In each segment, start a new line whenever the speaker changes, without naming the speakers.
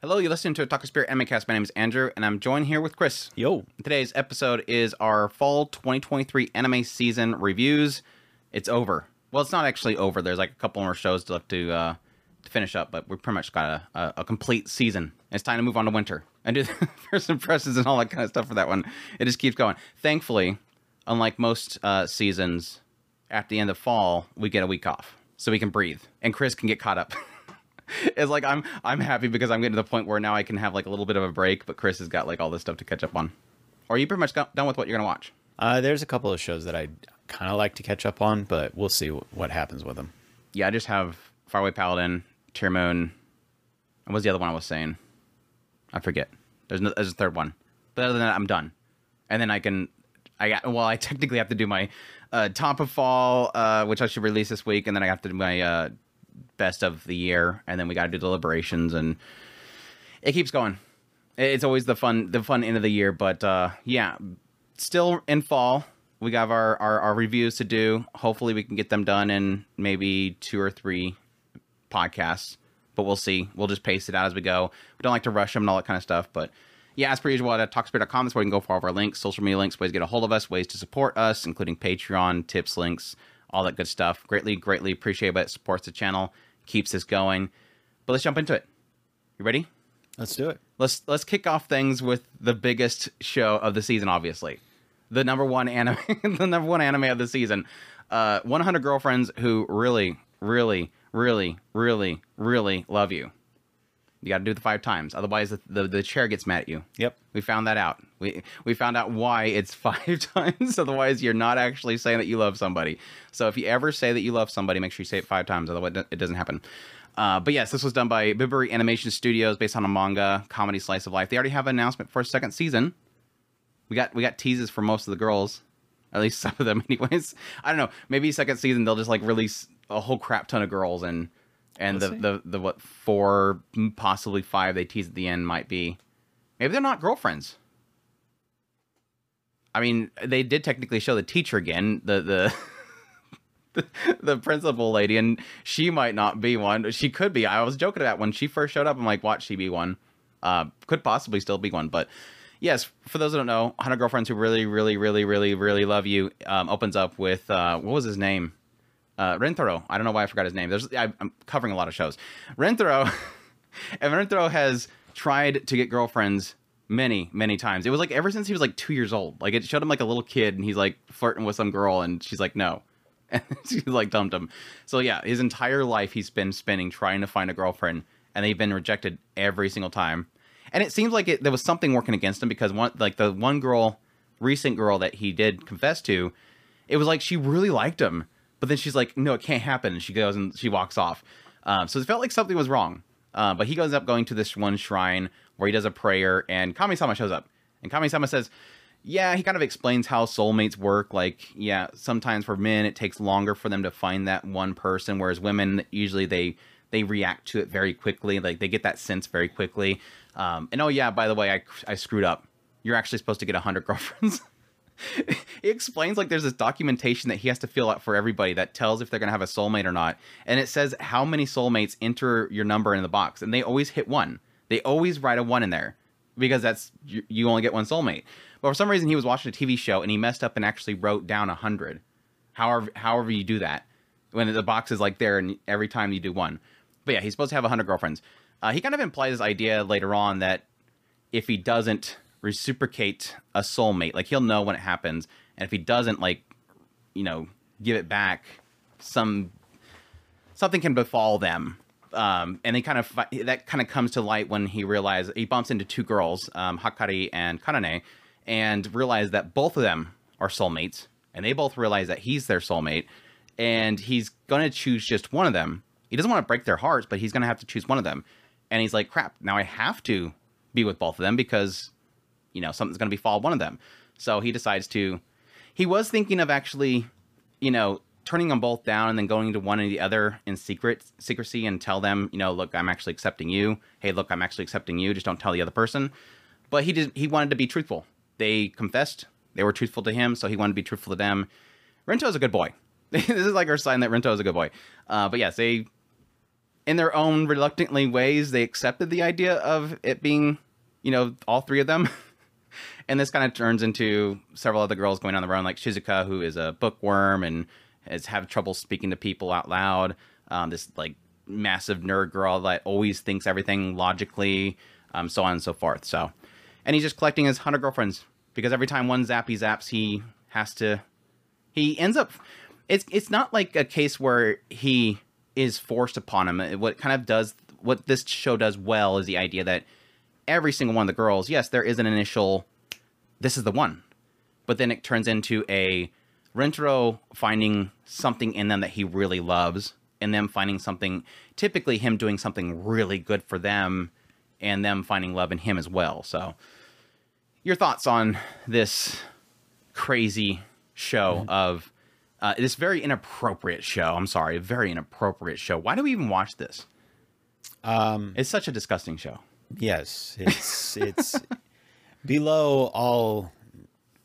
Hello, you're listening to Otaku Spirit Anime Cast. My name is Andrew, and I'm joined here with Chris.
Yo.
Today's episode is our fall 2023 anime season reviews. It's over. Well, it's not actually over. There's like a couple more shows to to, uh, to finish up, but we pretty much got a, a, a complete season. It's time to move on to winter and do the first impressions and all that kind of stuff for that one. It just keeps going. Thankfully, unlike most uh, seasons, at the end of fall, we get a week off so we can breathe, and Chris can get caught up. it's like I'm I'm happy because I'm getting to the point where now I can have like a little bit of a break, but Chris has got like all this stuff to catch up on. Or are you pretty much done with what you're gonna watch?
Uh, there's a couple of shows that I kind of like to catch up on, but we'll see w- what happens with them.
Yeah, I just have Faraway Paladin, Tear Moon, and what's the other one I was saying? I forget. There's no, there's a third one, but other than that, I'm done. And then I can, I got well, I technically have to do my uh, top of fall, uh, which I should release this week, and then I have to do my uh, best of the year, and then we got to do deliberations, and it keeps going. It's always the fun, the fun end of the year, but uh, yeah, still in fall. We got our, our, our reviews to do. Hopefully, we can get them done in maybe two or three podcasts, but we'll see. We'll just pace it out as we go. We don't like to rush them and all that kind of stuff, but yeah, as per usual at otakuspirit.com, that's where you can go for all of our links, social media links, ways to get a hold of us, ways to support us, including Patreon, tips, links, all that good stuff. Greatly, greatly appreciate. It supports the channel, keeps us going. But let's jump into it. You ready?
Let's do it.
Let's let's kick off things with the biggest show of the season, obviously. The number one anime the number one anime of the season. Uh 100 girlfriends who really, really, really, really, really love you. You got to do it the five times, otherwise the, the the chair gets mad at you.
Yep.
We found that out. We we found out why it's five times. Otherwise, you're not actually saying that you love somebody. So if you ever say that you love somebody, make sure you say it five times. Otherwise, it doesn't happen. Uh, but yes, this was done by Bibury Animation Studios, based on a manga comedy slice of life. They already have an announcement for a second season. We got we got teases for most of the girls, at least some of them, anyways. I don't know. Maybe second season they'll just like release a whole crap ton of girls and and the, the the what four possibly five they tease at the end might be maybe they're not girlfriends. I mean, they did technically show the teacher again, the the the, principal lady, and she might not be one. She could be. I was joking about when she first showed up. I'm like, watch she be one. Uh, could possibly still be one, but yes. For those who don't know, 100 girlfriends who really, really, really, really, really love you um, opens up with uh, what was his name? Uh, Rentaro. I don't know why I forgot his name. There's I, I'm covering a lot of shows. Rentaro, and Rentaro has tried to get girlfriends many, many times. It was like ever since he was like two years old. Like it showed him like a little kid, and he's like flirting with some girl, and she's like, no, and she's like dumped him. So yeah, his entire life he's been spending trying to find a girlfriend, and they've been rejected every single time. And it seems like it, there was something working against him because one, like the one girl, recent girl that he did confess to, it was like she really liked him, but then she's like, no, it can't happen, and she goes and she walks off. Um, so it felt like something was wrong. Uh, but he goes up going to this one shrine where he does a prayer, and Kami-sama shows up, and Kami-sama says, yeah, he kind of explains how soulmates work. Like, yeah, sometimes for men it takes longer for them to find that one person, whereas women usually they they react to it very quickly. Like they get that sense very quickly. Um, and oh yeah, by the way, I I screwed up. You're actually supposed to get hundred girlfriends. he explains like there's this documentation that he has to fill out for everybody that tells if they're gonna have a soulmate or not, and it says how many soulmates enter your number in the box, and they always hit one. They always write a one in there because that's you, only get one soulmate. But for some reason, he was watching a TV show and he messed up and actually wrote down a hundred. However, however you do that, when the box is like there and every time you do one. But yeah, he's supposed to have hundred girlfriends. Uh, he kind of implies this idea later on that if he doesn't reciprocate a soulmate, like he'll know when it happens, and if he doesn't, like, you know, give it back, some something can befall them. Um, and they kind of that kind of comes to light when he realizes he bumps into two girls, um, Hakari and Kanane, and realize that both of them are soulmates, and they both realize that he's their soulmate, and he's gonna choose just one of them. He doesn't want to break their hearts, but he's gonna have to choose one of them. And he's like, "Crap! Now I have to be with both of them because, you know, something's gonna befall one of them." So he decides to. He was thinking of actually, you know, turning them both down and then going to one or the other in secret secrecy and tell them, you know, look, I'm actually accepting you. Hey, look, I'm actually accepting you. Just don't tell the other person. But he did. He wanted to be truthful. They confessed. They were truthful to him, so he wanted to be truthful to them. Rento's a good boy. this is like our sign that Rento is a good boy. Uh, but yes, they in their own reluctantly ways, they accepted the idea of it being, you know, all three of them. and this kind of turns into several other girls going on their own, like Shizuka, who is a bookworm and has have trouble speaking to people out loud. Um, this like massive nerd girl that always thinks everything logically, um, so on and so forth. So, and he's just collecting his hundred girlfriends because every time one zappy zaps, he has to. He ends up. It's it's not like a case where he is forced upon him. What kind of does what this show does well is the idea that every single one of the girls, yes, there is an initial, this is the one, but then it turns into a Rentaro finding something in them that he really loves, and them finding something, typically him doing something really good for them, and them finding love in him as well. So, your thoughts on this crazy show mm-hmm. of uh, this very inappropriate show? I'm sorry, very inappropriate show. Why do we even watch this? Um, it's such a disgusting show.
Yes, it's it's below all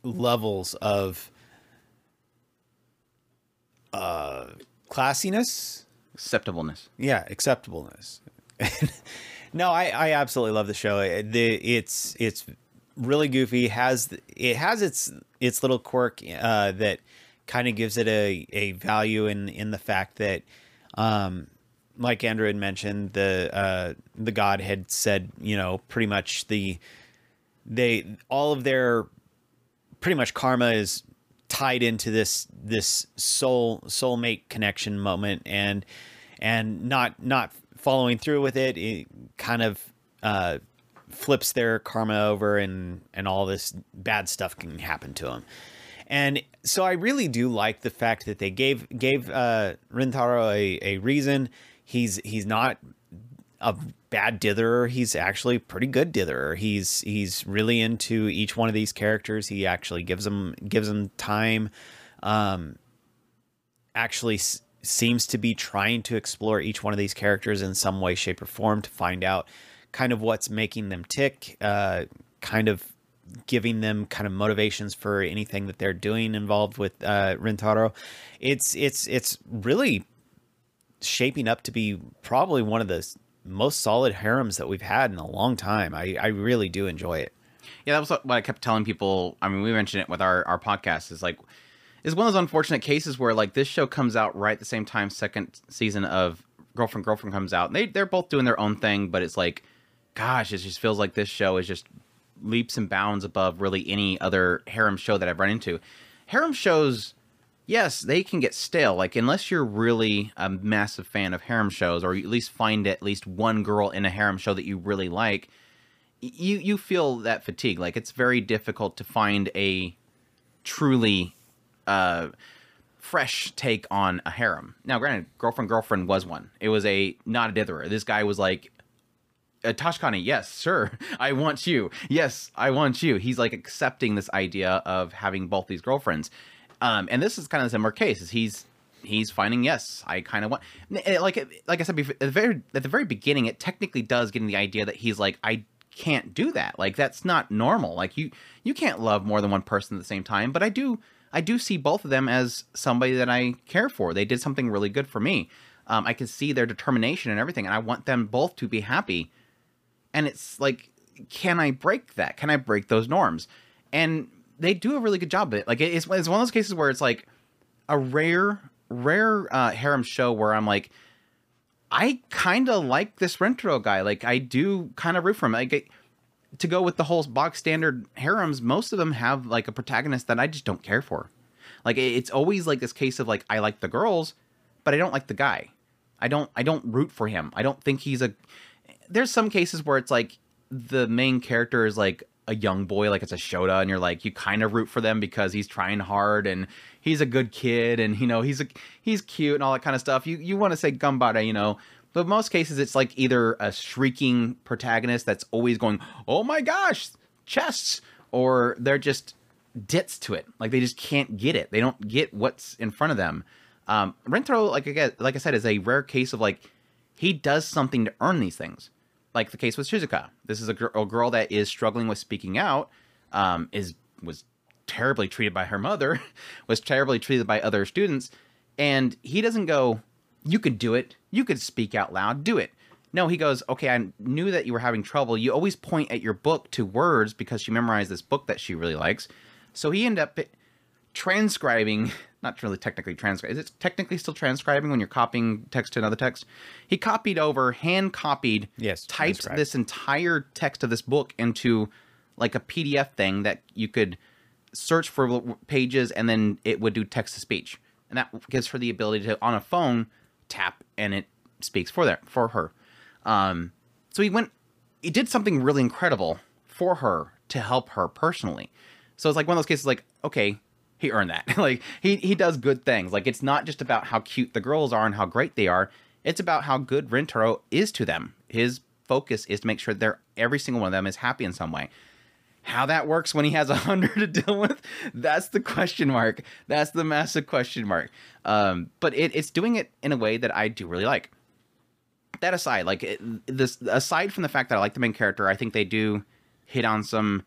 levels of uh, classiness,
acceptableness.
Yeah, acceptableness. no, I, I absolutely love the show. The it's it's really goofy. has it has its its little quirk uh, that kind of gives it a, a value in in the fact that um, like Andrew had mentioned, the uh, the god had said, you know, pretty much the they all of their pretty much karma is tied into this this soul soulmate connection moment and and not not following through with it, it kind of uh, flips their karma over and and all this bad stuff can happen to them. And so I really do like the fact that they gave gave uh, Rintaro a, a reason he's he's not a bad ditherer. He's actually pretty good ditherer. He's he's really into each one of these characters. He actually gives them gives them time. Um, actually s- seems to be trying to explore each one of these characters in some way, shape, or form to find out kind of what's making them tick. Uh, kind of giving them kind of motivations for anything that they're doing involved with uh, Rintaro. It's it's it's really shaping up to be probably one of the most solid harems that we've had in a long time. I, I really do enjoy it.
Yeah, that was what I kept telling people. I mean, we mentioned it with our, our podcast. Is like, it's one of those unfortunate cases where like this show comes out right at the same time second season of Girlfriend Girlfriend comes out. And they they're both doing their own thing, but it's like, gosh, it just feels like this show is just leaps and bounds above really any other harem show that I've run into. Harem shows yes, they can get stale. Like unless you're really a massive fan of harem shows, or you at least find at least one girl in a harem show that you really like, you you feel that fatigue. Like it's very difficult to find a truly uh, fresh take on a harem. Now, granted, girlfriend girlfriend was one. It was a not a ditherer. This guy was like. Uh, Toshikani, yes, sir, I want you. Yes, I want you. He's like accepting this idea of having both these girlfriends um, and this is kind of a similar case. Is he's he's finding yes, I kind of want like like I said before, at the very at the very beginning, it technically does get in the idea that he's like I can't do that. Like that's not normal. Like you you can't love more than one person at the same time. But I do I do see both of them as somebody that I care for. They did something really good for me. Um, I can see their determination and everything, and I want them both to be happy. And it's like, can I break that? Can I break those norms? And they do a really good job of it. Like it's, it's one of those cases where it's like a rare, rare uh, harem show where I'm like, I kind of like this Rentaro guy. Like I do kind of root for him. Like to go with the whole box standard harems, most of them have like a protagonist that I just don't care for. Like it's always like this case of like I like the girls, but I don't like the guy. I don't I don't root for him. I don't think he's a. There's some cases where it's like the main character is like a young boy like it's a Shota and you're like you kind of root for them because he's trying hard and he's a good kid and you know he's a he's cute and all that kind of stuff. You you want to say Gambara, you know, but most cases it's like either a shrieking protagonist that's always going, "Oh my gosh, chests," or they're just dits to it. Like they just can't get it. They don't get what's in front of them. Um, Rentaro, like I like I said, is a rare case of like he does something to earn these things like the case with Shizuka. This is a, gr- a girl that is struggling with speaking out, um, is was terribly treated by her mother, was terribly treated by other students, and he doesn't go, you could do it. You could speak out loud. Do it. No, he goes, okay, I knew that you were having trouble. You always point at your book to words because she memorized this book that she really likes. So he ended up transcribing, not really technically transcribing. Is it technically still transcribing when you're copying text to another text? He copied over, hand copied,
Yes,
typed this entire text of this book into like a PDF thing that you could search for pages and then it would do text to speech. And that gives her the ability to on a phone tap and it speaks for there for her. Um, so he went, he did something really incredible for her to help her personally. So it's like one of those cases, like okay, he earned that. like he he does good things. Like it's not just about how cute the girls are and how great they are. It's about how good Rentaro is to them. His focus is to make sure they're every single one of them is happy in some way. How that works when he has a hundred to deal with, that's the question mark. That's the massive question mark. Um, but it, it's doing it in a way that I do really like that aside, like it, this, aside from the fact that I like the main character, I think they do hit on some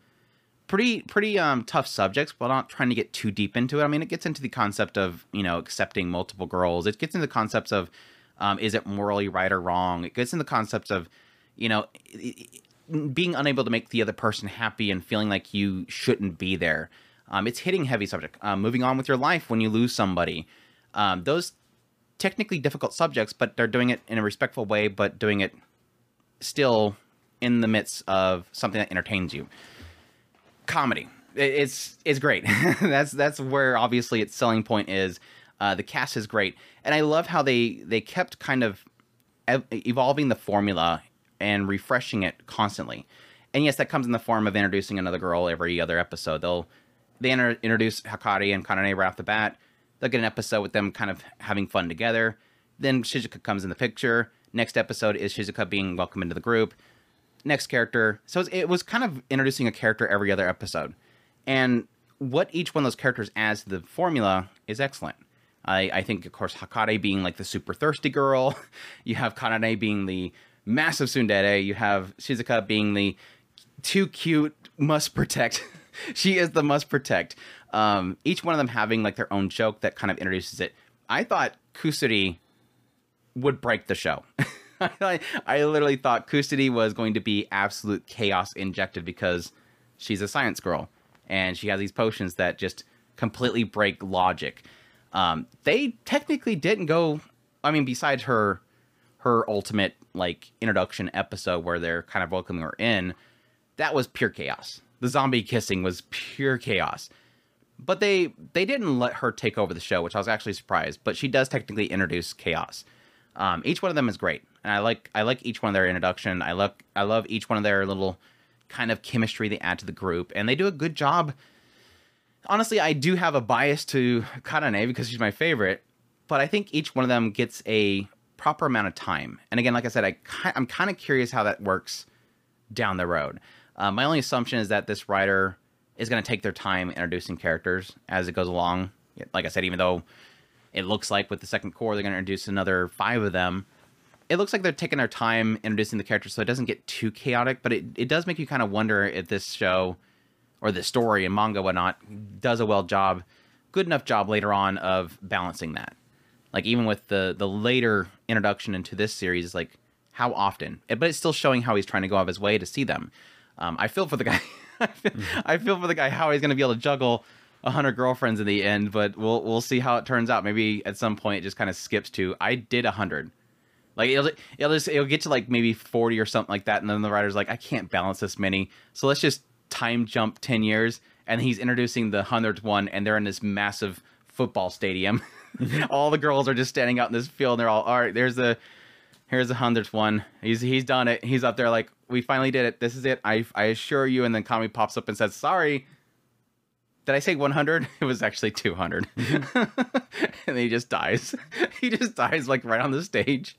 pretty pretty um tough subjects, but not trying to get too deep into it. I mean, it gets into the concept of you know accepting multiple girls. It gets into the concepts of um, is it morally right or wrong. It gets into the concepts of you know being unable to make the other person happy and feeling like you shouldn't be there. Um, it's hitting heavy subject. Um, moving on with your life when you lose somebody. Um, those technically difficult subjects, but they're doing it in a respectful way, but doing it still in the midst of something that entertains you. Comedy, it's it's great. that's that's where obviously its selling point is. Uh, the cast is great, and I love how they they kept kind of ev- evolving the formula and refreshing it constantly. And yes, that comes in the form of introducing another girl every other episode. They'll they inter- introduce Hakari and Kanane right off the bat. They'll get an episode with them kind of having fun together. Then Shizuka comes in the picture. Next episode is Shizuka being welcomed into the group. Next character. So it was kind of introducing a character every other episode. And what each one of those characters adds to the formula is excellent. I, I think, of course, Hakari being like the super thirsty girl. You have Kanane being the massive tsundere. You have Shizuka being the too cute, must protect. she is the must protect. Um, each one of them having like their own joke that kind of introduces it. I thought Kusuri would break the show. I, literally thought Kusuri was going to be absolute chaos injected because she's a science girl and she has these potions that just completely break logic. Um, they technically didn't go. I mean, besides her her ultimate like introduction episode where they're kind of welcoming her in, that was pure chaos. The zombie kissing was pure chaos. But they they didn't let her take over the show, which I was actually surprised. But she does technically introduce chaos. Um, each one of them is great, and I like I like each one of their introduction. I love I love each one of their little kind of chemistry they add to the group, and they do a good job. Honestly, I do have a bias to Kanane because she's my favorite, but I think each one of them gets a proper amount of time. And again, like I said, I I'm kind of curious how that works down the road. Uh, my only assumption is that this writer is going to take their time introducing characters as it goes along. Like I said, even though it looks like with the second core they're going to introduce another five of them, it looks like they're taking their time introducing the characters so it doesn't get too chaotic. But it, it does make you kind of wonder if this show or the story and manga whatnot does a well job, good enough job later on of balancing that. Like even with the the later introduction into this series, like how often, Eh, but it's still showing how he's trying to go out of his way to see them. Um, I feel for the guy. I, feel, I feel for the guy how he's going to be able to juggle a hundred girlfriends in the end, but we'll we'll see how it turns out. Maybe at some point it just kind of skips to I did a hundred. Like it'll it'll just it'll get to like maybe forty or something like that, and then the writer's like, I can't balance this many, so let's just time jump ten years, and he's introducing the hundredth one, and they're in this massive football stadium. Mm-hmm. all the girls are just standing out in this field, and they're all all right. There's the here's the hundredth one. He's he's done it. He's up there like we finally did it. This is it. I I assure you. And then Kami pops up and says, "Sorry, did I say 100? It was actually 200." Mm-hmm. and he just dies. he just dies like right on the stage.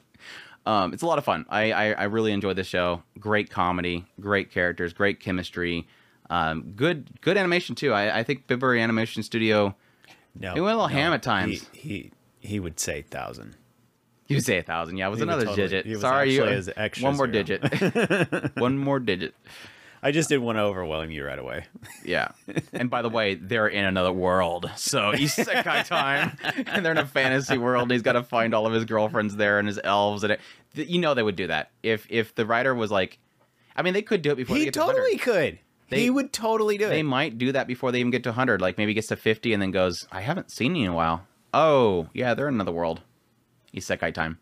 Um, it's a lot of fun. I, I I really enjoy the show. Great comedy, great characters, great chemistry. Um, good good animation too. I, I think Bibury Animation Studio.
No,
It went a little ham at times.
He, he he would say thousand.
You say a thousand. Yeah, it was
He
another
totally-
digit.
was
Sorry, you.
actually as extra
One more
zero.
digit. one more digit.
I just didn't want to overwhelm you right away.
Yeah. And by the way, they're in another world. So isekai time. and they're in a fantasy world. And he's got to find all of his girlfriends there and his elves. And it, you know they would do that. If if the writer was like, I mean, they could do it before they
He
get to
totally
100.
could.
They-
he would totally do
They
it.
They might do that before they even get to 100. Like maybe gets to 50 and then goes, I haven't seen you in a while. Oh, yeah, they're in another world. Isekai time.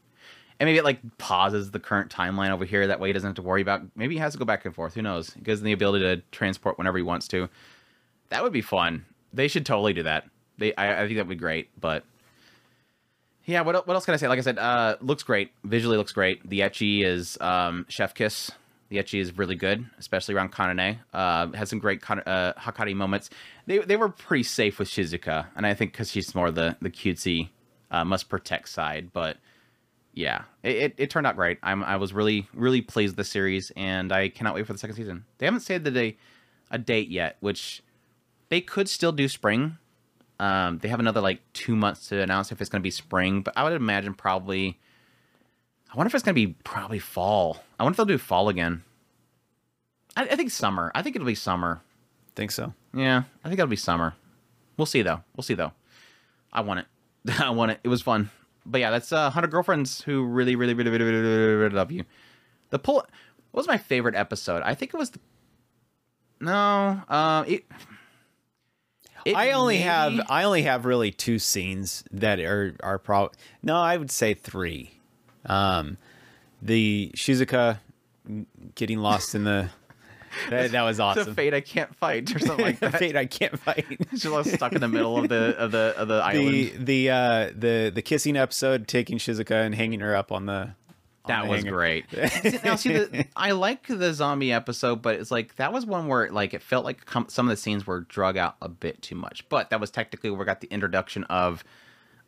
And maybe it like pauses the current timeline over here. That way he doesn't have to worry about. Maybe he has to go back and forth. Who knows? He gives him the ability to transport whenever he wants to. That would be fun. They should totally do that. They, I, I think that would be great. But yeah, what, what else can I say? Like I said, uh, looks great. Visually looks great. The ecchi is um, chef kiss. The ecchi is really good, especially around Kanane. Uh, has some great Kan- uh, Hakari moments. They they were pretty safe with Shizuka, and I think because she's more the the cutesy, uh, must protect side. But yeah, it, it, it turned out great. I'm I was really really pleased with the series, and I cannot wait for the second season. They haven't said that a a date yet, which they could still do spring. Um, they have another like two months to announce if it's going to be spring, but I would imagine probably. I wonder if it's going to be probably fall. I wonder if they'll do fall again. I, I think summer. I think it'll be summer.
think so.
Yeah, I think it'll be summer. We'll see though. We'll see though. I want it. I want it. It was fun. But yeah, that's uh, 100 girlfriends who really, really, really, really, really, really, really love you. The pull. What was my favorite episode? I think it was. The, no, um, it. it
I only
may-
have I only have really two scenes that are are pro. No, I would say three. Um, the Shizuka getting lost in the that, that was
the
awesome.
fate I can't fight or something like that.
Fate I can't fight.
She's like stuck in the middle of the of the of the
the
island.
the uh the the kissing episode, taking Shizuka and hanging her up on the. on
That
the
was
hanger.
great. See, now, see, the, I like the zombie episode, but it's like that was one where like it felt like com- some of the scenes were drug out a bit too much. But that was technically where we got the introduction of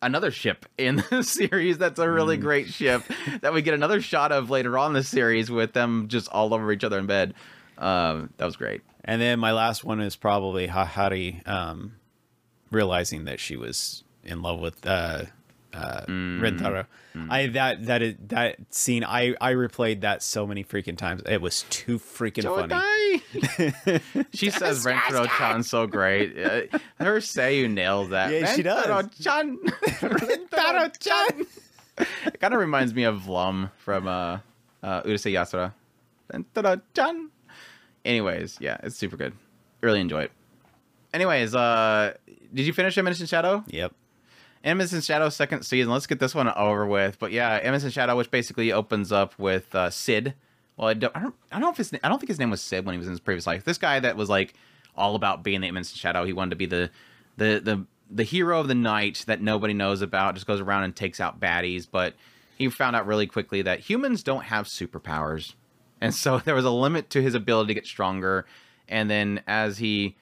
another ship in the series. That's a really great ship that we get another shot of later on in the series with them just all over each other in bed. Um, that was great.
And then my last one is probably Hakari um, realizing that she was in love with uh, uh,
Mm.
Rentaro. I that that is, that scene I I replayed that so many freaking times. It was too freaking funny.
she says Rentaro-chan so great. Uh, her you nails that.
Yeah, she does.
Rentaro-chan. Rentaro-chan. it kind of reminds me of Lum from uh, uh, Urusei Yatsura. Rentaro-chan. Anyways, yeah, it's super good. Really enjoy it. Anyways, uh, did you finish Eminence in Shadow?
Yep.
Eminence in Shadow second season. Let's get this one over with. But yeah, Eminence in Shadow, which basically opens up with uh, Sid. Well, I don't, I don't, I don't know if his, I don't think his name was Sid when he was in his previous life. This guy that was like all about being the Eminence in Shadow. He wanted to be the, the, the, the hero of the night that nobody knows about. Just goes around and takes out baddies. But he found out really quickly that humans don't have superpowers, and so there was a limit to his ability to get stronger. And then as he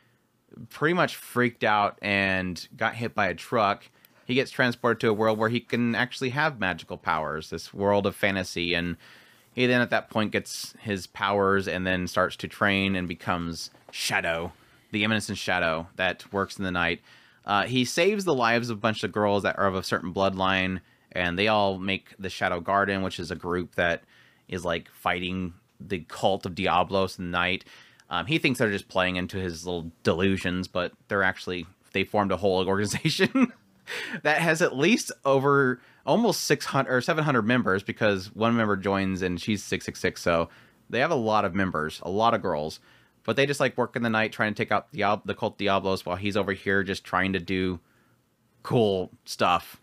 pretty much freaked out and got hit by a truck. He gets transported to a world where he can actually have magical powers, this world of fantasy. And he then at that point gets his powers and then starts to train and becomes Shadow, the Eminence in Shadow that works in the night. Uh, he saves the lives of a bunch of girls that are of a certain bloodline, and they all make the Shadow Garden, which is a group that is like fighting the cult of Diablos the night. Um, he thinks they're just playing into his little delusions, but they're actually they formed a whole organization that has at least over almost 600 or 700 members because one member joins and she's 666 so they have a lot of members a lot of girls but they just like work in the night trying to take out Diab- the cult diablos while he's over here just trying to do cool stuff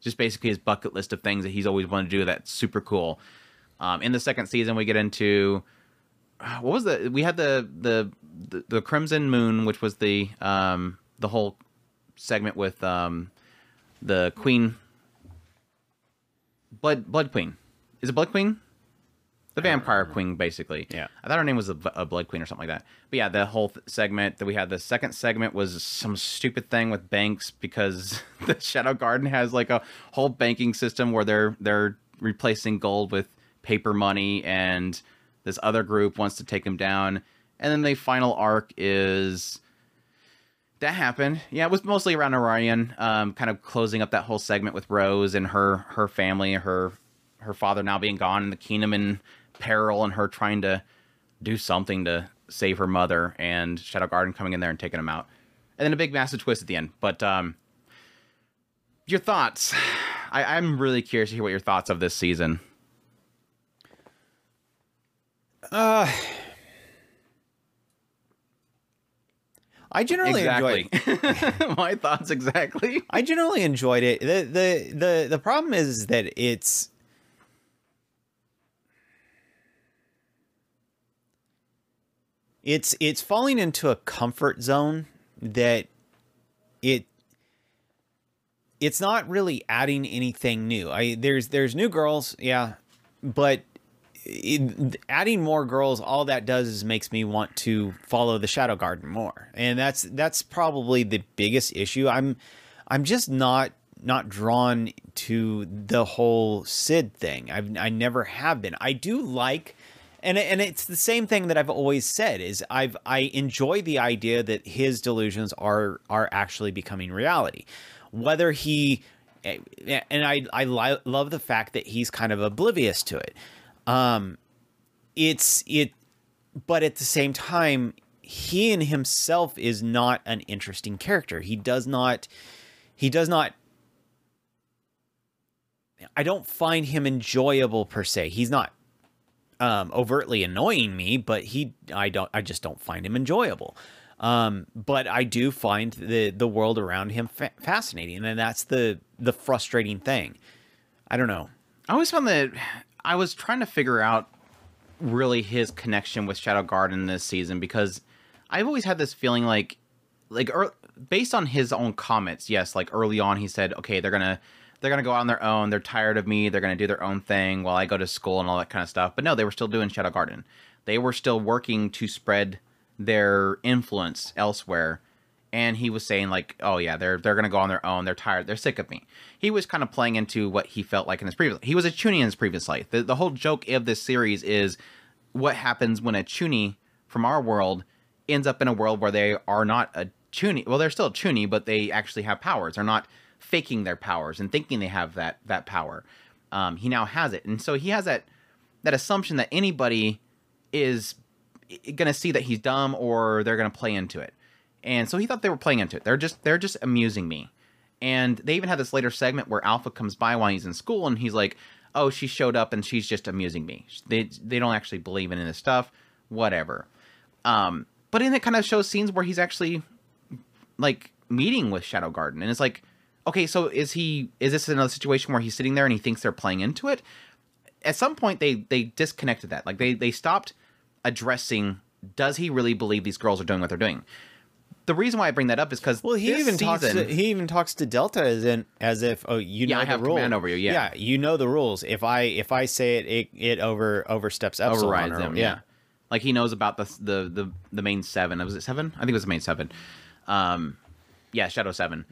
just basically his bucket list of things that he's always wanted to do that's super cool um, in the second season we get into what was the we had the the the, the crimson moon which was the um the whole segment with um the queen. Blood blood queen. Is it blood queen? The vampire queen basically.
Yeah.
i thought her name was a, a blood queen or something like that. But yeah the whole th- segment that we had the second segment was some stupid thing with banks because the shadow garden has like a whole banking system where they're they're replacing gold with paper money and this other group wants to take him down and then the final arc is that happened. Yeah, it was mostly around Orion, um, kind of closing up that whole segment with Rose and her her family, her her father now being gone, and the kingdom in peril, and her trying to do something to save her mother, and Shadow Garden coming in there and taking him out, and then a big massive twist at the end. But um, your thoughts? I, I'm really curious to hear what your thoughts of this season.
Uh, I generally
Exactly.
enjoyed.
My thoughts exactly.
I generally enjoyed it. the the the The problem is that it's it's it's falling into a comfort zone that it it's not really adding anything new. I there's there's new girls, yeah, but it, adding more girls, all that does is makes me want to follow the Shadow Garden more, and that's that's probably the biggest issue. I'm I'm just not not drawn to the whole Sid thing. I've I never have been. I do like. And, and it's the same thing that I've always said is I've I enjoy the idea that his delusions are are actually becoming reality whether he and I I li- love the fact that he's kind of oblivious to it. Um, it's it, but at the same time, he in himself is not an interesting character. He does not, he does not. I don't find him enjoyable per se. He's not um, overtly annoying me, but he I don't I just don't find him enjoyable. Um, but I do find the the world around him fa- fascinating, and that's the the frustrating thing. I don't know.
I always found that I was trying to figure out really his connection with Shadow Garden this season because I've always had this feeling like like er, based on his own comments, yes, like early on he said, okay, they're gonna they're gonna go out on their own. They're tired of me. They're gonna do their own thing while I go to school and all that kind of stuff. But no, they were still doing Shadow Garden. They were still working to spread their influence elsewhere and he was saying like oh yeah they're they're gonna go on their own. They're tired. They're sick of me. He was kind of playing into what he felt like in his previous he was a chuny in his previous life. The, the whole joke of this series is what happens when a chuny from our world ends up in a world where they are not a chuny well they're still a chuny but they actually have powers. They're not faking their powers and thinking they have that that power. Um, he now has it. And so he has that that assumption that anybody is going to see that he's dumb or they're going to play into it. And so he thought they were playing into it. They're just they're just amusing me. And they even had this later segment where Alpha comes by while he's in school and he's like, "Oh, she showed up and she's just amusing me." They they don't actually believe in this stuff, whatever. Um, but then it kind of shows scenes where he's actually like meeting with Shadow Garden and it's like, okay, so is he is this another situation where he's sitting there and he thinks they're playing into it? At some point they they disconnected that. Like they they stopped addressing does he really believe these girls are doing what they're doing? The reason why I bring that up is because
well, he even season, talks. To, he even talks to Delta as in as if oh you know
yeah, I have
the rule.
command over you. Yeah,
yeah, you know the rules. If I if I say it, it, it over oversteps epsilon.
Overrides
or,
them.
Yeah.
yeah. like he knows about the the the the main seven. Was it seven? I think it was the main seven. Um, yeah, Shadow Seven.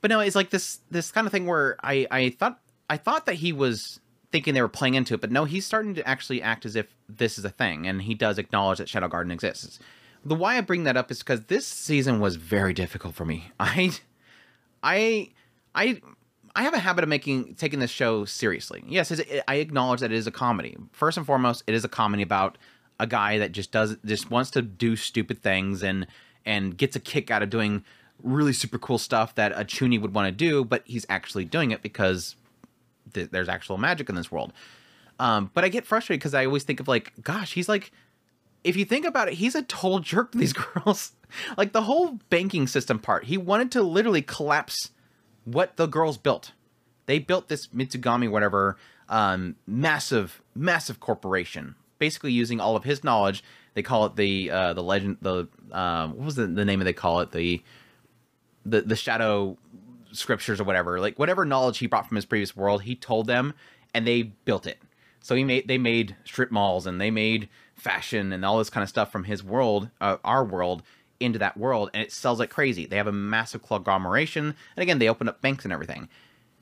But no, it's like this this kind of thing where I I thought I thought that he was thinking they were playing into it, but no, he's starting to actually act as if this is a thing, and he does acknowledge that Shadow Garden exists. The why I bring that up is because this season was very difficult for me. I, I, I, I have a habit of making taking this show seriously. Yes, I acknowledge that it is a comedy. First and foremost, it is a comedy about a guy that just does just wants to do stupid things and and gets a kick out of doing really super cool stuff that a chuny would want to do, but he's actually doing it because th- there's actual magic in this world. Um, but I get frustrated because I always think of like, gosh, he's like, if you think about it, he's a total jerk to these girls. like the whole banking system part, he wanted to literally collapse what the girls built. They built this Mitsugoshi, whatever, um, massive, massive corporation, basically using all of his knowledge. They call it the uh, the legend. The uh, what was the, the name of they call it the the the shadow scriptures or whatever, like whatever knowledge he brought from his previous world, he told them, and they built it. So he made they made strip malls and they made fashion and all this kind of stuff from his world, uh, our world, into that world, and it sells like crazy. They have a massive conglomeration, and again, they open up banks and everything.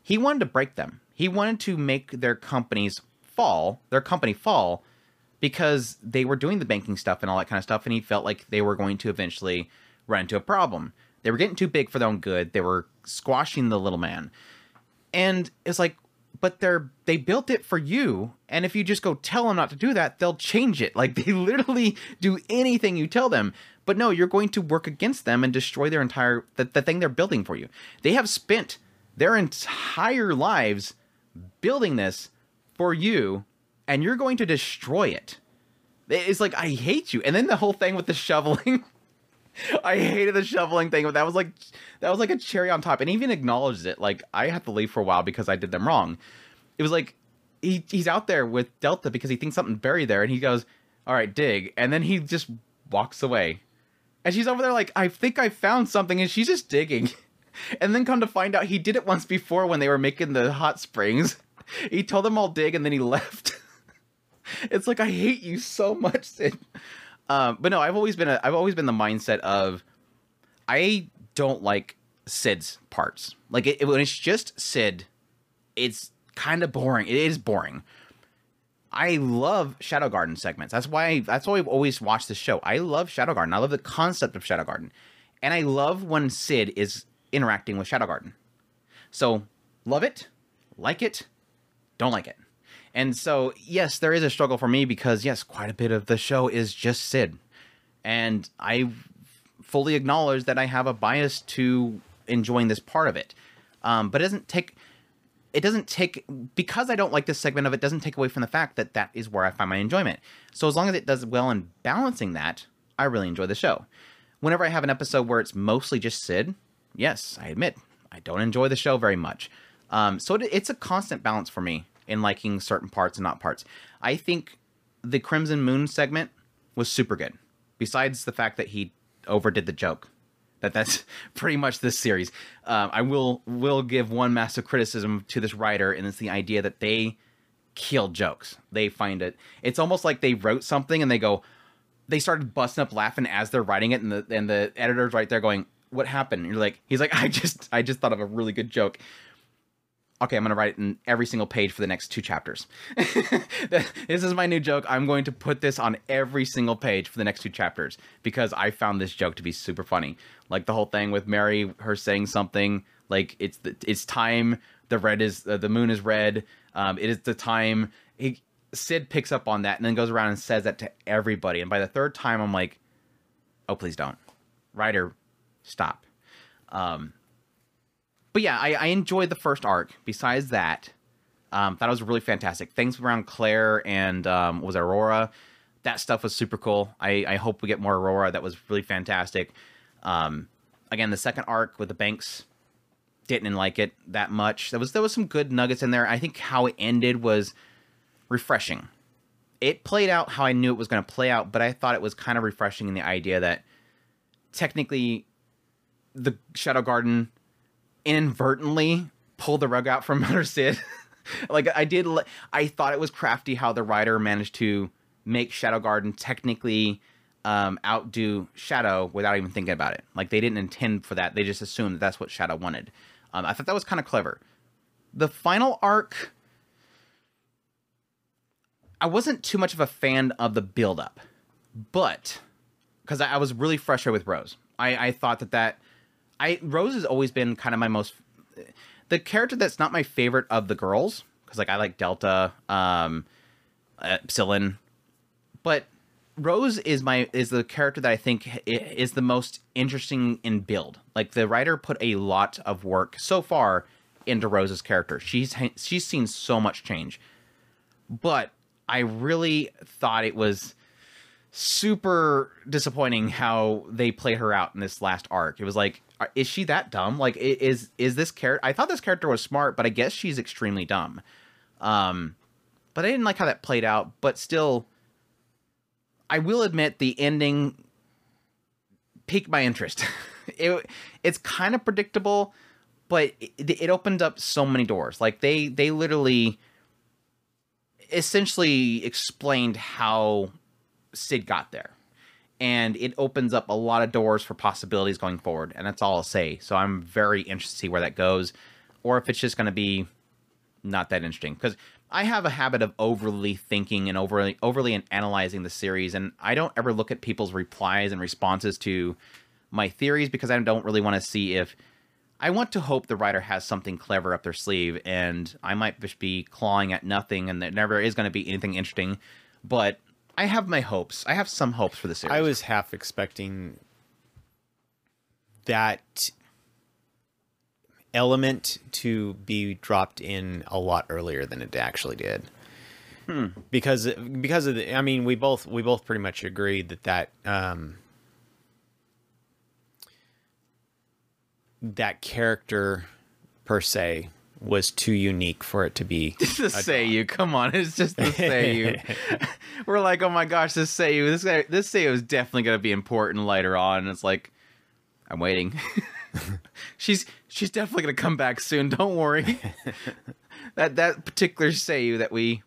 He wanted to break them. He wanted to make their companies fall, their company fall, because they were doing the banking stuff and all that kind of stuff, and he felt like they were going to eventually run into a problem. They were getting too big for their own good. They were squashing the little man. And it's like, but they're they built it for you. And if you just go tell them not to do that they'll change it. Like they literally do anything you tell them. But no you're going to work against them and destroy their entire the, the thing they're building for you. They have spent their entire lives building this for you and you're going to destroy it. It's like i hate you. And then the whole thing with the shoveling I hated the shoveling thing, but that was like that was like a cherry on top, and even acknowledged it. Like I had to leave for a while because I did them wrong. It was like he he's out there with Delta because he thinks something buried there, and he goes, "All right, dig," and then he just walks away, and she's over there like, "I think I found something," and she's just digging, and then come to find out he did it once before when they were making the hot springs. He told them all dig, and then he left. it's like I hate you so much, Sid. Um, but no, I've always been a, I've always been the mindset of I don't like Sid's parts. Like it, when it's just Sid, it's kind of boring. It is boring. I love Shadow Garden segments. That's why I, that's why I've always watched the show. I love Shadow Garden. I love the concept of Shadow Garden, and I love when Sid is interacting with Shadow Garden. So love it, like it, don't like it. And so, yes, there is a struggle for me because, yes, quite a bit of the show is just Sid. And I fully acknowledge that I have a bias to enjoying this part of it. Um, but it doesn't take, it doesn't take, because I don't like this segment of it, doesn't take away from the fact that that is where I find my enjoyment. So as long as it does well in balancing that, I really enjoy the show. Whenever I have an episode where it's mostly just Sid, yes, I admit, I don't enjoy the show very much. Um, so it, it's a constant balance for me in liking certain parts and not parts. I think the Crimson Moon segment was super good. Besides the fact that he overdid the joke, that that's pretty much this series. Um, I will will give one massive criticism to this writer, and it's the idea that they kill jokes. They find it. It's almost like they wrote something and they go, they started busting up laughing as they're writing it, and the and the editor's right there going, "What happened?" And you're like, he's like, I just I just thought of a really good joke okay, I'm going to write it in every single page for the next two chapters. this is my new joke. I'm going to put this on every single page for the next two chapters because I found this joke to be super funny. Like the whole thing with Mary, her saying something like it's the, it's time. The red is uh, the moon is red. Um, it is the time. He, Sid picks up on that and then goes around and says that to everybody. And by the third time, I'm like, oh please don't, writer, stop. Um, but yeah, I, I enjoyed the first arc. Besides that, um, thought it was really fantastic. Things around Claire and um, was Aurora. That stuff was super cool. I, I hope we get more Aurora. That was really fantastic. Um, again, the second arc with the banks didn't like it that much. There was there was some good nuggets in there. I think how it ended was refreshing. It played out how I knew it was going to play out, but I thought it was kind of refreshing in the idea that technically the Shadow Garden inadvertently pull the rug out from under Sid. like I did, I thought it was crafty how the writer managed to make Shadow Garden technically um, outdo Shadow without even thinking about it. Like they didn't intend for that; they just assumed that that's what Shadow wanted. Um, I thought that was kind of clever. The final arc, I wasn't too much of a fan of the build up, but because I, I was really frustrated with Rose. I, I thought that that I Rose has always been kind of my most the character that's not my favorite of the girls because like I like Delta, um, Epsilon, but Rose is my is the character that I think is the most interesting in build. Like the writer put a lot of work so far into Rose's character. She's she's seen so much change, but I really thought it was super disappointing how they played her out in this last arc. It was like is she that dumb? Like, is is this character? I thought this character was smart, but I guess she's extremely dumb. Um, but I didn't like how that played out. But still, I will admit the ending piqued my interest. it it's kind of predictable, but it, it opened up so many doors. Like they they literally essentially explained how Sid got there and it opens up a lot of doors for possibilities going forward. And that's all I'll say. So I'm very interested to see where that goes, or if it's just going to be not that interesting. Because I have a habit of overly thinking and overly overly and analyzing the series, and I don't ever look at people's replies and responses to my theories because I don't really want to see if I want to hope the writer has something clever up their sleeve, and I might just be clawing at nothing, and there never is going to be anything interesting. But I have my hopes. I have some hopes for the series.
I was half expecting that element to be dropped in a lot earlier than it actually did.
Hmm.
Because because of the, I mean, we both we both pretty much agreed that that um, that character per se was too unique for it to be
the you. Come on, it's just the Seiyu. We're like, oh my gosh, this Seiyu, this guy, this Seiyu is definitely gonna be important later on. And it's like, I'm waiting. she's she's definitely gonna come back soon. Don't worry. that that particular Seiyu that we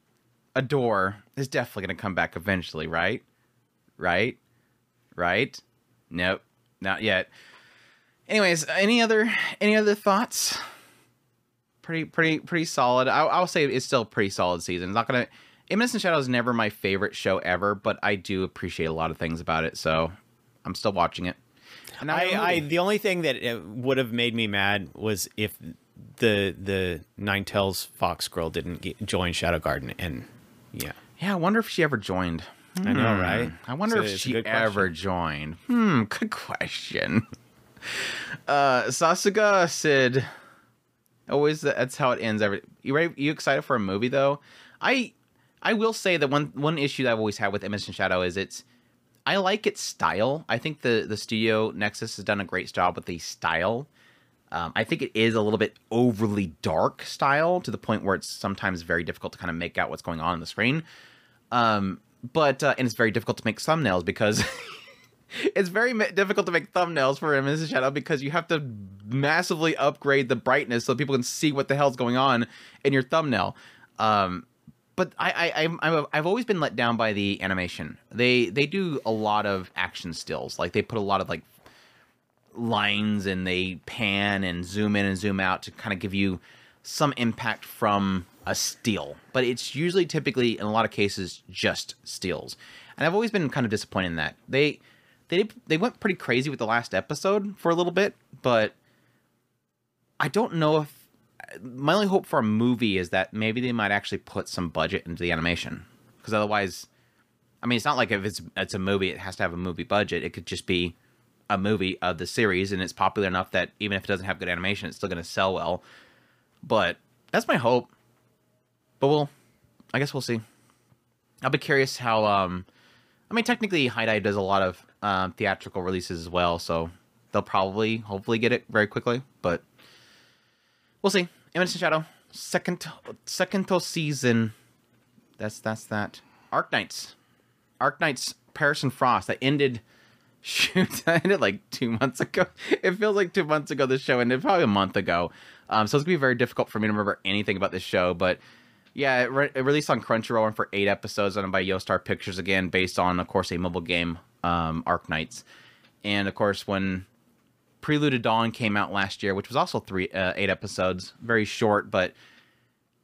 adore is definitely gonna come back eventually, right? Right? Right? Nope, not yet. Anyways, any other any other thoughts? Pretty pretty pretty solid. I, I'll say it's still a pretty solid season. It's not gonna. Eminence Shadow is never my favorite show ever, but I do appreciate a lot of things about it, so I'm still watching it. And
I, I the only thing that would have made me mad was if the the Nine Tails Fox girl didn't get, join Shadow Garden, and yeah,
yeah. I wonder if she ever joined.
I know,
Hmm.
right?
I wonder
a-
if she
question.
ever joined. Hmm, good question. Uh, Sasuga said, "Always that's how it ends. Every you ready? You excited for a movie though? I I will say that one one issue that I've always had with Eminence Shadow is it's I like its style. I think the the studio Nexus has done a great job with the style. Um, I think it is a little bit overly dark style to the point where it's sometimes very difficult to kind of make out what's going on on the screen. Um, but uh, and it's very difficult to make thumbnails because it's very difficult to make thumbnails for Mrs. Shadow because you have to massively upgrade the brightness so people can see what the hell's going on in your thumbnail. Um, but I, I, I'm, I've always been let down by the animation. They, they do a lot of action stills. Like they put a lot of like lines and they pan and zoom in and zoom out to kind of give you some impact from a steal. But it's usually typically in a lot of cases just steals. And I've always been kind of disappointed in that. They they they went pretty crazy with the last episode for a little bit, but I don't know if my only hope for a movie is that maybe they might actually put some budget into the animation. Because otherwise I mean it's not like if it's it's a movie it has to have a movie budget. It could just be a movie of the series and it's popular enough that even if it doesn't have good animation it's still going to sell well. But that's my hope. But we'll I guess we'll see. I'll be curious how um I mean technically Dive does a lot of um, theatrical releases as well so they'll probably hopefully get it very quickly but we'll see. Image Shadow, second second season. That's that's that. Arknights, Arc Knights, Perish in Frost. That ended. Shoot, that ended like two months ago. It feels like two months ago. This show ended probably a month ago. Um, so it's gonna be very difficult for me to remember anything about this show. But yeah, it, re- it released on Crunchyroll and for eight episodes, done by Yostar Pictures again, based on, of course, a mobile game, um, Arknights. And of course, when Prelude to Dawn came out last year, which was also three uh, eight episodes, very short, but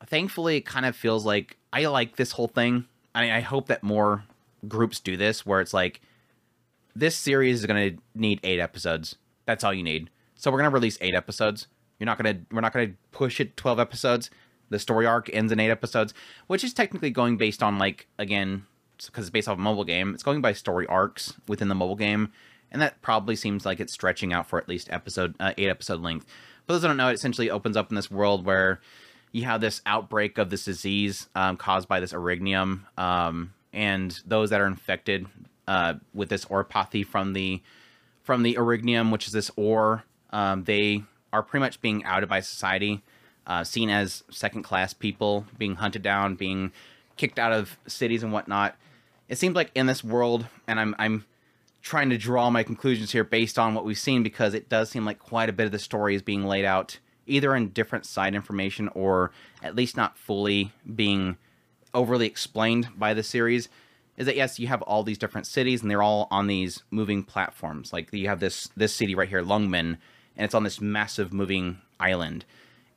thankfully it kind of feels like I like this whole thing. I, I hope that more groups do this, where it's like this series is going to need eight episodes. That's all you need. So we're going to release eight episodes. You're not going to we're not going to push it twelve episodes. The story arc ends in eight episodes, which is technically going based on like again because it's based off a mobile game. It's going by story arcs within the mobile game, and that probably seems like it's stretching out for at least episode uh, eight episode length. For those that don't know, it essentially opens up in this world where you have this outbreak of this disease um, caused by this originium, um, and those that are infected uh, with this Oripathy from the from the originium, which is this ore, um, they are pretty much being outed by society, uh, seen as second class people, being hunted down, being kicked out of cities and whatnot. It seems like in this world, and I'm I'm trying to draw my conclusions here based on what we've seen because it does seem like quite a bit of the story is being laid out either in different side information or at least not fully being overly explained by the series is that yes you have all these different cities and they're all on these moving platforms. Like you have this this city right here lungmen and it's on this massive moving island.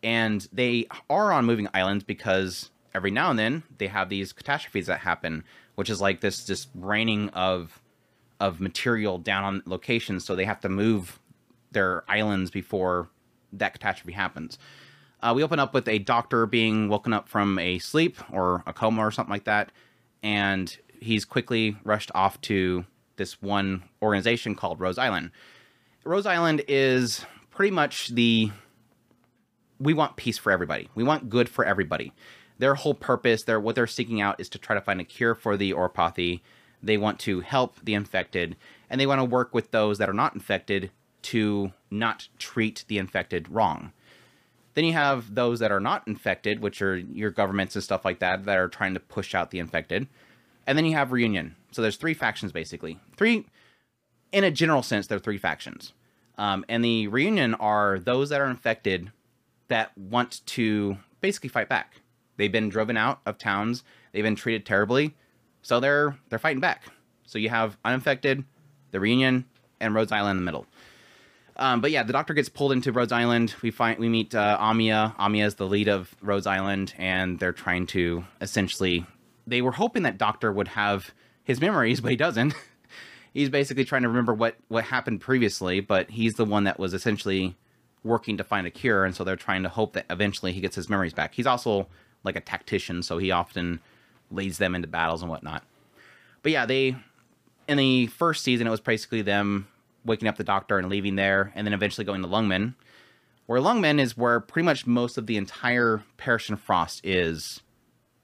And they are on moving islands because every now and then they have these catastrophes that happen which is like this just raining of of material down on locations so they have to move their islands before that catastrophe happens. Uh, we open up with a doctor being woken up from a sleep or a coma or something like that, and he's quickly rushed off to this one organization called Rhodes Island. Rhodes Island is pretty much the we want peace for everybody. We want good for everybody. Their whole purpose, their what they're seeking out is to try to find a cure for the Oripathy. They want to help the infected, and they want to work with those that are not infected to not treat the infected wrong. Then you have those that are not infected, which are your governments and stuff like that, that are trying to push out the infected. And then you have Reunion. So there's three factions basically. Three, in a general sense, there are three factions. Um, and the Reunion are those that are infected that want to basically fight back. They've been driven out of towns. They've been treated terribly, so they're they're fighting back. So you have uninfected, the Reunion, and Rhodes Island in the middle. Um, but yeah, the Doctor gets pulled into Rhodes Island. We find we meet uh, Amiya. Amiya is the lead of Rhodes Island, and they're trying to essentially. They were hoping that Doctor would have his memories, but he doesn't. he's basically trying to remember what what happened previously, but he's the one that was essentially working to find a cure, and so they're trying to hope that eventually he gets his memories back. He's also like a tactician, so he often leads them into battles and whatnot. But yeah, they in the first season it was basically them waking up the doctor and leaving there, and then eventually going to Lungmen. Where Lungmen is where pretty much most of the entire Perish in Frost is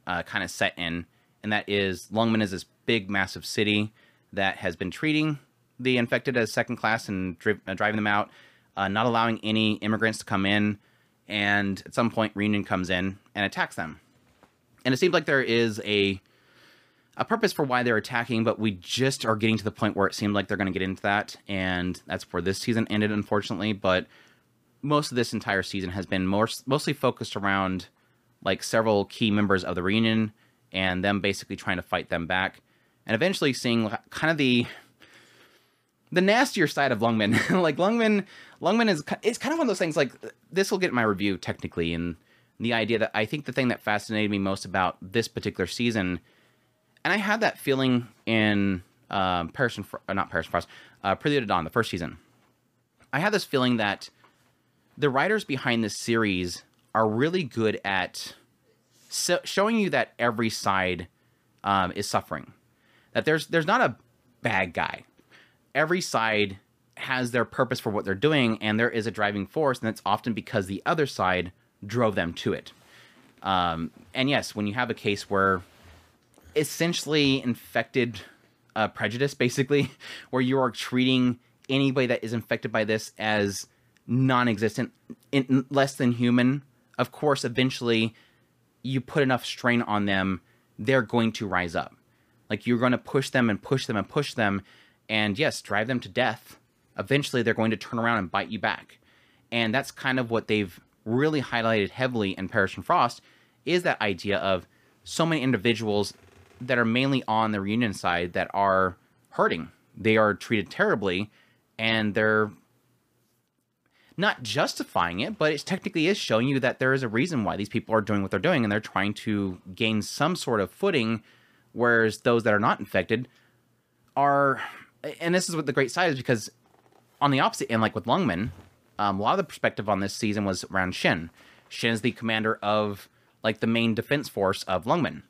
uh, kind of set in, and that is Lungmen is this big, massive city that has been treating the infected as second class and dri- uh, driving them out, uh, not allowing any immigrants to come in, and at some point Reunion comes in and attacks them. And it seems like there is a a purpose for why they're attacking, but we just are getting to the point where it seemed like they're going to get into that, and that's where this season ended, unfortunately. But most of this entire season has been more mostly focused around like several key members of the reunion and them basically trying to fight them back, and eventually seeing kind of the the nastier side of Lungmen. like Lungmen, Lungmen is it's kind of one of those things. Like this will get my review technically, and the idea that I think the thing that fascinated me most about this particular season and I had that feeling in um, Perish and uh, not Perish in Frost, uh, Prelude to Dawn, the first season. I had this feeling that the writers behind this series are really good at so- showing you that every side um, is suffering. That there's there's not a bad guy. Every side has their purpose for what they're doing, and there is a driving force, and it's often because the other side drove them to it. Um, and yes, when you have a case where essentially infected uh, prejudice, basically, where you are treating anybody that is infected by this as non-existent, in, less than human. Of course, eventually, you put enough strain on them, they're going to rise up. Like you're going to push them and push them and push them, and yes, drive them to death. Eventually, they're going to turn around and bite you back, and that's kind of what they've really highlighted heavily in Perish in Frost is that idea of so many individuals that are mainly on the reunion side that are hurting. They are treated terribly, and they're not justifying it, but it technically is showing you that there is a reason why these people are doing what they're doing, and they're trying to gain some sort of footing, whereas those that are not infected are. And this is what the great side is because on the opposite end, like with Lungmen, um, a lot of the perspective on this season was around Shin. Shin is the commander of like the main defense force of Lungmen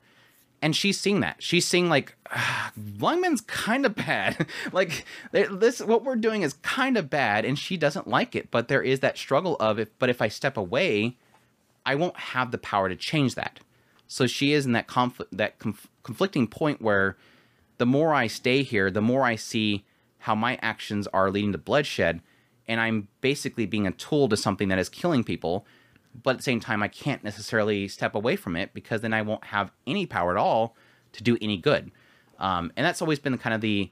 and she's seeing that. She's seeing like Lungmen's kind of bad. like this, what we're doing is kind of bad, and she doesn't like it. But there is that struggle of if, but if I step away, I won't have the power to change that. So she is in that conflict, that conf- conflicting point where the more I stay here, the more I see how my actions are leading to bloodshed, and I'm basically being a tool to something that is killing people but at the same time, I can't necessarily step away from it because then I won't have any power at all to do any good. Um, and that's always been kind of the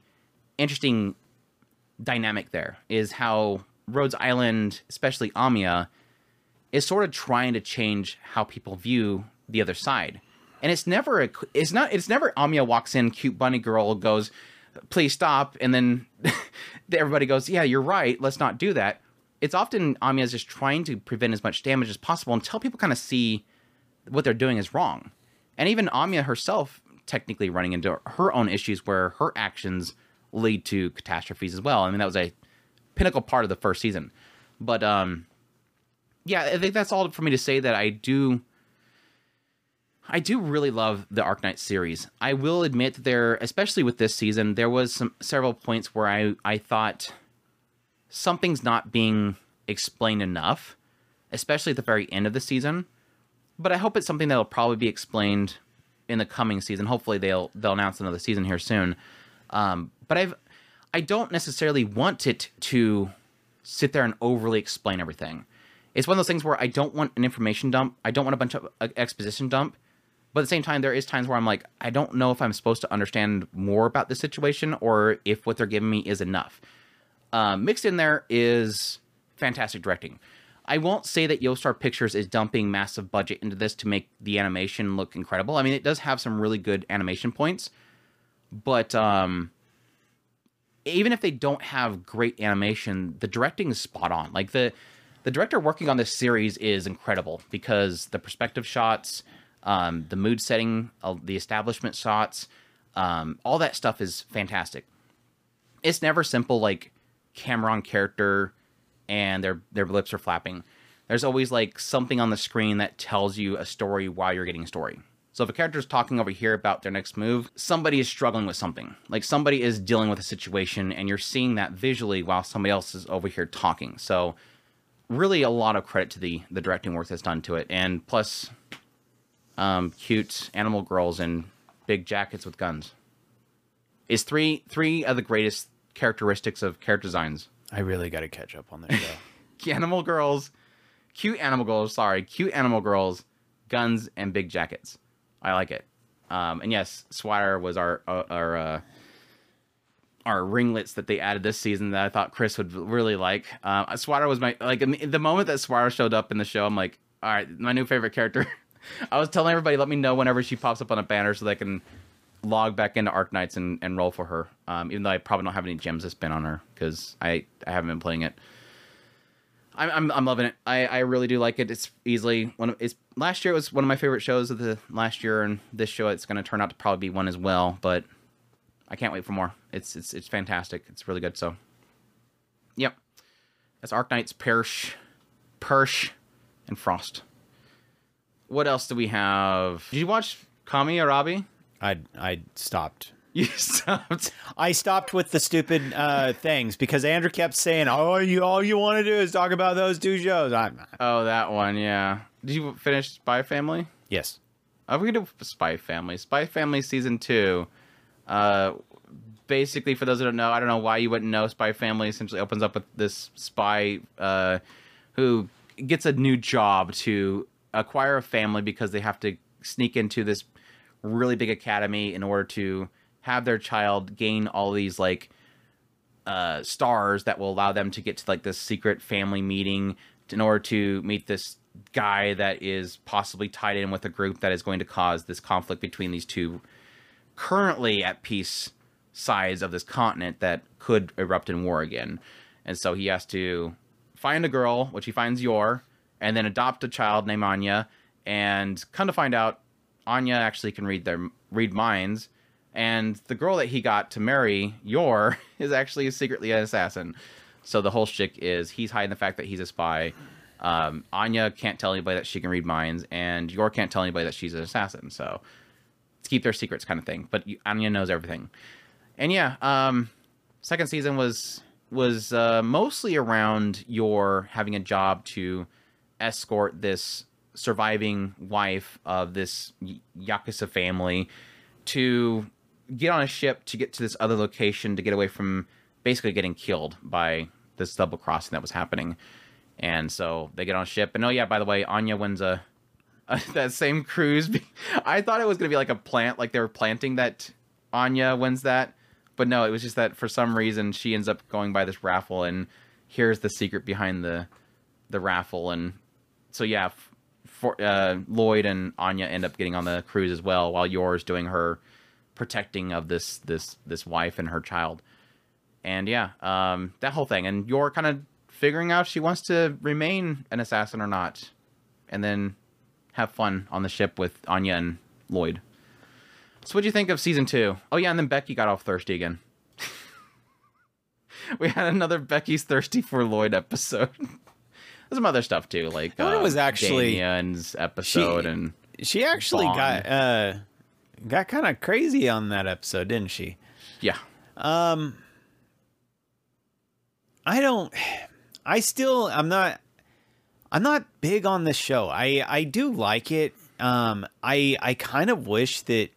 interesting dynamic there is how Rhodes Island, especially Amiya, is sort of trying to change how people view the other side. And it's never a, it's not it's never Amiya walks in, cute bunny girl goes, please stop, and then everybody goes, yeah, you're right, let's not do that it's often Amiya is just trying to prevent as much damage as possible until people kind of see what they're doing is wrong. And even Amiya herself technically running into her own issues where her actions lead to catastrophes as well. I mean, that was a pinnacle part of the first season. But um yeah, I think that's all for me to say that I do. I do really love the Arknight series. I will admit that there, especially with this season, there was some several points where I I thought something's not being explained enough, especially at the very end of the season. But I hope it's something that'll probably be explained in the coming season. Hopefully they'll they'll announce another season here soon. Um, but I've I don't necessarily want it to sit there and overly explain everything. It's one of those things where I don't want an information dump. I don't want a bunch of uh, exposition dump. But at the same time, there is times where I'm like, I don't know if I'm supposed to understand more about the situation or if what they're giving me is enough. Um, mixed in there is fantastic directing. I won't say that Star Pictures is dumping massive budget into this to make the animation look incredible. I mean, it does have some really good animation points, but um, even if they don't have great animation, the directing is spot on. Like the the director working on this series is incredible because the perspective shots, um, the mood setting, the establishment shots, um, all that stuff is fantastic. It's never simple like camera on character and their their lips are flapping. There's always like something on the screen that tells you a story while you're getting a story. So if a character is talking over here about their next move, somebody is struggling with something. Like somebody is dealing with a situation and you're seeing that visually while somebody else is over here talking. So really a lot of credit to the the directing work that's done to it. And plus um, cute animal girls in big jackets with guns. Is three three of the greatest characteristics of character designs.
I really got to catch up on that
show. animal girls, cute animal girls, sorry, cute animal girls, guns and big jackets. I like it. Um, and yes, Swatter was our uh, our uh, our ringlets that they added this season that I thought Chris would really like. Uh, Swatter was my like the moment that Swatter showed up in the show, I'm like, all right, my new favorite character. I was telling everybody, let me know whenever she pops up on a banner so they can log back into Arknights and, and roll for her. Um, even though I probably don't have any gems to spend on her because I I haven't been playing it. I'm, I'm, I'm loving it. I, I really do like it. It's easily one of it's last year it was one of my favorite shows of the last year, and this show it's going to turn out to probably be one as well. But I can't wait for more. It's it's it's fantastic. It's really good. So, yep, that's Arknights, Persh, Persh, and Frost. What else do we have? Did you watch Kami Arabi?
I I stopped
You stopped.
I stopped with the stupid uh, things because Andrew kept saying, "Oh, you all you want to do is talk about those two shows." I'm
Oh, that one, yeah. Did you finish Spy Family?
yes.
I'm gonna do Spy Family. Spy Family season two. Uh, basically, for those who don't know, I don't know why you wouldn't know. Spy Family essentially opens up with this spy uh, who gets a new job to acquire a family because they have to sneak into this really big academy in order to have their child gain all these like uh, stars that will allow them to get to like this secret family meeting in order to meet this guy that is possibly tied in with a group that is going to cause this conflict between these two currently at peace sides of this continent that could erupt in war again. And so he has to find a girl, which he finds Yor, and then adopt a child named Anya. And come to find out, Anya actually can read their read minds, and the girl that he got to marry, Yor, is actually secretly an assassin. So the whole shtick is he's hiding the fact that he's a spy. Um, Anya can't tell anybody that she can read minds, and Yor can't tell anybody that she's an assassin. So to keep their secrets, kind of thing. But Anya knows everything. And yeah, um, second season was was uh, mostly around Yor having a job to escort this surviving wife of this Yakuza family to get on a ship to get to this other location to get away from basically getting killed by this double crossing that was happening. And so they get on a ship. And oh yeah, by the way, Anya wins a, a that same cruise. I thought it was gonna be like a plant, like they were planting that Anya wins that, but no, it was just that for some reason she ends up going by this raffle, and here's the secret behind the the raffle. And so yeah, for, uh, Lloyd and Anya end up getting on the cruise as well, while Yor's doing her protecting of this this this wife and her child. And yeah, um, that whole thing, and Yor kind of figuring out she wants to remain an assassin or not, and then have fun on the ship with Anya and Lloyd. So, what do you think of season two? Oh yeah, and then Becky got off thirsty again. we had another Becky's thirsty for Lloyd episode. some other stuff too, like
Well, it
uh,
was actually-
Damian's episode, and
She actually got uh got kind of crazy on that episode, didn't she?
yeah, Um,
I don't I still I'm not I'm not big on this show. I I do like it. Um I I kind of wish that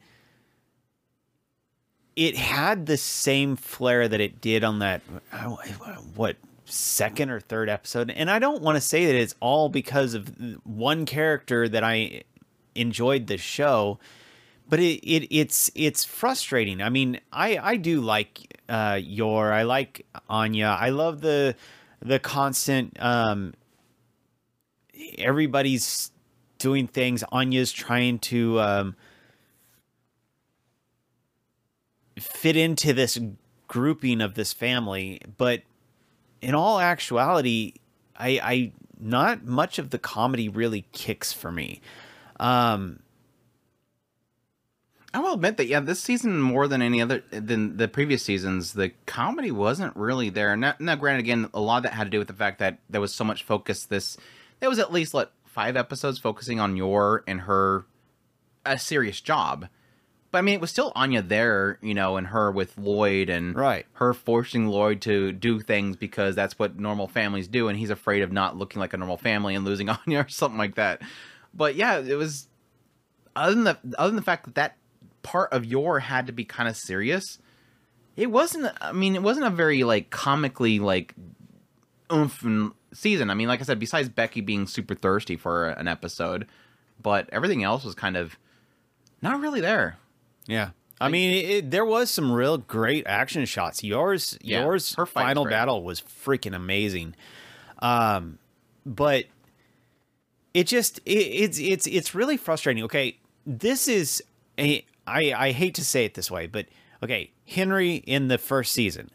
it had the same flair that it did on that uh, what second or third episode. And I don't want to say that it's all because of one character that I enjoyed the show but it, it it's it's frustrating. I mean, I I do like uh Yor I like Anya. I love the the constant um everybody's doing things. Anya's trying to um fit into this grouping of this family, but in all actuality, I I not much of the comedy really kicks for me. Um
I will admit that yeah, this season more than any other than the previous seasons, the comedy wasn't really there. Now, now granted, again, a lot of that had to do with the fact that there was so much focus. This there was at least like five episodes focusing on Yor and her a serious job. But I mean, it was still Anya there, you know, and her with Lloyd and
Right.
her forcing Lloyd to do things because that's what normal families do, and he's afraid of not looking like a normal family and losing Anya or something like that. But yeah, it was other than the other than the fact that that part of Yor had to be kind of serious. It wasn't. I mean, it wasn't a very like comically like oomph season. I mean, like I said, besides Becky being super thirsty for an episode, but everything else was kind of not really there.
Yeah. I mean, it, there was some real great action shots. Yor's,
Yeah,
Yor's,
her
final
great.
battle was freaking amazing. Um, but it just it, it's it's it's really frustrating. Okay, this is a I I hate to say it this way, but okay, Henry in the first season,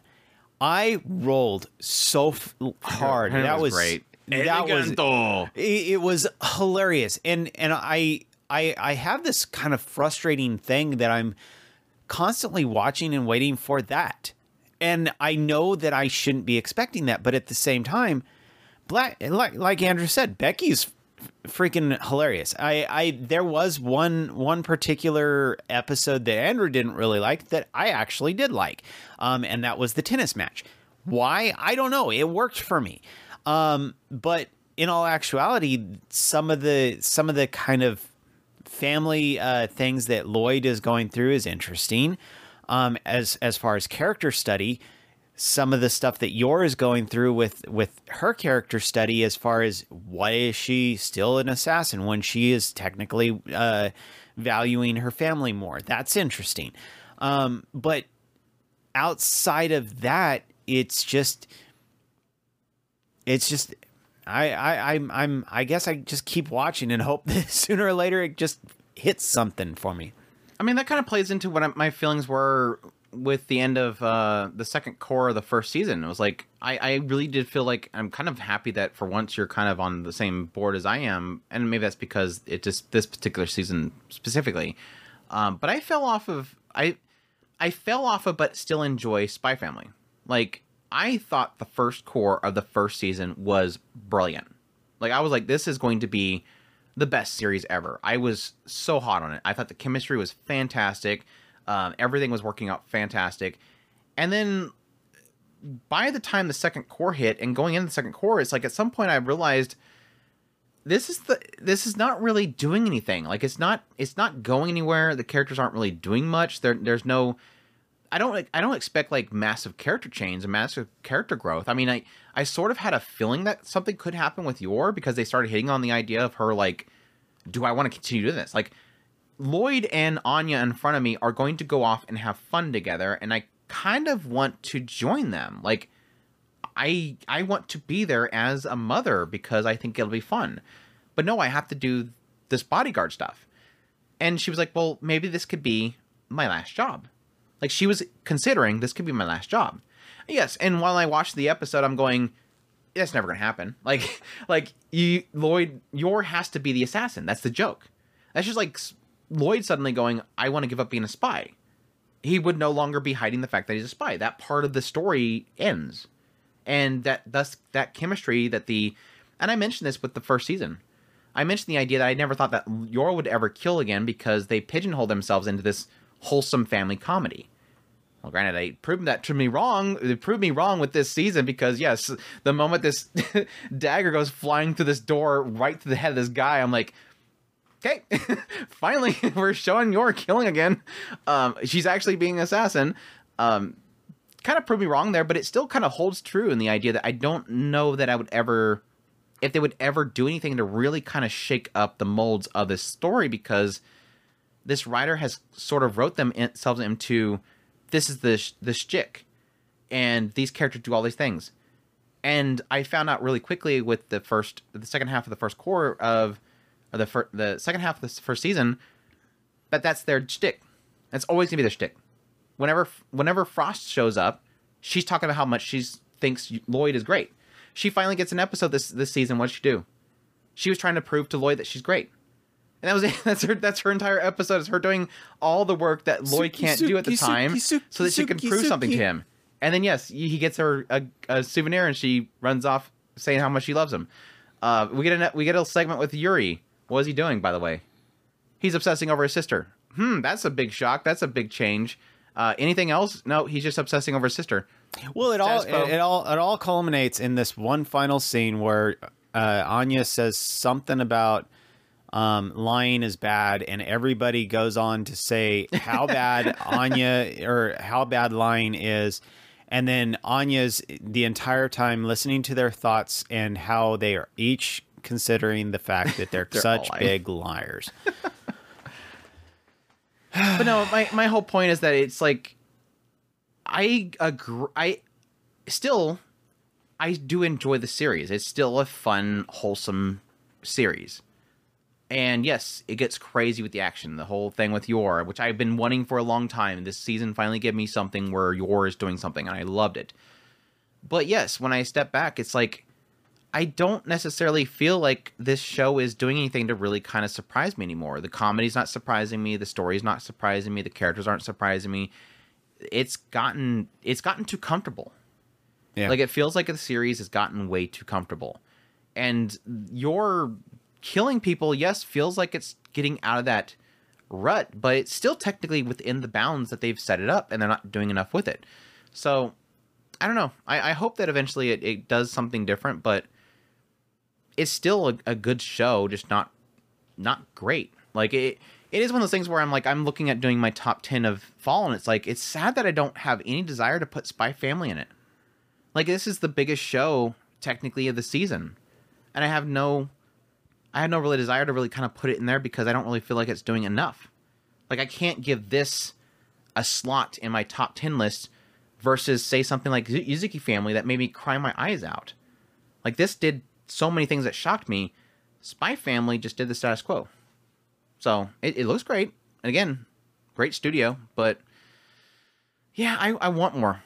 I rolled so f- hard.
Henry
that
was
was
great.
That was
Eleganto.
it, it was hilarious and and I, I i have this kind of frustrating thing that i'm constantly watching and waiting for that. And i know that i shouldn't be expecting that but at the same time black like like andrew said becky's freaking hilarious. I i there was one one particular episode that andrew didn't really like that i actually did like um and that was the tennis match. Why? I don't know. It worked for me. Um but in all actuality some of the some of the kind of family uh, things that Lloyd is going through is interesting. Um, as as far as character study, some of the stuff that Yor is going through with with her character study, as far as why is she still an assassin when she is technically uh, valuing her family more? That's interesting. Um, but outside of that, it's just it's just I, I I'm I'm I guess I just keep watching and hope that sooner or later it just hits something for me.
I mean, that kind of plays into what my feelings were with the end of uh, the second cour of the first season. It was like I, I really did feel like I'm kind of happy that for once you're kind of on the same board as I am, and maybe that's because it just this particular season specifically. Um, but I fell off of I I fell off of, but still enjoy Spy Family. Like I thought the first cour of the first season was brilliant. Like I was like, this is going to be the best series ever. I was so hot on it. I thought the chemistry was fantastic. Um, everything was working out fantastic. And then by the time the second cour hit and going into the second cour, it's like at some point I realized this is the this is not really doing anything. Like it's not it's not going anywhere. The characters aren't really doing much. There there's no I don't I don't expect like massive character change and massive character growth. I mean, I I sort of had a feeling that something could happen with Yor because they started hitting on the idea of her like, do I want to continue doing this? Like, Lloyd and Anya in front of me are going to go off and have fun together, and I kind of want to join them. Like, I I want to be there as a mother because I think it'll be fun. But no, I have to do this bodyguard stuff. And she was like, "Well, maybe this could be my last job." Like she was considering this could be my last job. Yes, and while I watched the episode, I'm going, that's never gonna happen. Like, like you, Lloyd, Yor has to be the assassin. That's the joke. That's just like Lloyd suddenly going, I want to give up being a spy. He would no longer be hiding the fact that he's a spy. That part of the story ends, and that thus that chemistry that the And I mentioned this with the first season. I mentioned the idea that I never thought that Yor would ever kill again because they pigeonholed themselves into this wholesome family comedy. Well, granted, they proved that to me wrong. They proved me wrong with this season because yes, the moment this dagger goes flying through this door right to the head of this guy, I'm like, okay, finally we're showing Yor killing again. Um, she's actually being an assassin. Um, kind of proved me wrong there, but it still kind of holds true in the idea that I don't know that I would ever, if they would ever do anything to really kind of shake up the molds of this story because this writer has sort of wrote themselves into this is the the shtick, and these characters do all these things. And I found out really quickly with the first, the second half of the first cour of, or the fir- the second half of the first season, that that's their shtick. That's always gonna be their shtick. Whenever whenever Frost shows up, she's talking about how much she thinks Lloyd is great. She finally gets an episode this this season. What she do? She was trying to prove to Lloyd that she's great. And that was it. That's her. That's her entire episode. Is her doing all the work that Lloyd can't do at the time, so that she can prove something to him. And then yes, he gets her a, a, souvenir, and she runs off saying how much she loves him. Uh, we get a we get a segment with Yuri. What is he doing, by the way? He's obsessing over his sister. Hmm, that's a big shock. That's a big change. Uh, anything else? No, he's just obsessing over his sister.
Well, it all it, it, all it all culminates in this one final scene where uh, Anya says something about um, lying is bad, and everybody goes on to say how bad Anya or how bad lying is. And then Anya's the entire time listening to their thoughts and how they are each considering the fact that they're, they're such big liars.
but no, my, my whole point is that it's like I agree. I still I do enjoy the series. It's still a fun, wholesome series. And yes, it gets crazy with the action. The whole thing with Yor, which I've been wanting for a long time. This season finally gave me something where Yor is doing something, and I loved it. But yes, when I step back, it's like I don't necessarily feel like this show is doing anything to really kind of surprise me anymore. The comedy's not surprising me, the story's not surprising me, the characters aren't surprising me. It's gotten it's gotten too comfortable. Yeah. Like it feels like the series has gotten way too comfortable. And Yor killing people, yes, feels like it's getting out of that rut, but it's still technically within the bounds that they've set it up, and they're not doing enough with it. So, I don't know. I, I hope that eventually it, it, does something different, but it's still a, a, good show, just not not great. Like it, it is one of those things where I'm like, I'm looking at doing my top ten of Fall, and it's like it's sad that I don't have any desire to put Spy Family in it. Like this is the biggest show technically of the season, and I have no I had no really desire to really kind of put it in there because I don't really feel like it's doing enough. Like I can't give this a slot in my top 10 list versus say something like Yuzuki Family that made me cry my eyes out. Like this did so many things that shocked me. Spy Family just did the status quo. So it, it looks great. And again, great studio, but yeah, I, I want more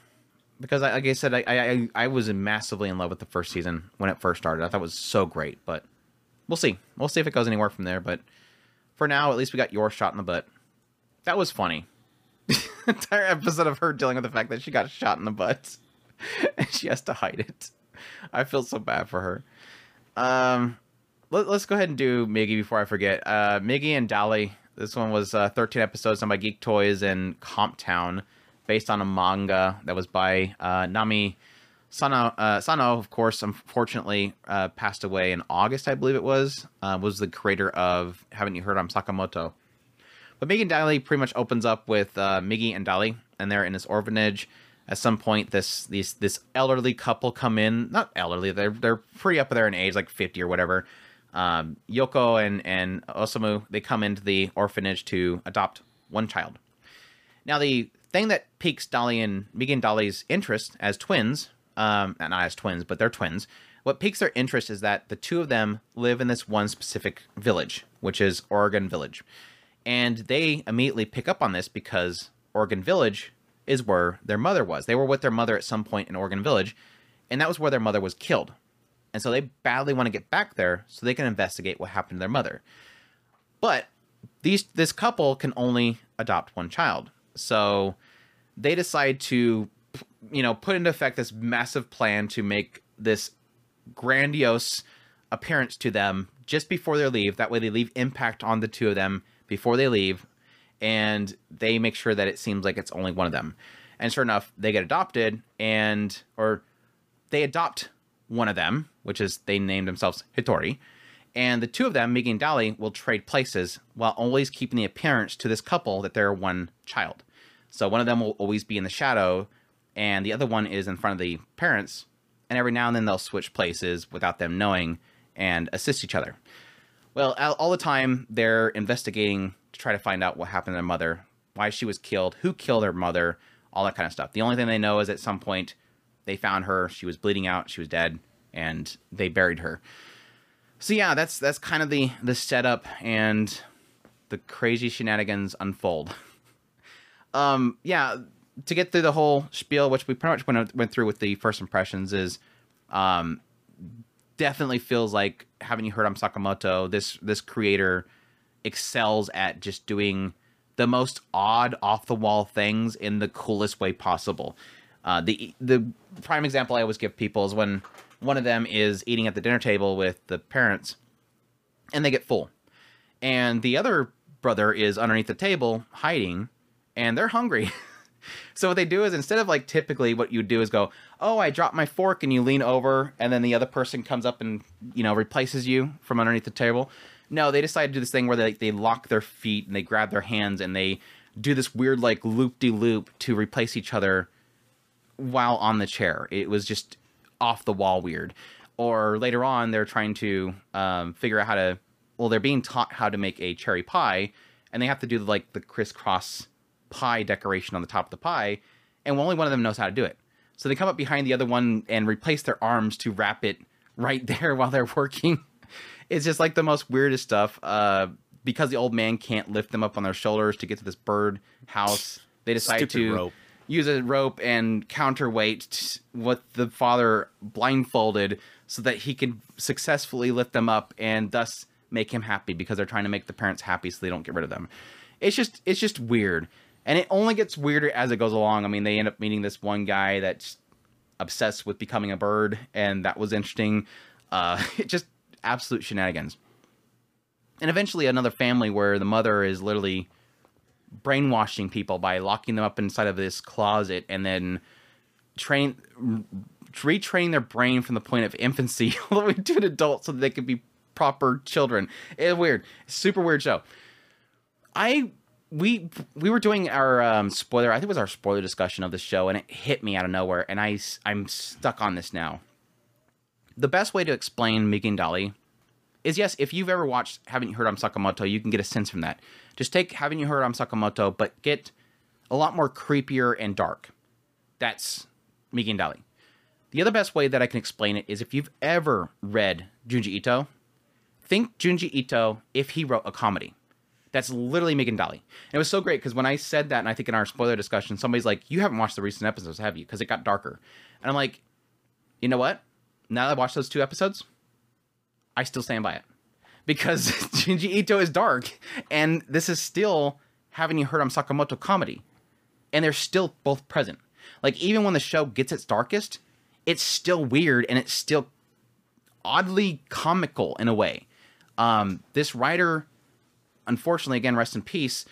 because I, like I said, I, I I was massively in love with the first season when it first started. I thought it was so great, but we'll see. We'll see if it goes anywhere from there. But for now, at least we got Yor shot in the butt. That was funny. entire episode of her dealing with the fact that she got shot in the butt and she has to hide it. I feel so bad for her. Um, let, us go ahead and do Migi before I forget. Uh, Migi and Dali. This one was uh, 13 episodes done by Geek Toys and Comptown, based on a manga that was by uh, Nami Sano, uh, of course, unfortunately uh, passed away in August, I believe it was. Uh, was the creator of Haven't You Heard? I'm Sakamoto. But Migi and Dali pretty much opens up with uh, Migi and Dali, and they're in this orphanage. At some point, this these this elderly couple come in. Not elderly, they're they're pretty up there in age, like 50 or whatever. Um, Yoko and and Osamu they come into the orphanage to adopt one child. Now, the thing that piques Dali and Migi and Dali's interest as twins um, not as twins, but they're twins. What piques their interest is that the two of them live in this one specific village, which is Oregon Village. And they immediately pick up on this because Oregon Village is where their mother was. They were with their mother at some point in Oregon Village, and that was where their mother was killed. And so they badly want to get back there so they can investigate what happened to their mother. But these this couple can only adopt one child. So they decide to you know, put into effect this massive plan to make this grandiose appearance to them just before they leave. That way, they leave impact on the two of them before they leave, and they make sure that it seems like it's only one of them. And sure enough, they get adopted, and or they adopt one of them, which is they name themselves Hitori. And the two of them, Migi and Dali, will trade places while always keeping the appearance to this couple that they're one child. So one of them will always be in the shadow, and the other one is in front of the parents. And every now and then they'll switch places without them knowing and assist each other. Well, all the time they're investigating to try to find out what happened to their mother, why she was killed, who killed her mother, all that kind of stuff. The only thing they know is at some point they found her, she was bleeding out, she was dead, and they buried her. So yeah, that's that's kind of the the setup and the crazy shenanigans unfold. um, yeah, to get through the whole spiel, which we pretty much went went through with the first impressions, is um, definitely feels like Haven't You Heard I'm Sakamoto, this this creator excels at just doing the most odd, off the wall things in the coolest way possible. Uh, the the prime example I always give people is when one of them is eating at the dinner table with the parents, and they get full, and the other brother is underneath the table hiding, and they're hungry. so what they do is instead of like typically what you do is go, "Oh, I dropped my fork," and you lean over, and then the other person comes up and you know replaces you from underneath the table. No, they decide to do this thing where they they lock their feet and they grab their hands and they do this weird like loop de loop to replace each other while on the chair. It was just off the wall weird. Or later on, they're trying to um, figure out how to. Well, they're being taught how to make a cherry pie, and they have to do like the crisscross pie decoration on the top of the pie, and only one of them knows how to do it. So they come up behind the other one and replace their arms to wrap it right there while they're working. It's just like the most weirdest stuff. Uh, because the old man can't lift them up on their shoulders to get to this bird house, they decide Stupid to rope use a rope and counterweight what the father blindfolded so that he can successfully lift them up and thus make him happy because they're trying to make the parents happy so they don't get rid of them. It's just it's just weird. And it only gets weirder as it goes along. I mean, they end up meeting this one guy that's obsessed with becoming a bird and that was interesting. Uh just absolute shenanigans. And eventually another family where the mother is literally brainwashing people by locking them up inside of this closet and then train retraining their brain from the point of infancy all the way to an adult so that they could be proper children. It's weird. Super weird show. I we we were doing our um, spoiler. I think it was our spoiler discussion of the show, and it hit me out of nowhere, and I I'm stuck on this now. The best way to explain Migi and Dali is yes, if you've ever watched Haven't You Heard I'm Sakamoto, you can get a sense from that. Just take Haven't You Heard I'm Sakamoto, but get a lot more creepier and dark. That's Migi and Dali. The other best way that I can explain it is if you've ever read Junji Ito, think Junji Ito if he wrote a comedy. That's literally Migi Dali. And it was so great because when I said that, and I think in our spoiler discussion, somebody's like, You haven't watched the recent episodes, have you? Because it got darker. And I'm like, You know what? Now that I've watched those two episodes, I still stand by it because Junji Ito is dark, and this is still Haven't You Heard I'm Sakamoto comedy, and they're still both present. Like even when the show gets its darkest, it's still weird and it's still oddly comical in a way. Um, this writer, unfortunately, again, rest in peace,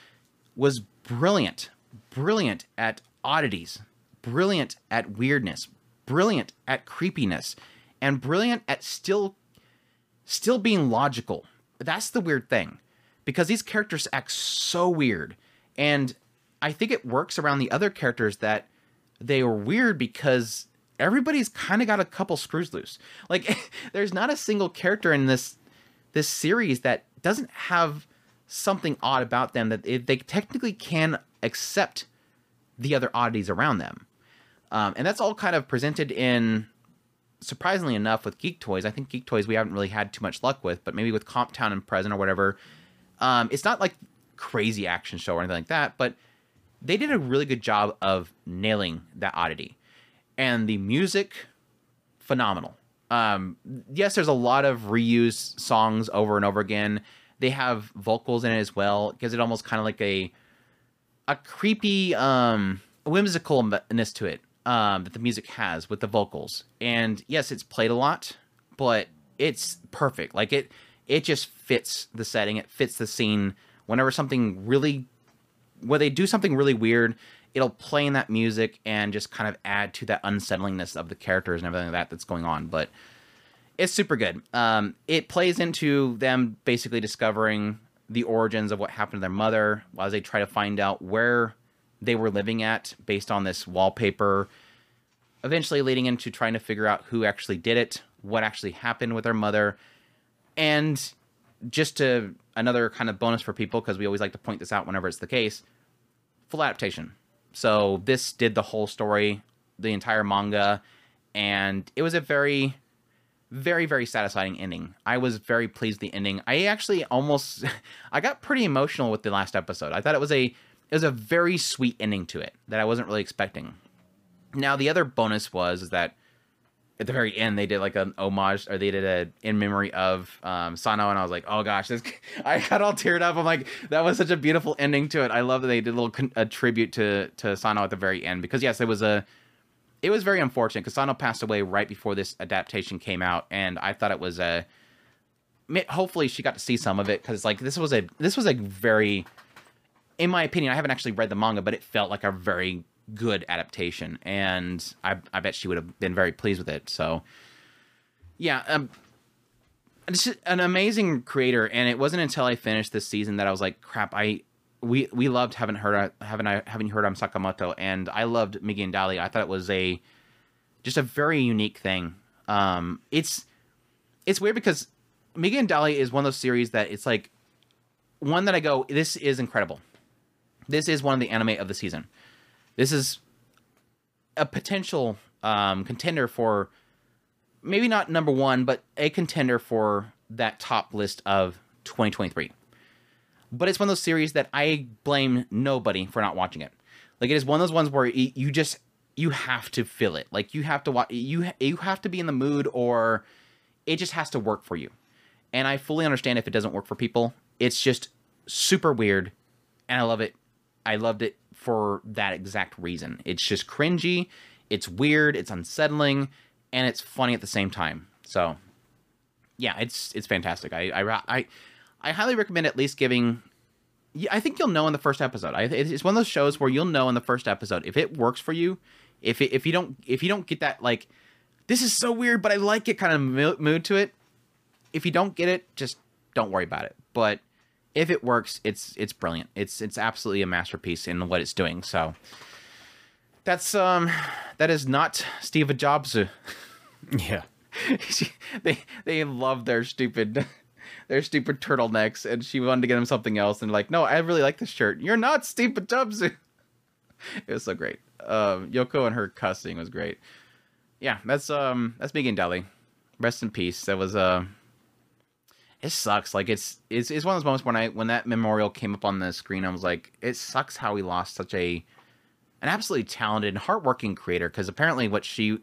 was brilliant, brilliant at oddities, brilliant at weirdness, brilliant at creepiness, and brilliant at still still being logical. That's the weird thing because these characters act so weird. And I think it works around the other characters that they are weird because everybody's kind of got a couple screws loose. Like there's not a single character in this this series that doesn't have something odd about them that they technically can accept the other oddities around them. Um, and that's all kind of presented in surprisingly enough, with Geek Toys, I think Geek Toys we haven't really had too much luck with, but maybe with Comp Town and Present or whatever, um, it's not like crazy action show or anything like that, but they did a really good job of nailing that oddity. And the music, phenomenal. Um, yes, there's a lot of reused songs over and over again. They have vocals in it as well. It gives it almost kind of like a a creepy um, whimsicalness to it um, that the music has with the vocals. And yes, it's played a lot, but it's perfect. Like it it just fits the setting. It fits the scene. Whenever something really when they do something really weird, it'll play in that music and just kind of add to that unsettlingness of the characters and everything like that that's going on. But it's super good. Um, it plays into them basically discovering the origins of what happened to their mother as they try to find out where they were living at based on this wallpaper. Eventually, leading into trying to figure out who actually did it, what actually happened with their mother, and just to another kind of bonus for people because we always like to point this out whenever it's the case. Full adaptation. So this did the whole story, the entire manga, and it was a very very very satisfying ending. I was very pleased the ending. I actually almost I got pretty emotional with the last episode. I thought it was a it was a very sweet ending to it that I wasn't really expecting. Now the other bonus was that at the very end they did like an homage or they did a in memory of um, Sano and I was like, oh gosh, this I got all teared up. I'm like, that was such a beautiful ending to it. I love that they did a little a tribute to to Sano at the very end because yes, it was a it was very unfortunate because Sano passed away right before this adaptation came out, and I thought it was a. Hopefully, she got to see some of it because like this was a this was a very, in my opinion, I haven't actually read the manga, but it felt like a very good adaptation, and I I bet she would have been very pleased with it. So, yeah, um, an amazing creator, and it wasn't until I finished this season that I was like, crap, I we we loved haven't heard haven't I haven't heard on Sakamoto and I loved Migi and Dali. I thought it was a just a very unique thing. Um, it's it's weird because Migi and Dali is one of those series that it's like one that I go, this is incredible. This is one of the anime of the season. This is a potential um, contender for maybe not number one, but a contender for that top list of 2023 but it's one of those series that I blame nobody for not watching it. Like it is one of those ones where you just you have to feel it. Like you have to watch you you have to be in the mood or it just has to work for you. And I fully understand if it doesn't work for people. It's just super weird and I love it. I loved it for that exact reason. It's just cringy, it's weird, it's unsettling, and it's funny at the same time. So, yeah, it's it's fantastic. I I I I highly recommend at least giving. I think you'll know in the first episode. I, it's one of those shows where you'll know in the first episode if it works for you. If it, if you don't if you don't get that like, this is so weird, but I like it kind of mood to it. If you don't get it, just don't worry about it. But if it works, it's it's brilliant. It's it's absolutely a masterpiece in what it's doing. So that's um that is not Steve Jobs.
Yeah.
they they love their stupid their stupid turtlenecks, and she wanted to get him something else, and like, no, I really like this shirt. You're not Steve Jobsu. it was so great. Um, Yoko and her cussing was great. Yeah, that's um, that's Migi and Dali. Rest in peace. That was uh, it sucks. Like it's it's it's one of those moments when I when that memorial came up on the screen, I was like, it sucks how we lost such a an absolutely talented, and hardworking creator. Because apparently, what she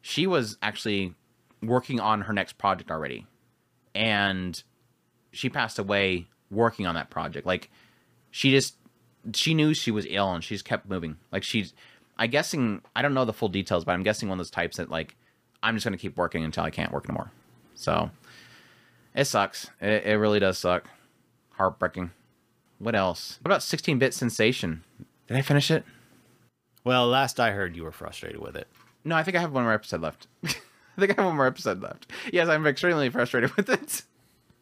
she was actually working on her next project already, and she passed away working on that project. Like she just she knew she was ill and she just kept moving. Like she's I guessing I don't know the full details, but I'm guessing one of those types that like I'm just gonna keep working until I can't work anymore. So it sucks. It, it really does suck. Heartbreaking. What else? What about 16-bit sensation? Did I finish it?
Well, last I heard, you were frustrated with it.
No, I think I have one more episode left. I think I have one more episode left. Yes, I'm extremely frustrated with it.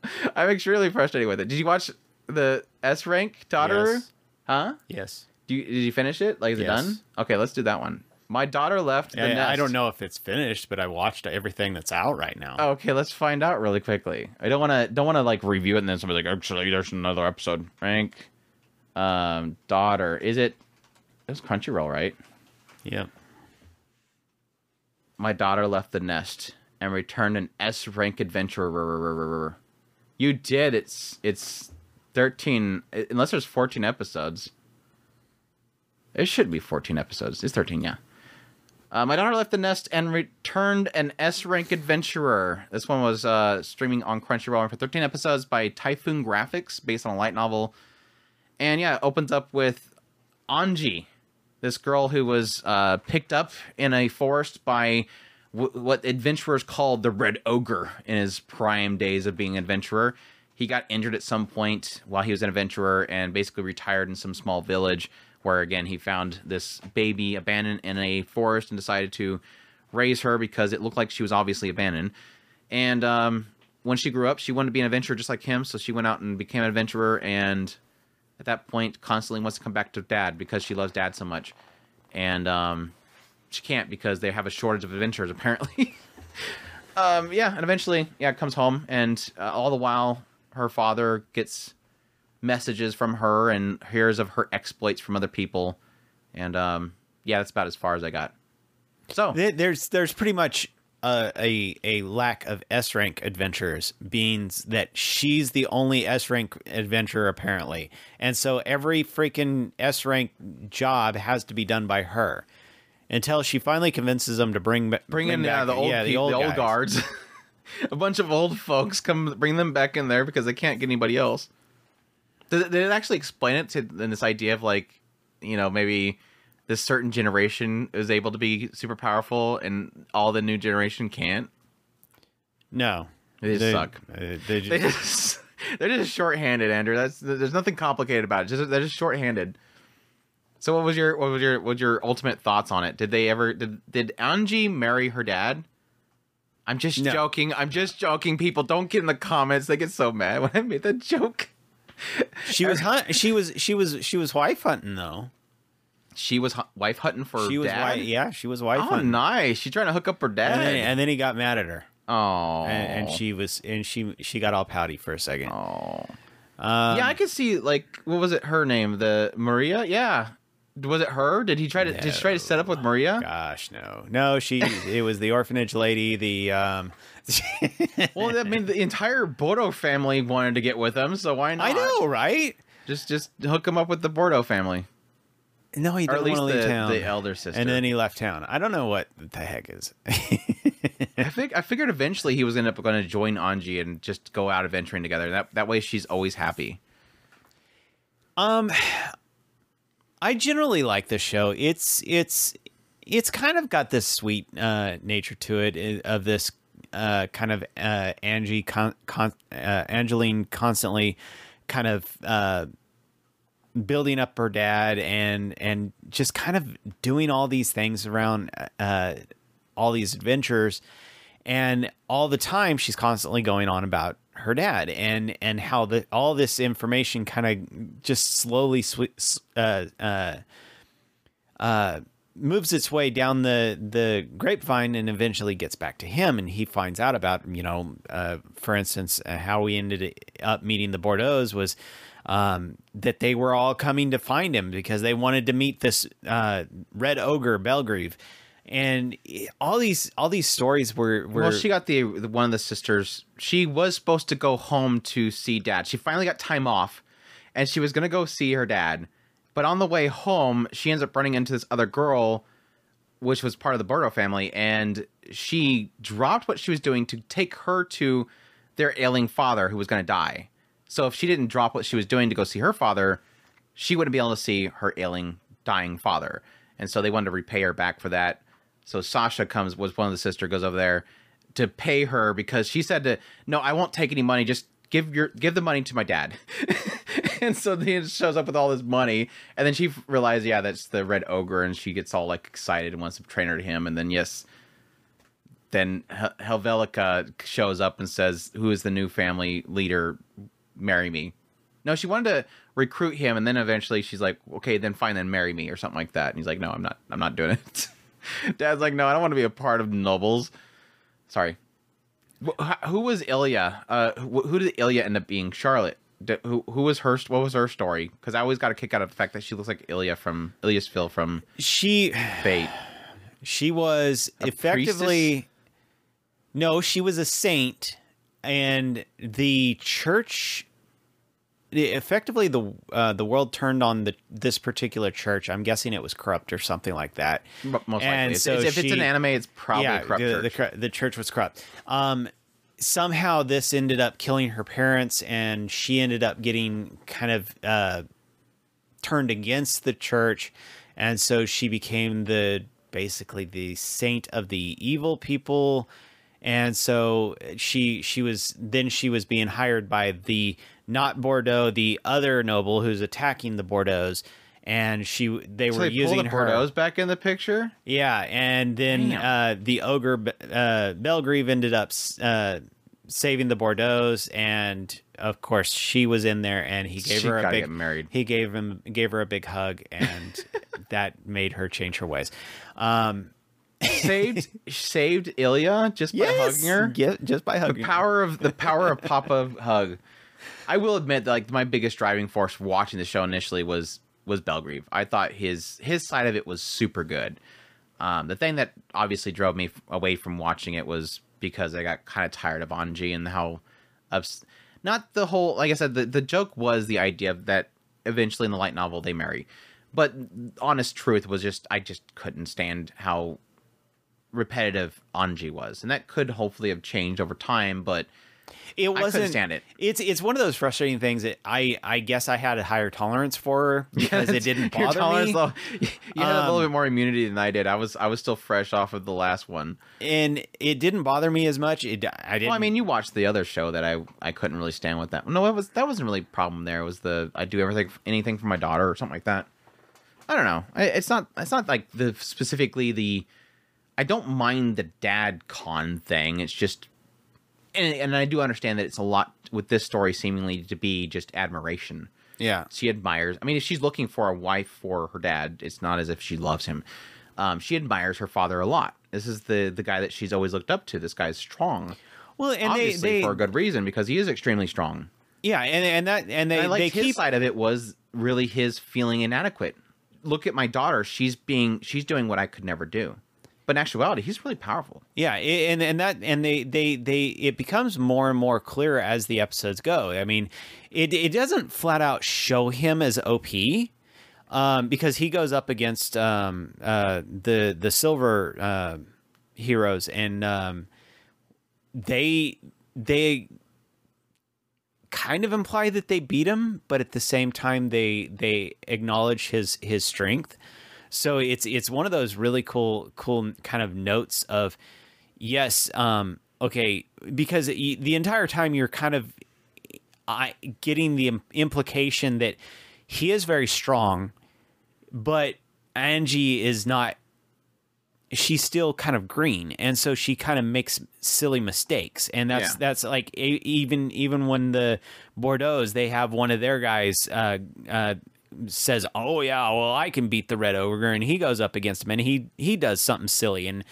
I'm extremely frustrated with it. Did you watch the S rank daughter?
Yes.
Huh?
Yes.
Do you, did you finish it? Like, is
Yes.
it done? Okay, let's do that one. My daughter left the nest.
I don't know if it's finished, but I watched everything that's out right now.
Okay, let's find out really quickly. I don't want to don't want to like review it and then somebody's like, actually, there's another episode. Rank, um, daughter. Is it? It was Crunchyroll, right?
Yep.
My daughter left the nest and returned an S rank adventurer. You did. It's it's thirteen. Unless there's fourteen episodes. It should be fourteen episodes. It's thirteen, yeah. Uh, my daughter left the nest and returned an S rank adventurer. This one was uh, streaming on Crunchyroll for 13 episodes by Typhoon Graphics, based on a light novel. And yeah, it opens up with Anji, this girl who was uh, picked up in a forest by w- what adventurers called the Red Ogre in his prime days of being an adventurer. He got injured at some point while he was an adventurer and basically retired in some small village where, again, he found this baby abandoned in a forest and decided to raise her because it looked like she was obviously abandoned. And um, when she grew up, she wanted to be an adventurer just like him, so she went out and became an adventurer. And at that point, constantly wants to come back to dad because she loves dad so much. And um, she can't because they have a shortage of adventurers apparently. um, yeah, and eventually, yeah, comes home, and uh, all the while, her father gets messages from her and hears of her exploits from other people, and um, yeah, that's about as far as I got. So
There's there's pretty much a a, a lack of S rank adventurers, being that she's the only S rank adventurer apparently, and so every freaking S rank job has to be done by her. Until she finally convinces them to bring ba-
bring in
back,
uh, the old
yeah,
the old,
guys.
guards. a bunch of old folks come bring them back in there because they can't get anybody else. Did, it- did it actually explain it to in this idea of like, you know, maybe this certain generation is able to be super powerful and all the new generation can't?
No,
They just suck.
uh, they just,
They just they're just shorthanded, Andrew. That's there's nothing complicated about it. Just they're just shorthanded. So what was your what was your what was your ultimate thoughts on it? Did they ever did did Angie marry her dad? I'm just
No.
joking. I'm just joking. People don't get in the comments. They get so mad when I made that joke.
she was hunt, she was she was she was wife hunting though.
She was hu- wife hunting for
She was
dad.
wife, yeah, she was wife
Oh,
hunting.
nice. She's trying to hook up her
And
dad.
then, and then he got mad at her,
oh,
and, and she was and she she got all pouty for a second.
Oh.
Um,
yeah, I could see like what was it? Her name, the Maria. Yeah, was it her? Did he try to did he try to set up with Maria?
Gosh, no, no. She it was the orphanage lady. The um,
Well, I mean, the entire Bordeaux family wanted to get with him, so why not?
I know, right?
Just just hook him up with the Bordeaux family,
No, he
or at
didn't
least
want to
the,
town.
the elder sister.
and then he left town. I don't know what the heck is.
I think I figured eventually he was gonna going to join Anji and just go out adventuring together. That that way she's always happy.
Um, I generally like this show. It's it's it's kind of got this sweet uh, nature to it of this uh, kind of uh, Angie con, con, uh, Angeline constantly kind of uh, building up her dad and and just kind of doing all these things around uh, all these adventures and all the time she's constantly going on about her dad and and how the all this information kind of just slowly sw- uh, uh, uh, moves its way down the the grapevine and eventually gets back to him. And he finds out about you know uh, for instance uh, how we ended up meeting the Bordeaux's was um, that they were all coming to find him because they wanted to meet this uh, red ogre Belgrieve and all these all these stories were were
Well, she got the, the one of the sisters. She was supposed to go home to see dad. She finally got time off, and she was gonna go see her dad. But on the way home, she ends up running into this other girl, which was part of the Bordeaux family, and she dropped what she was doing to take her to their ailing father who was gonna die. So if she didn't drop what she was doing to go see her father, she wouldn't be able to see her ailing, dying father. And so they wanted to repay her back for that. So Sasha comes was one of the sister goes over there to pay her because she said to no, I won't take any money. Just give your give the money to my dad. and so he shows up with all this money, and then she realizes, yeah, that's the red ogre, and she gets all like excited and wants to train her to him. And then yes, then Hel- Helvetica shows up and says, "Who is the new family leader? Marry me." No, she wanted to recruit him, and then eventually she's like, "Okay, then fine, then marry me," or something like that. And he's like, "No, I'm not. I'm not doing it." Dad's like, "No, I don't want to be a part of nobles." Sorry. Who was Ilya? Uh, who, who did Ilya end up being? Charlotte. Who who was her? What was her story? Because I always got a kick out of the fact that she looks like Ilya from Ilya's Phil from
she
Fate.
she was effectively no she was a saint and the church effectively the uh, the world turned on the this particular church i'm guessing it was corrupt or something like that
M- Most likely.
And
It's-
so
if it's an anime, it's probably a corrupt
the,
church.
The, the church was corrupt. Um, somehow this ended up killing her parents, and she ended up getting kind of uh, turned against the church, and so she became the basically the saint of the evil people and so she she was then she was being hired by the not Bordeaux, the other noble who's attacking the Bordeaux, and she they
So
were
they
using
the
her.
Bordeaux back in the picture.
Yeah, and then uh, the ogre uh, Belgrieve ended up uh, saving the Bordeaux, and of course she was in there, and he gave
She
her a big
married.
He gave him gave her a big hug, and that made her change her ways. Um,
Saved saved Ilya just by hugging her.
yeah, just by hugging.
the
her.
power of the power of Papa hug. I will admit that like my biggest driving force for watching the show initially was was Belgrave. I thought his his side of it was super good. Um, the thing that obviously drove me away from watching it was because I got kind of tired of Anji and how ups- not the whole like I said the the joke was the idea that eventually in the light novel they marry. But honest truth was just I just couldn't stand how repetitive Anji was. And that could hopefully have changed over time, but
it
couldn't
wasn't
stand it.
It's it's one of those frustrating things that I I guess I had a higher tolerance for because it didn't
Your
bother
tolerance
me.
level- you had a little
Um,
bit more immunity than I did. I was I was still fresh off of the last one.
and it didn't bother me as much. It I didn't.
Well, I mean, you watched the other show that I I couldn't really stand with that. No, it was that wasn't really a problem there. It was the I do everything anything for my daughter or something like that. I don't know. I, it's not it's not like the specifically the I don't mind the dad con thing. It's just and and I do understand that it's a lot with this story seemingly to be just admiration.
yeah,
she admires i mean if she's looking for a wife for her dad it's not as if she loves him. Um, she admires her father a lot. This is the the guy that she's always looked up to. This guy's strong.
Well, and
obviously
they, they
for a good reason because he is extremely strong.
Yeah, and and that and they
and
they
his
keep
side of it was really his feeling inadequate. Look at my daughter. She's being she's doing what i could never do but in actuality he's really powerful
Yeah, and and that and they they they it becomes more and more clear as the episodes go. I mean, it it doesn't flat out show him as OP. Um, because he goes up against um, uh, the the silver uh, heroes, and um, they they kind of imply that they beat him, but at the same time they they acknowledge his his strength. So it's it's one of those really cool cool kind of notes of yes, um, okay, because the entire time you're kind of I getting the implication that he is very strong, but Angie is not. She's still kind of green, and so she kind of makes silly mistakes, and that's
Yeah.
that's like even even when the Bordeaux's they have one of their guys uh, uh, says, "Oh yeah, well I can beat the Red Ogre," and he goes up against him, and he he does something silly, and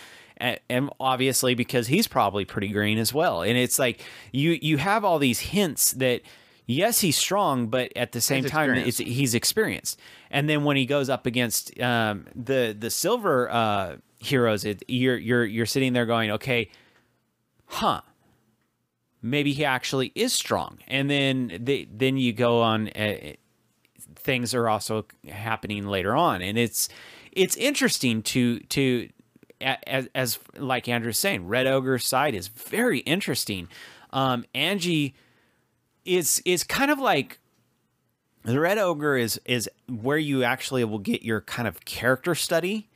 and- obviously because he's probably pretty green as well, and it's like you you have all these hints that yes he's strong, but at the same
He's
time it's he's experienced, and then when he goes up against um, the the silver uh, heroes, it, you're you're you're sitting there going, okay, huh maybe he actually is strong. And then they, then you go on uh, things are also happening later on. And it's it's interesting to to as, as like andrew's saying red ogre's side is very interesting. Um angie is is kind of like the red ogre is is where you actually will get your kind of character study.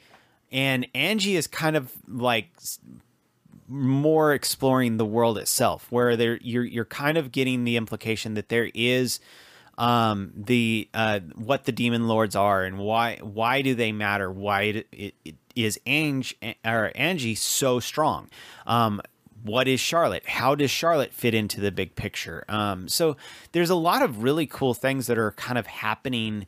And angie is kind of like more exploring the world itself, where there you're you're kind of getting the implication that there is um, the uh, what the demon lords are and why why do they matter? Why it, it, it is Ange or Angie so strong? Um, what is Charlotte? How does Charlotte fit into the big picture? Um, so there's a lot of really cool things that are kind of happening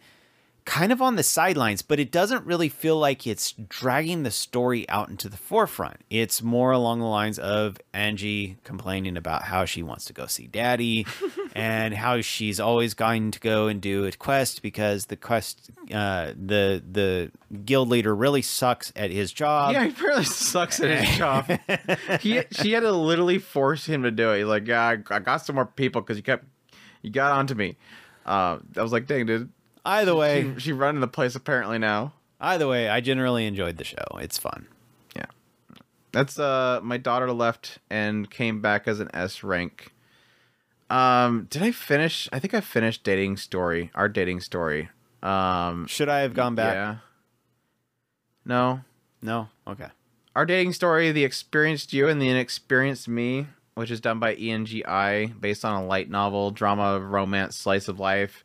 kind of on the sidelines, but it doesn't really feel like it's dragging the story out into the forefront. It's more along the lines of Angie complaining about how she wants to go see daddy and how she's always going to go and do a quest because the quest uh the the guild leader really sucks at his job.
yeah, he really sucks at his job. he she had to literally force him to do it. He's like, yeah, I, I got some more people because you kept you got onto me. Uh, I was like, dang, dude.
Either way,
She, she running the place apparently now.
either way, I generally enjoyed the show. It's fun.
Yeah. That's uh my daughter left and came back as an S rank. Um did I finish? I think I finished dating story, our dating story. Um
Should I have gone back?
yeah. No.
No. Okay.
Our dating story, The Experienced You and the Inexperienced Me, which is done by ENGI, based on a light novel, drama, romance, slice of life.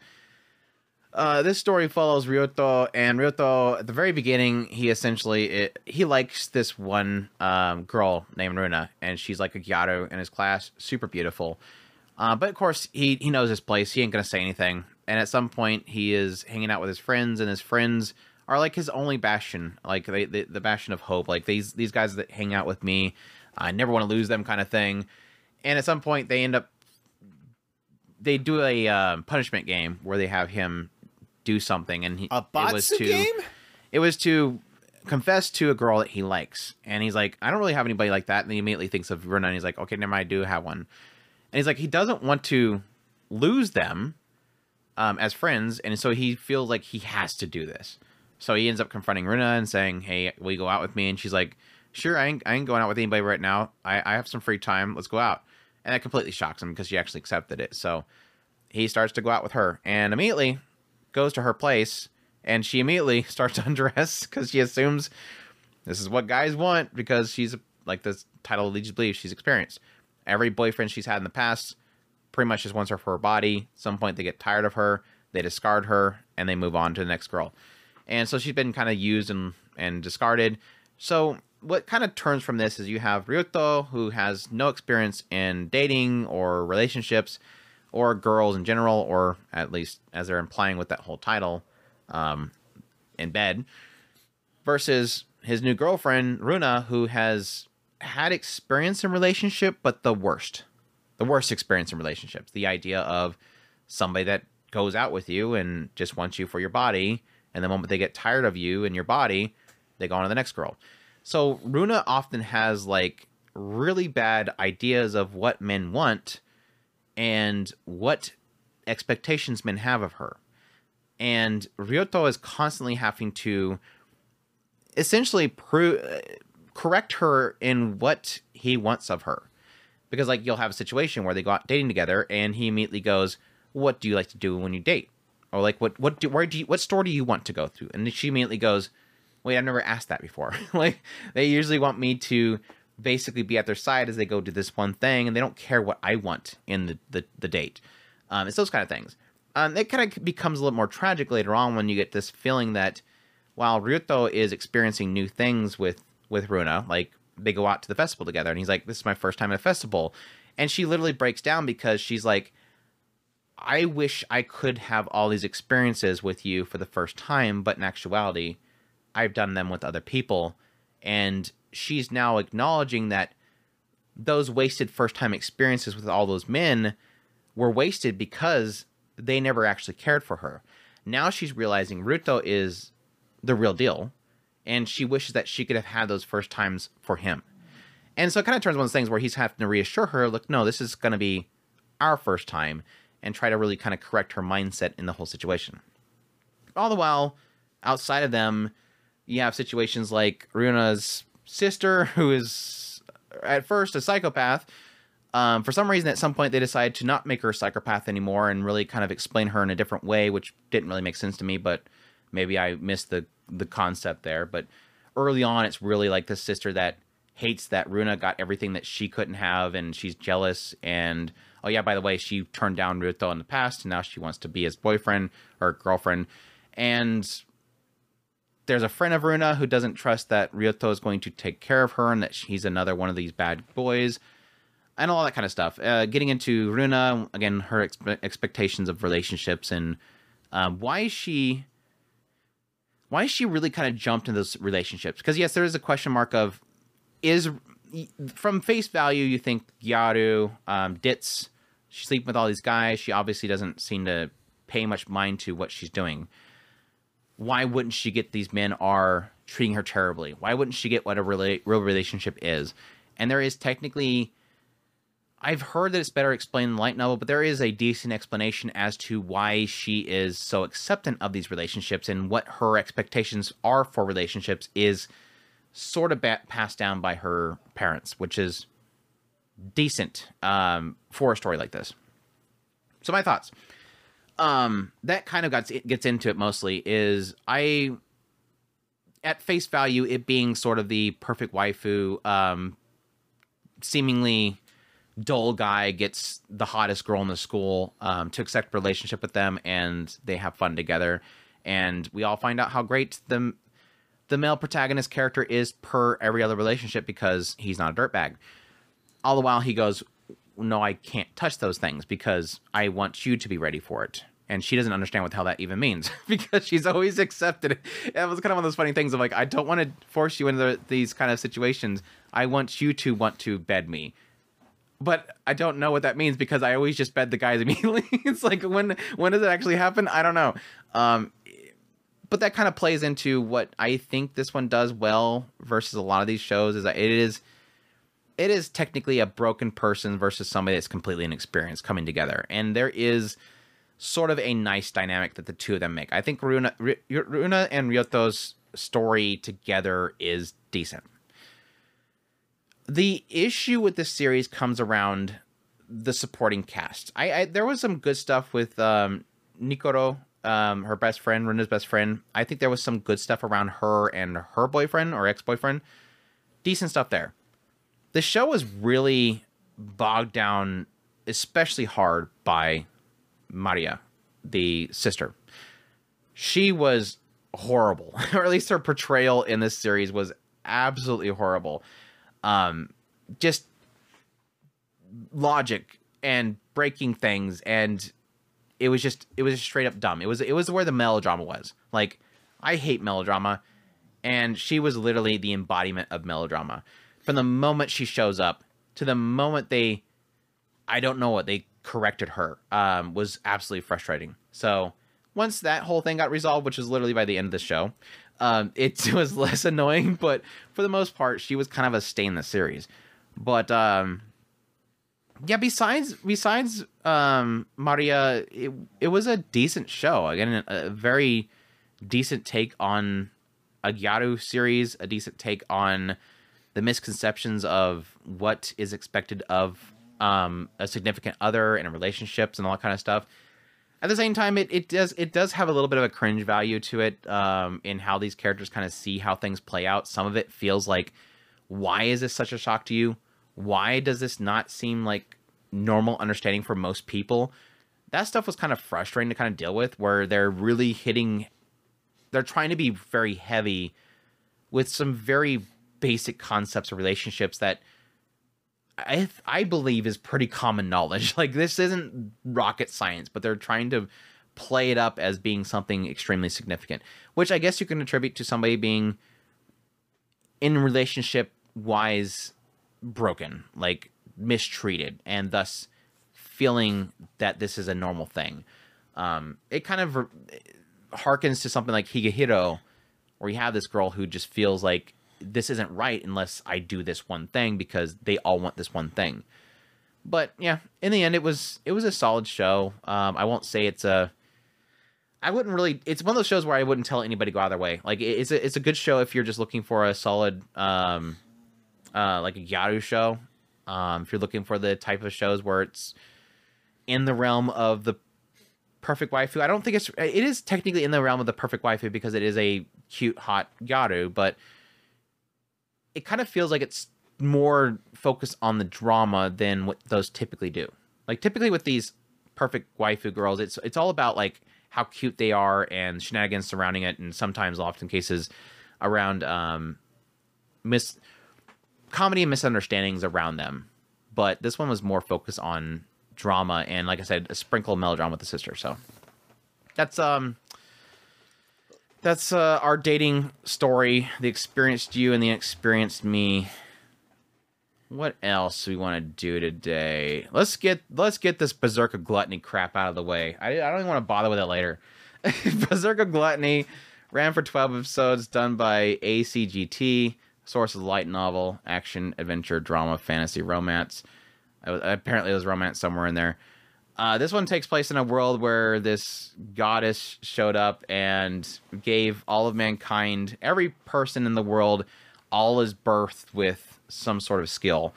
Uh, this story follows Ryuto, and Ryuto, at the very beginning, he essentially it, he likes this one um, girl named Runa, and she's like a gyaru in his class, super beautiful. Uh, but of course, he he knows his place. He ain't gonna say anything. And at some point, he is hanging out with his friends, and his friends are like his only bastion, like they, they the bastion of hope. Like these these guys that hang out with me, I never want to lose them, kind of thing. And at some point, they end up they do a uh, punishment game where they have him do something, and he
A
it was to
game?
it was to confess to a girl that he likes, and he's like, I don't really have anybody like that, and he immediately thinks of Runa, and he's like, okay, never mind, I do have one, and he's like, he doesn't want to lose them um, as friends, and so he feels like he has to do this. So he ends up confronting Runa and saying, "Hey, will you go out with me?" And she's like, "Sure, I ain't, I ain't going out with anybody right now. I, I have some free time. Let's go out." And that completely shocks him because she actually accepted it. So he starts to go out with her, and immediately goes to her place, and she immediately starts to undress because she assumes this is what guys want because she's like this title leads to believe she's experienced. Every boyfriend she's had in the past pretty much just wants her for her body. At some point they get tired of her, they discard her, and they move on to the next girl. And so she's been kind of used and, and discarded. So what kind of turns from this is you have Ryuto, who has no experience in dating or relationships or girls in general, or at least as they're implying with that whole title, um, in bed, versus his new girlfriend, Runa, who has had experience in relationship, but the worst. The worst experience in relationships. The idea of somebody that goes out with you and just wants you for your body, and the moment they get tired of you and your body, they go on to the next girl. So Runa often has like really bad ideas of what men want and what expectations men have of her. And Ryuto is constantly having to essentially correct her in what he wants of her. Because like you'll have a situation where they go out dating together and he immediately goes, "What do you like to do when you date?" Or like, "What what do where do you what store do you want to go through?" And she immediately goes, "Wait, I've never asked that before." like they usually want me to basically be at their side as they go do this one thing and they don't care what I want in the the, the date. Um, it's those kind of things. Um, it kind of becomes a little more tragic later on when you get this feeling that while Ryuto is experiencing new things with with Runa, like they go out to the festival together, and he's like, "This is my first time at a festival," and she literally breaks down because she's like, "I wish I could have all these experiences with you for the first time, but in actuality, I've done them with other people," and she's now acknowledging that those wasted first time experiences with all those men were wasted because they never actually cared for her. Now she's realizing Ruto is the real deal, and she wishes that she could have had those first times for him. And so it kind of turns one of those things where he's having to reassure her, look, no, this is going to be our first time, and try to really kind of correct her mindset in the whole situation. All the while, outside of them, you have situations like Runa's sister, who is at first a psychopath. Um, for some reason, at some point, they decide to not make her a psychopath anymore and really kind of explain her in a different way, which didn't really make sense to me. But maybe I missed the the concept there. But early on, it's really like the sister that hates that Runa got everything that she couldn't have, and she's jealous. And oh yeah, by the way, she turned down Ruto in the past, and now she wants to be his boyfriend or girlfriend. And there's a friend of Runa who doesn't trust that Ryuto is going to take care of her and that he's another one of these bad boys and all that kind of stuff. Uh, getting into Runa, again, her expe- expectations of relationships and um, why she why she really kind of jumped into those relationships. Because yes, there is a question mark of is from face value you think Gyaru, um, Ditz, she's sleeping with all these guys. She obviously doesn't seem to pay much mind to what she's doing why wouldn't she get these men are treating her terribly? Why wouldn't she get what a rela- real relationship is? And there is technically, I've heard that it's better explained in light novel, but there is a decent explanation as to why she is so acceptant of these relationships and what her expectations are for relationships is sort of ba- passed down by her parents, which is decent um, for a story like this. So my thoughts um that kind of got gets into it mostly is i at face value, it being sort of the perfect waifu, um, seemingly dull guy gets the hottest girl in the school um, to accept relationship with them, and they have fun together. And we all find out how great the the male protagonist character is per every other relationship because he's not a dirtbag. All the while he goes, "No, I can't touch those things because I want you to be ready for it." And she doesn't understand what the hell that even means because she's always accepted it. It was kind of one of those funny things of like, I don't want to force you into these kind of situations. I want you to want to bed me but I don't know what that means because I always just bed the guys immediately. it's like when when does it actually happen? I don't know. Um, but that kind of plays into what I think this one does well versus a lot of these shows is that it is it is technically a broken person versus somebody that's completely inexperienced coming together, and there is sort of a nice dynamic that the two of them make. I think Runa, Runa and Ryuto's story together is decent the issue with this series comes around the supporting cast. I, I there was some good stuff with um, Nikoro, um, her best friend, Runa's best friend. I think there was some good stuff around her and her boyfriend or ex boyfriend. Decent stuff there. The show was really bogged down, especially hard by Maria, the sister. She was horrible, or at least her portrayal in this series was absolutely horrible um, just logic and breaking things and it was just it was just straight up dumb. It was it was where the melodrama was. Like I hate melodrama and she was literally the embodiment of melodrama. From the moment she shows up to the moment they I don't know what they corrected her um, was absolutely frustrating. So once that whole thing got resolved, which was literally by the end of the show, um, it was less annoying, but for the most part, she was kind of a stay in the series. But um, yeah, besides besides um, Maria, it, it was a decent show. Again, a very decent take on a Gyaru series, a decent take on the misconceptions of what is expected of um, a significant other and relationships and all that kind of stuff at the same time, it, it does it does have a little bit of a cringe value to it um, in how these characters kind of see how things play out. Some of it feels like, why is this such a shock to you? Why does this not seem like normal understanding for most people? That stuff was kind of frustrating to kind of deal with, where they're really hitting, they're trying to be very heavy with some very basic concepts of relationships that I I believe is pretty common knowledge. Like this isn't rocket science, but they're trying to play it up as being something extremely significant, which I guess you can attribute to somebody being in relationship wise broken, like mistreated, and thus feeling that this is a normal thing. Um, it kind of harkens to something like Higehiro, where you have this girl who just feels like this isn't right unless I do this one thing because they all want this one thing. But yeah, in the end, it was it was a solid show. Um, I won't say it's a. I wouldn't really. It's one of those shows where I wouldn't tell anybody go out their way. Like it's a it's a good show if you're just looking for a solid, um, uh, like a Gyaru show. Um, if you're looking for the type of shows where it's in the realm of the perfect waifu. I don't think it's it is technically in the realm of the perfect waifu because it is a cute hot Gyaru, but it kind of feels like it's more focused on the drama than what those typically do. Like typically with these perfect waifu girls, it's it's all about like how cute they are and shenanigans surrounding it, and sometimes, often cases, around um, mis comedy and misunderstandings around them. But this one was more focused on drama and, like I said, a sprinkle of melodrama with the sister. So that's um that's uh, our dating story. The experienced you and the experienced me. What else we want to do today? Let's get let's get this Berserk of Gluttony crap out of the way. I, I don't even want to bother with it later. Berserk of Gluttony ran for 12 episodes, done by ACGT. Source of light novel, action, adventure, drama, fantasy, romance. apparently, there was romance somewhere in there. Uh, this one takes place in a world where this goddess showed up and gave all of mankind, every person in the world, all is birthed with some sort of skill.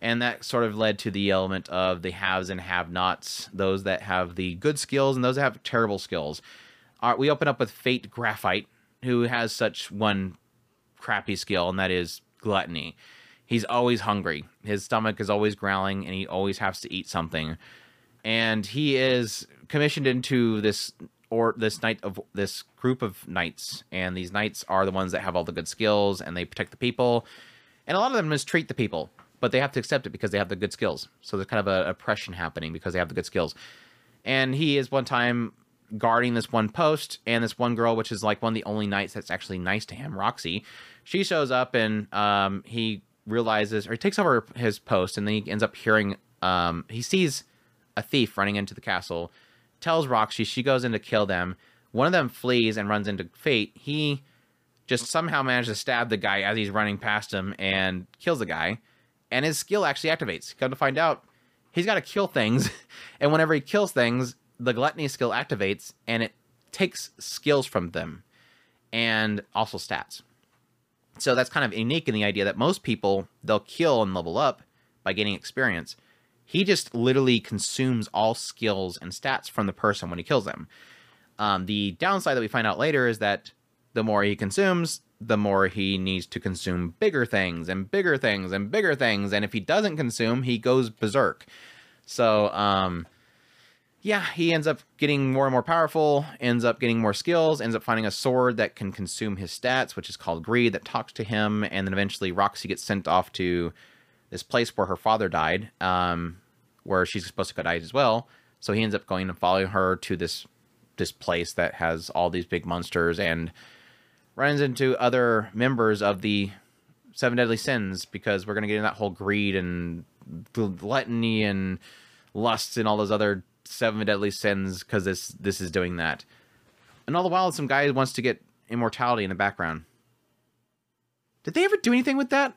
And that sort of led to the element of the haves and have nots, those that have the good skills and those that have terrible skills. Uh, we open up with Fate Graphite, who has such one crappy skill, and that is gluttony. He's always hungry. His stomach is always growling, and he always has to eat something. And he is commissioned into this or this knight of this group of knights, and these knights are the ones that have all the good skills, and they protect the people. And a lot of them mistreat the people, but they have to accept it because they have the good skills. So there's kind of a oppression happening because they have the good skills. And he is one time guarding this one post, and this one girl, which is like one of the only knights that's actually nice to him, Roxy, she shows up and um, he realizes, or he takes over his post, and then he ends up hearing, um, he sees a thief running into the castle, tells Roxy, she goes in to kill them. One of them flees and runs into Fate. He just somehow manages to stab the guy as he's running past him and kills the guy. And his skill actually activates. Come to find out, he's got to kill things. and whenever he kills things, the gluttony skill activates and it takes skills from them and also stats. So that's kind of unique in the idea that most people they'll kill and level up by gaining experience. He just literally consumes all skills and stats from the person when he kills them. Um, the downside that we find out later is that the more he consumes, the more he needs to consume bigger things and bigger things and bigger things. And if he doesn't consume, he goes berserk. So, um, yeah, he ends up getting more and more powerful, ends up getting more skills, ends up finding a sword that can consume his stats, which is called Greed, that talks to him. And then eventually Roxy gets sent off to this place where her father died, um, where she's supposed to go die as well. So he ends up going and following her to this this place that has all these big monsters and runs into other members of the seven deadly sins because we're going to get in that whole greed and gluttony and lust and all those other seven deadly sins because this this is doing that and all the while some guy wants to get immortality in the background did they ever do anything with that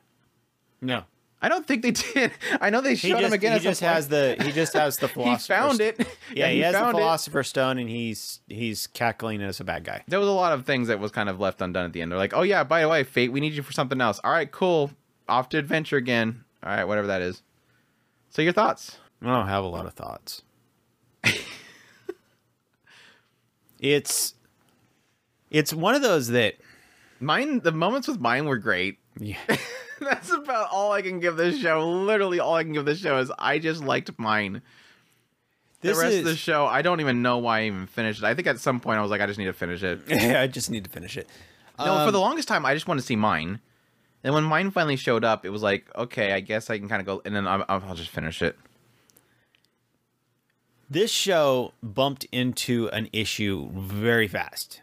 No.
I don't think they did i know they
He
showed
just,
him again
he just has the he just has the
he found it
Yeah, he, has the philosopher's stone and he's he's cackling as a bad guy.
there was a lot of things that was kind of left undone at the end. They're like, "Oh yeah, by the way, Fate, we need you for something else." All right, cool. Off to adventure again. All right, whatever that is. So your thoughts?
I don't have a lot of thoughts. it's it's one of those that
Mine, the moments with mine were great.
yeah,
That's about all I can give this show. Literally, all I can give this show is I just liked mine.
this
the rest
is
of the show, I don't even know why I even finished it. I think at some point I was like, I just need to finish it.
Yeah, I just need to finish it.
No, for
Um,
the longest time, I just wanted to see mine. And when mine finally showed up, it was like, okay, I guess I can kind of go, and then I'll, I'll just finish it.
this show bumped into an issue very fast.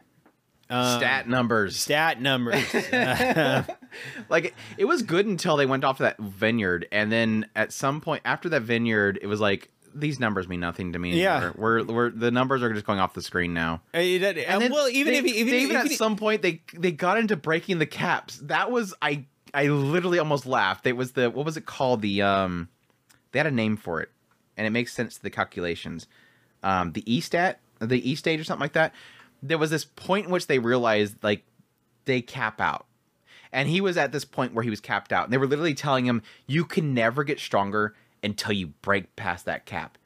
Um,
Stat numbers.
stat numbers.
like it, it was good until they went off to that vineyard and then at some point after that vineyard it was like these numbers mean nothing to me
Yeah.
anymore. we're we're the numbers are just going off the screen now.
And
then
well, even
they,
if even,
they even
even
at some point they they got into breaking the caps. That was i i literally almost laughed. It was the what was it called? The um they had a name for it and it makes sense to the calculations. Um the e stat the e stage or something like that. There was this point in which they realized like they cap out and he was at this point where he was capped out. And they were literally telling him you can never get stronger until you break past that cap.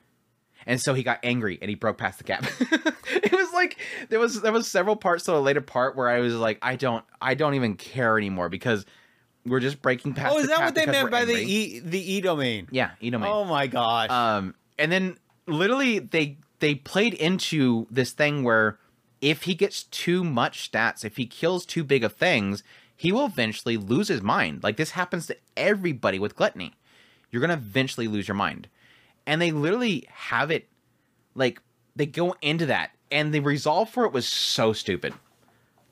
And so he got angry and he broke past the cap. It was like there was there was several parts to the later part where i was like i don't i don't even care anymore because we're just breaking past
oh, is that what they meant by the e the e domain?
yeah e domain.
Oh my gosh.
um, and then literally they they played into this thing where if he gets too much stats, if he kills too big of things, he will eventually lose his mind. Like this happens to everybody with gluttony. You're gonna eventually lose your mind. And they literally have it like they go into that and the resolve for it was so stupid.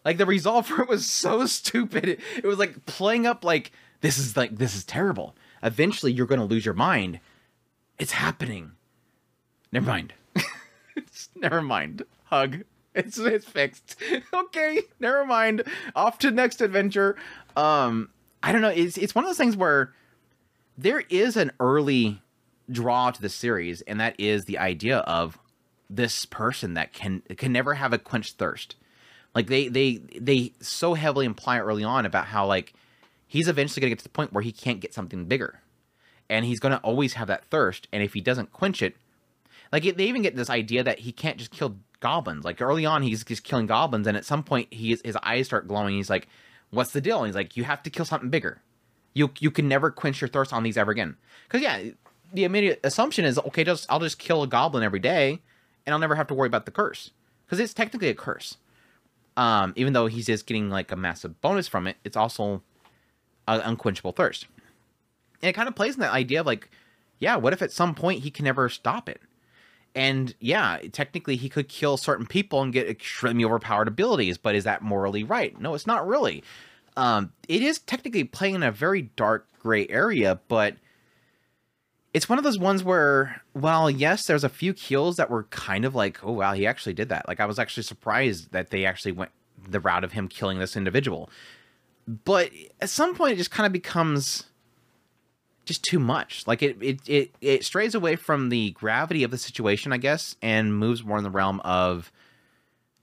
Like the resolve for it was so stupid. It, it was like playing up like this is like this is terrible. Eventually you're gonna lose your mind. It's happening. Never mind. Never mind. Hug. It's it's fixed. okay, never mind. Off to next adventure. Um, I don't know. It's it's one of those things where there is an early draw to the series, and that is the idea of this person that can can never have a quenched thirst. Like they they they so heavily imply early on about how like he's eventually gonna get to the point where he can't get something bigger, and he's gonna always have that thirst, and if he doesn't quench it, like they even get this idea that he can't just kill goblins. Like early on, he's just killing goblins, and at some point, he his eyes start glowing. He's like, "What's the deal?" And he's like, "You have to kill something bigger. You you can never quench your thirst on these ever again." Because yeah, the immediate assumption is okay. Just I'll just kill a goblin every day, and I'll never have to worry about the curse because it's technically a curse. Um, even though he's just getting like a massive bonus from it, it's also an unquenchable thirst. And it kind of plays in that idea of like, yeah, what if at some point he can never stop it? And yeah, technically he could kill certain people and get extremely overpowered abilities, but is that morally right? No, it's not really. Um, it is technically playing in a very dark gray area, but it's one of those ones where, well, yes, there's a few kills that were kind of like, oh wow, he actually did that. Like I was actually surprised that they actually went the route of him killing this individual. But at some point, it just kind of becomes just too much. Like it, it, it, it strays away from the gravity of the situation, I guess, and moves more in the realm of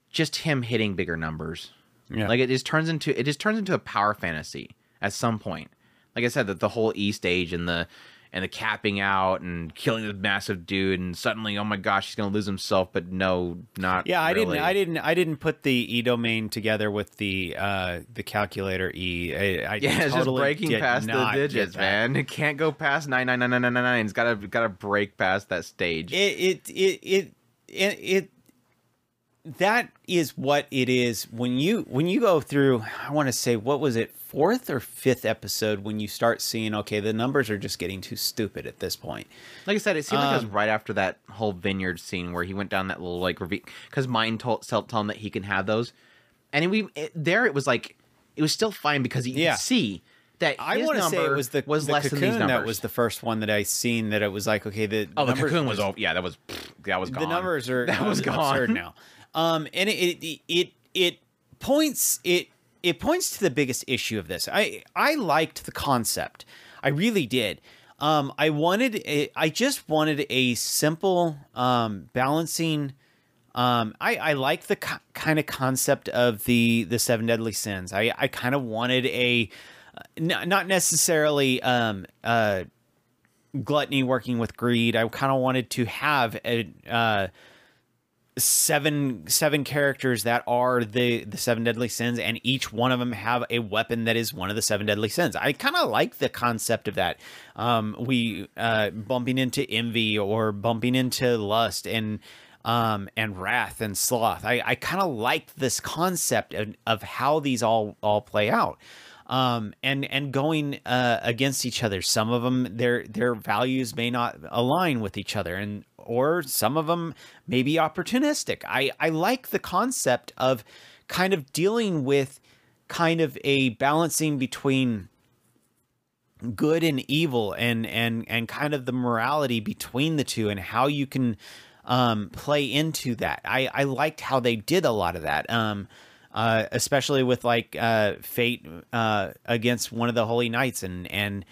just him hitting bigger numbers. Yeah. Like it just turns into it just turns into a power fantasy at some point. Like I said, that the whole East stage and the and the capping out and killing the massive dude and suddenly oh my gosh he's gonna lose himself but no not
yeah
i
didn't i didn't i didn't put the e domain together with the uh the calculator e. I, I
yeah it's totally just breaking past the digits man. It can't go past nine nine nine nine nine nine. It's gotta gotta break past that stage.
It it it it, it, it that is what it is when you when you go through i want to say what was it fourth or fifth episode when you start seeing okay the numbers are just getting too stupid at this point.
Like i said it seemed um, like it was um, right after that whole vineyard scene where he went down that little like because mine told tell him that he can have those. And we it, there it was like it was still fine because you yeah. could see that I want to say it was the was
the
less
cocoon
than
that was the first one that I seen that it was like okay the
oh the cocoon was, was oh yeah that was that was gone.
the numbers are
that was gone.
now um and it it it, it points it it points to the biggest issue of this. I I liked the concept. I really did. Um, I wanted a, I just wanted a simple um, balancing. Um, I I like the co- kind of concept of the the seven deadly sins. I I kind of wanted a uh, not necessarily um uh gluttony working with greed. I kind of wanted to have a uh seven seven characters that are the the seven deadly sins and each one of them have a weapon that is one of the seven deadly sins. I kind of like the concept of that. Um we uh bumping into envy or bumping into lust and um and wrath and sloth. I i kind of like this concept of, of how these all all play out. Um, and and going uh, against each other. Some of them their their values may not align with each other, and or some of them may be opportunistic. I I like the concept of kind of dealing with kind of a balancing between good and evil and and and kind of the morality between the two and how you can um, play into that. I I liked how they did a lot of that. Um, uh, especially with like uh, fate uh, against one of the holy knights and and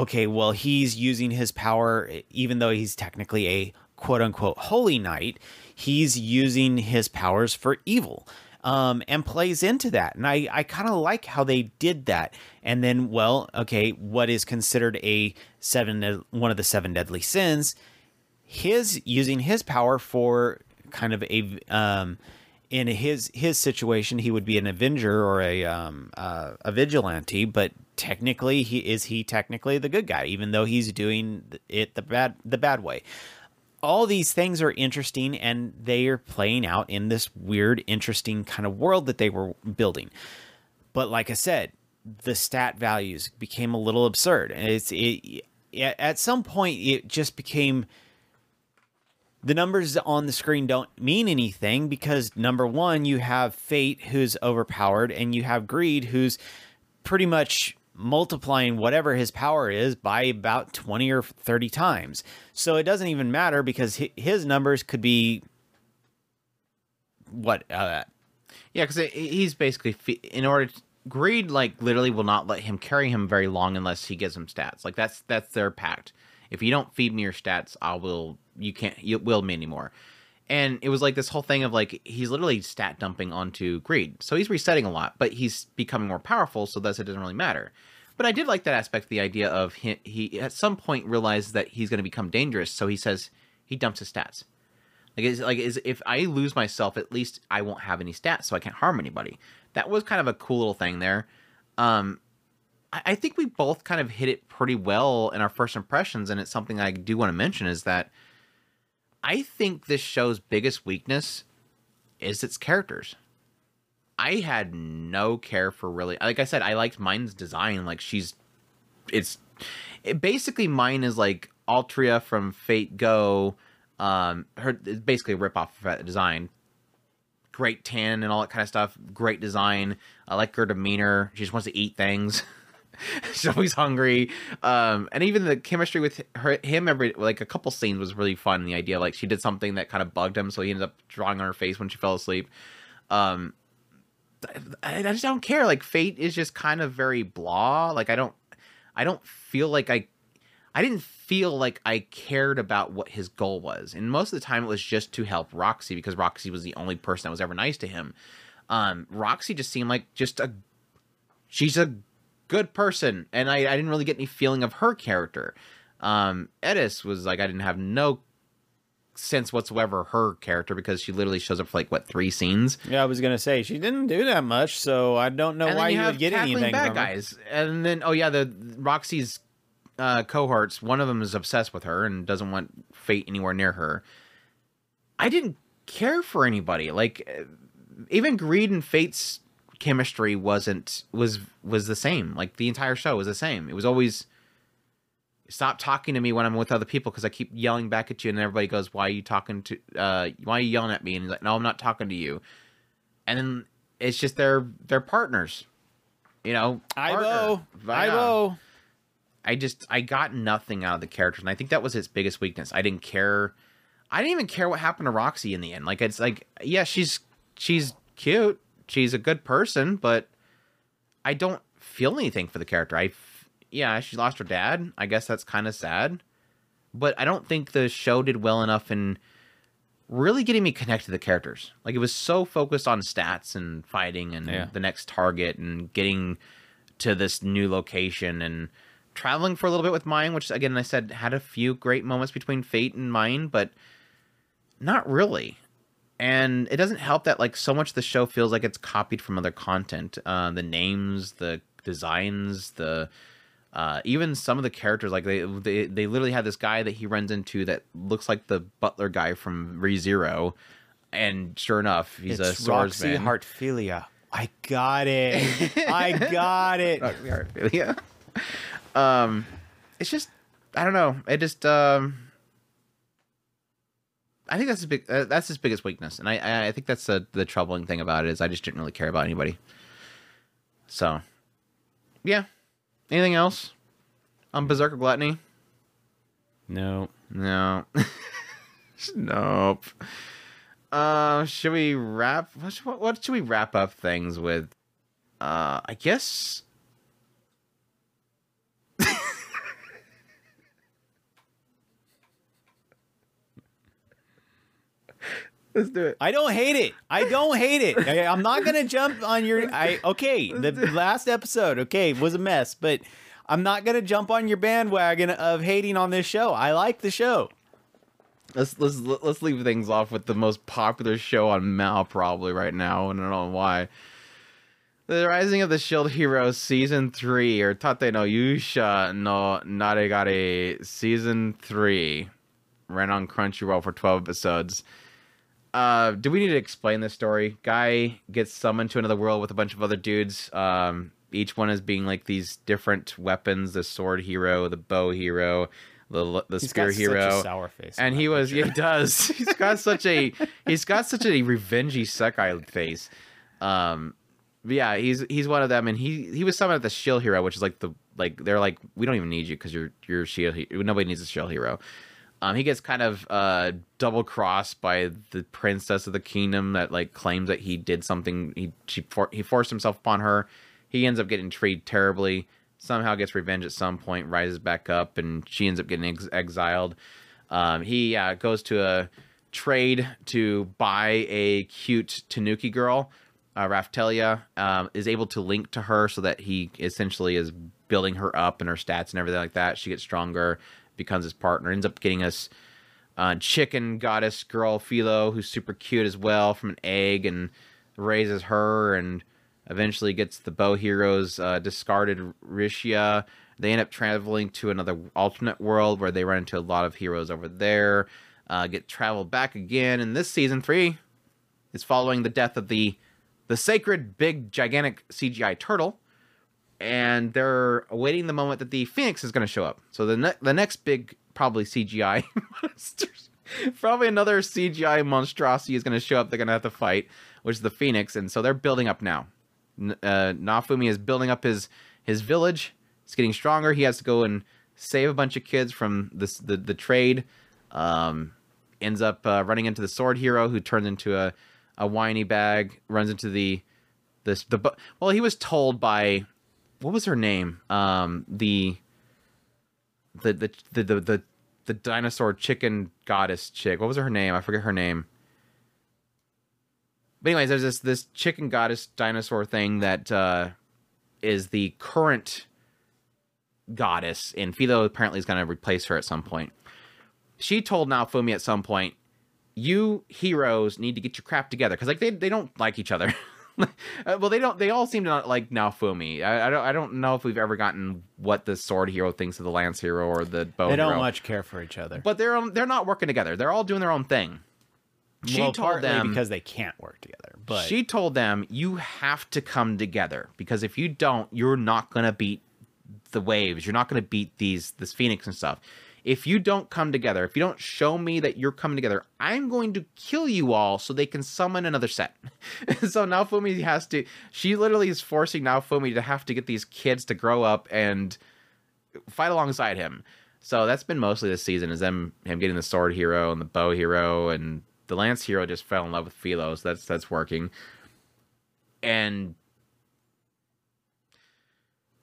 okay well he's using his power even though he's technically a quote unquote holy knight he's using his powers for evil um, and plays into that. And i i kind of like how they did that. And then well okay what is considered a seven one of the seven deadly sins his using his power for kind of a um in his his situation, he would be an Avenger or a um, uh, a vigilante, but technically, he is he technically the good guy, even though he's doing it the bad the bad way. All these things are interesting, and they are playing out in this weird, interesting kind of world that they were building. But like I said, the stat values became a little absurd, and it's it, at some point it just became the numbers on the screen don't mean anything because number one, you have fate who's overpowered, and you have greed who's pretty much multiplying whatever his power is by about 20 or 30 times. So it doesn't even matter because his numbers could be what uh
yeah cuz he's basically in order to, greed like literally will not let him carry him very long unless he gives him stats. Like that's that's their pact. If you don't feed me your stats, I will you can't you will me anymore. And it was like this whole thing of like he's literally stat dumping onto greed. So he's resetting a lot, but he's becoming more powerful, so thus it doesn't really matter. But I did like that aspect, the idea of he, he at some point realizes that he's going to become dangerous, so he says he dumps his stats. Like, is like is if I lose myself, at least I won't have any stats, so I can't harm anybody. That was kind of a cool little thing there. Um, I, think we both kind of hit it pretty well in our first impressions, and it's something I do want to mention is that I think this show's biggest weakness is its characters. I had no care for really, like I said, I liked Myne's design. Like she's, it's it, basically Myne is like Altria from Fate Go. Um, her basically a rip off of that design. Great tan and all that kind of stuff. Great design. I like her demeanor. She just wants to eat things. She's always hungry. Um, and even the chemistry with her, him, every like a couple scenes was really fun. The idea, like she did something that kind of bugged him, so he ended up drawing on her face when she fell asleep. Um, I, I just don't care. Like Fate is just kind of very blah. Like I don't, I don't feel like I I didn't feel like I cared about what his goal was. And most of the time it was just to help Roxy because Roxy was the only person that was ever nice to him. Um, Roxy just seemed like just a she's a good person and I, I didn't really get any feeling of her character. Um, Eris was like I didn't have no sense whatsoever her character because she literally shows up for like what three scenes.
Yeah, I was gonna say she didn't do that much, so I don't know
and
why
you,
you would get
Kathleen
anything
bad
from her.
guys. And then oh yeah, the Roxy's uh, cohorts. One of them is obsessed with her and doesn't want Fate anywhere near her. I didn't care for anybody. Like uh, even Greed and Fate's chemistry wasn't was was the same. Like the entire show was the same. It was always stop talking to me when I'm with other people because I keep yelling back at you and everybody goes, "Why are you talking to? Uh, why are you yelling at me?" And he's like, "No, I'm not talking to you." And then it's just they're they're partners. You know,
Ivo,
partner.
Ivo.
I just I got nothing out of the characters, and I think that was its biggest weakness. I didn't care. I didn't even care what happened to Roxy in the end. Like it's like yeah, she's she's cute, she's a good person, but I don't feel anything for the character. I f- yeah, she lost her dad. I guess that's kind of sad, but I don't think the show did well enough in really getting me connected to the characters. Like it was so focused on stats and fighting and
Yeah.
the next target and getting to this new location and traveling for a little bit with Myne, which again I said had a few great moments between Fate and Myne, but not really. And it doesn't help that like so much of the show feels like it's copied from other content. Uh, the names, the designs, the uh, even some of the characters, like they, they they literally have this guy that he runs into that looks like the butler guy from ReZero, and sure enough, he's
it's
a
Roxy
swordsman.
Heartfilia. I got it. I got it.
Roxy Heartfilia. um, it's just I don't know. It just um, I think that's his big uh, that's his biggest weakness, and I I, I think that's the the troubling thing about it is I just didn't really care about anybody. So, yeah. Anything else on Berserk of Gluttony?
No.
No. nope. Uh, should we wrap? What should, what should we wrap up things with? Uh, I guess. Let's do it.
I don't hate it. I don't hate it. I, I'm not gonna jump on your. I okay. The last episode, okay, was a mess, but I'm not gonna jump on your bandwagon of hating on this show. I like the show.
Let's let's let's leave things off with the most popular show on MAL probably right now, and I don't know why. The Rising of the Shield Hero Season 3 or Tate no Yusha no Nariagari Season 3 ran on Crunchyroll for 12 episodes. Uh, do we need to explain this story? Guy gets summoned to another world with a bunch of other dudes. Um, each one is being like these different weapons: the sword hero, the bow hero, the the
He's
spear hero.
such a sour face.
and he was
picture.
he does he's got such a he's got such a revengey sekai face um yeah he's he's one of them and he he was summoned at the shield hero which is like the like they're like we don't even need you because you're you're shield nobody needs a shield hero um he gets kind of uh double crossed by the princess of the kingdom that like claims that he did something he she for, he forced himself upon her he ends up getting treated terribly somehow gets revenge at some point rises back up and she ends up getting ex- exiled um, he uh, goes to a trade to buy a cute Tanuki girl. Uh, Raphtalia um, is able to link to her so that he essentially is building her up and her stats and everything like that. She gets stronger, becomes his partner, ends up getting us uh, chicken goddess girl Filo, who's super cute as well from an egg, and raises her, and eventually gets the bow heroes uh, discarded Rishia. They end up traveling to another alternate world where they run into a lot of heroes over there. Uh, get traveled back again, and this season three is following the death of the the sacred big gigantic CGI turtle, and they're awaiting the moment that the phoenix is going to show up. So the ne- the next big probably CGI monsters, probably another CGI monstrosity is going to show up. They're going to have to fight, which is the phoenix, and so they're building up now. N- uh, Naofumi is building up his his village. It's getting stronger. He has to go and save a bunch of kids from this the the trade. Um, ends up uh, running into the sword hero who turns into a a whiny bag. Runs into the this the well he was told by what was her name? Um the the the the the, the, the dinosaur chicken goddess chick. What was her name? I forget her name. But anyways there's this this chicken goddess dinosaur thing that uh is the current goddess and Filo apparently is going to replace her at some point. She told Naofumi at some point, "You heroes need to get your crap together because like they they don't like each other." uh, well, they don't. They all seem to not like Naofumi. I, I don't. I don't know if we've ever gotten what the sword hero thinks of the lance hero or the bow
They don't
hero.
much care for each other.
But they're they're not working together. They're all doing their own thing. She
well,
told them
because they can't work together. But
she told them you have to come together because if you don't, you're not gonna beat the waves. You're not gonna beat these this phoenix and stuff. If you don't come together, if you don't show me that you're coming together, I'm going to kill you all so they can summon another set. so Naofumi has to. She literally is forcing Naofumi to have to get these kids to grow up and fight alongside him. So that's been mostly this season is them him getting the sword hero and the bow hero and the lance hero just fell in love with Filo, so that's that's working. And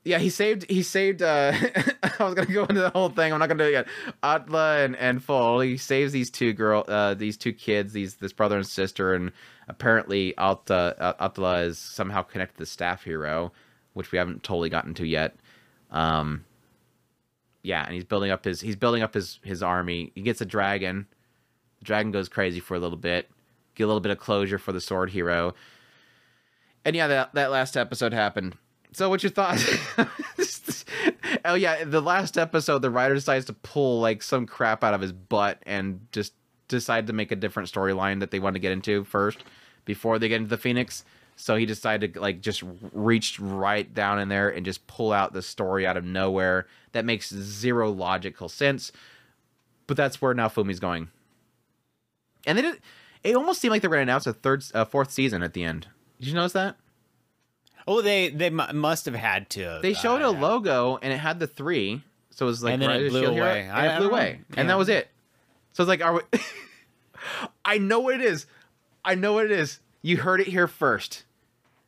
yeah, he saved he saved uh I was gonna go into the whole thing. I'm not gonna do it yet. Atla and, and Fohl, he saves these two girl uh these two kids, these this brother and sister, and apparently Alta Atla is somehow connected to the staff hero, which we haven't totally gotten to yet. Um yeah, and he's building up his he's building up his his army. He gets a dragon. The dragon goes crazy for a little bit. Get a little bit of closure for the sword hero. And yeah, that that last episode happened. So what's your thoughts? oh yeah, the last episode the writer decides to pull like some crap out of his butt and just decide to make a different storyline that they want to get into first before they get into the Phoenix. So he decided to like just reach right down in there and just pull out the story out of nowhere that makes zero logical sense. But that's where Naofumi's going. And then it, it almost seemed like they were going to announce a third, uh, fourth season at the end. Did you notice that?
Oh, they they mu- must have had to.
They showed
uh,
a logo and it had the three, so it was like
And then it blew
Hero,
away.
and
I-
it blew away,
know.
and that was it. So it's like, are we? I know what it is. I know what it is. You heard it here first.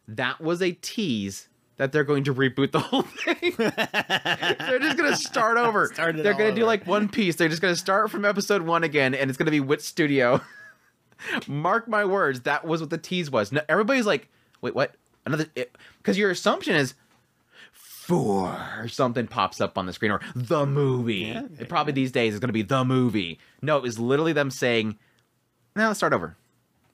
That was a tease that they're going to reboot the whole thing. they're just gonna start over.
Start
they're gonna do like One Piece. They're just gonna start from episode one again, and it's gonna be Wit Studio. Mark my words. That was what the tease was. No, everybody's like, wait, what? Another? Eh, because your assumption is four or something pops up on the screen or the movie.
Yeah.
It probably these days is going to be the movie. No, it was literally them saying, "Now let's start over."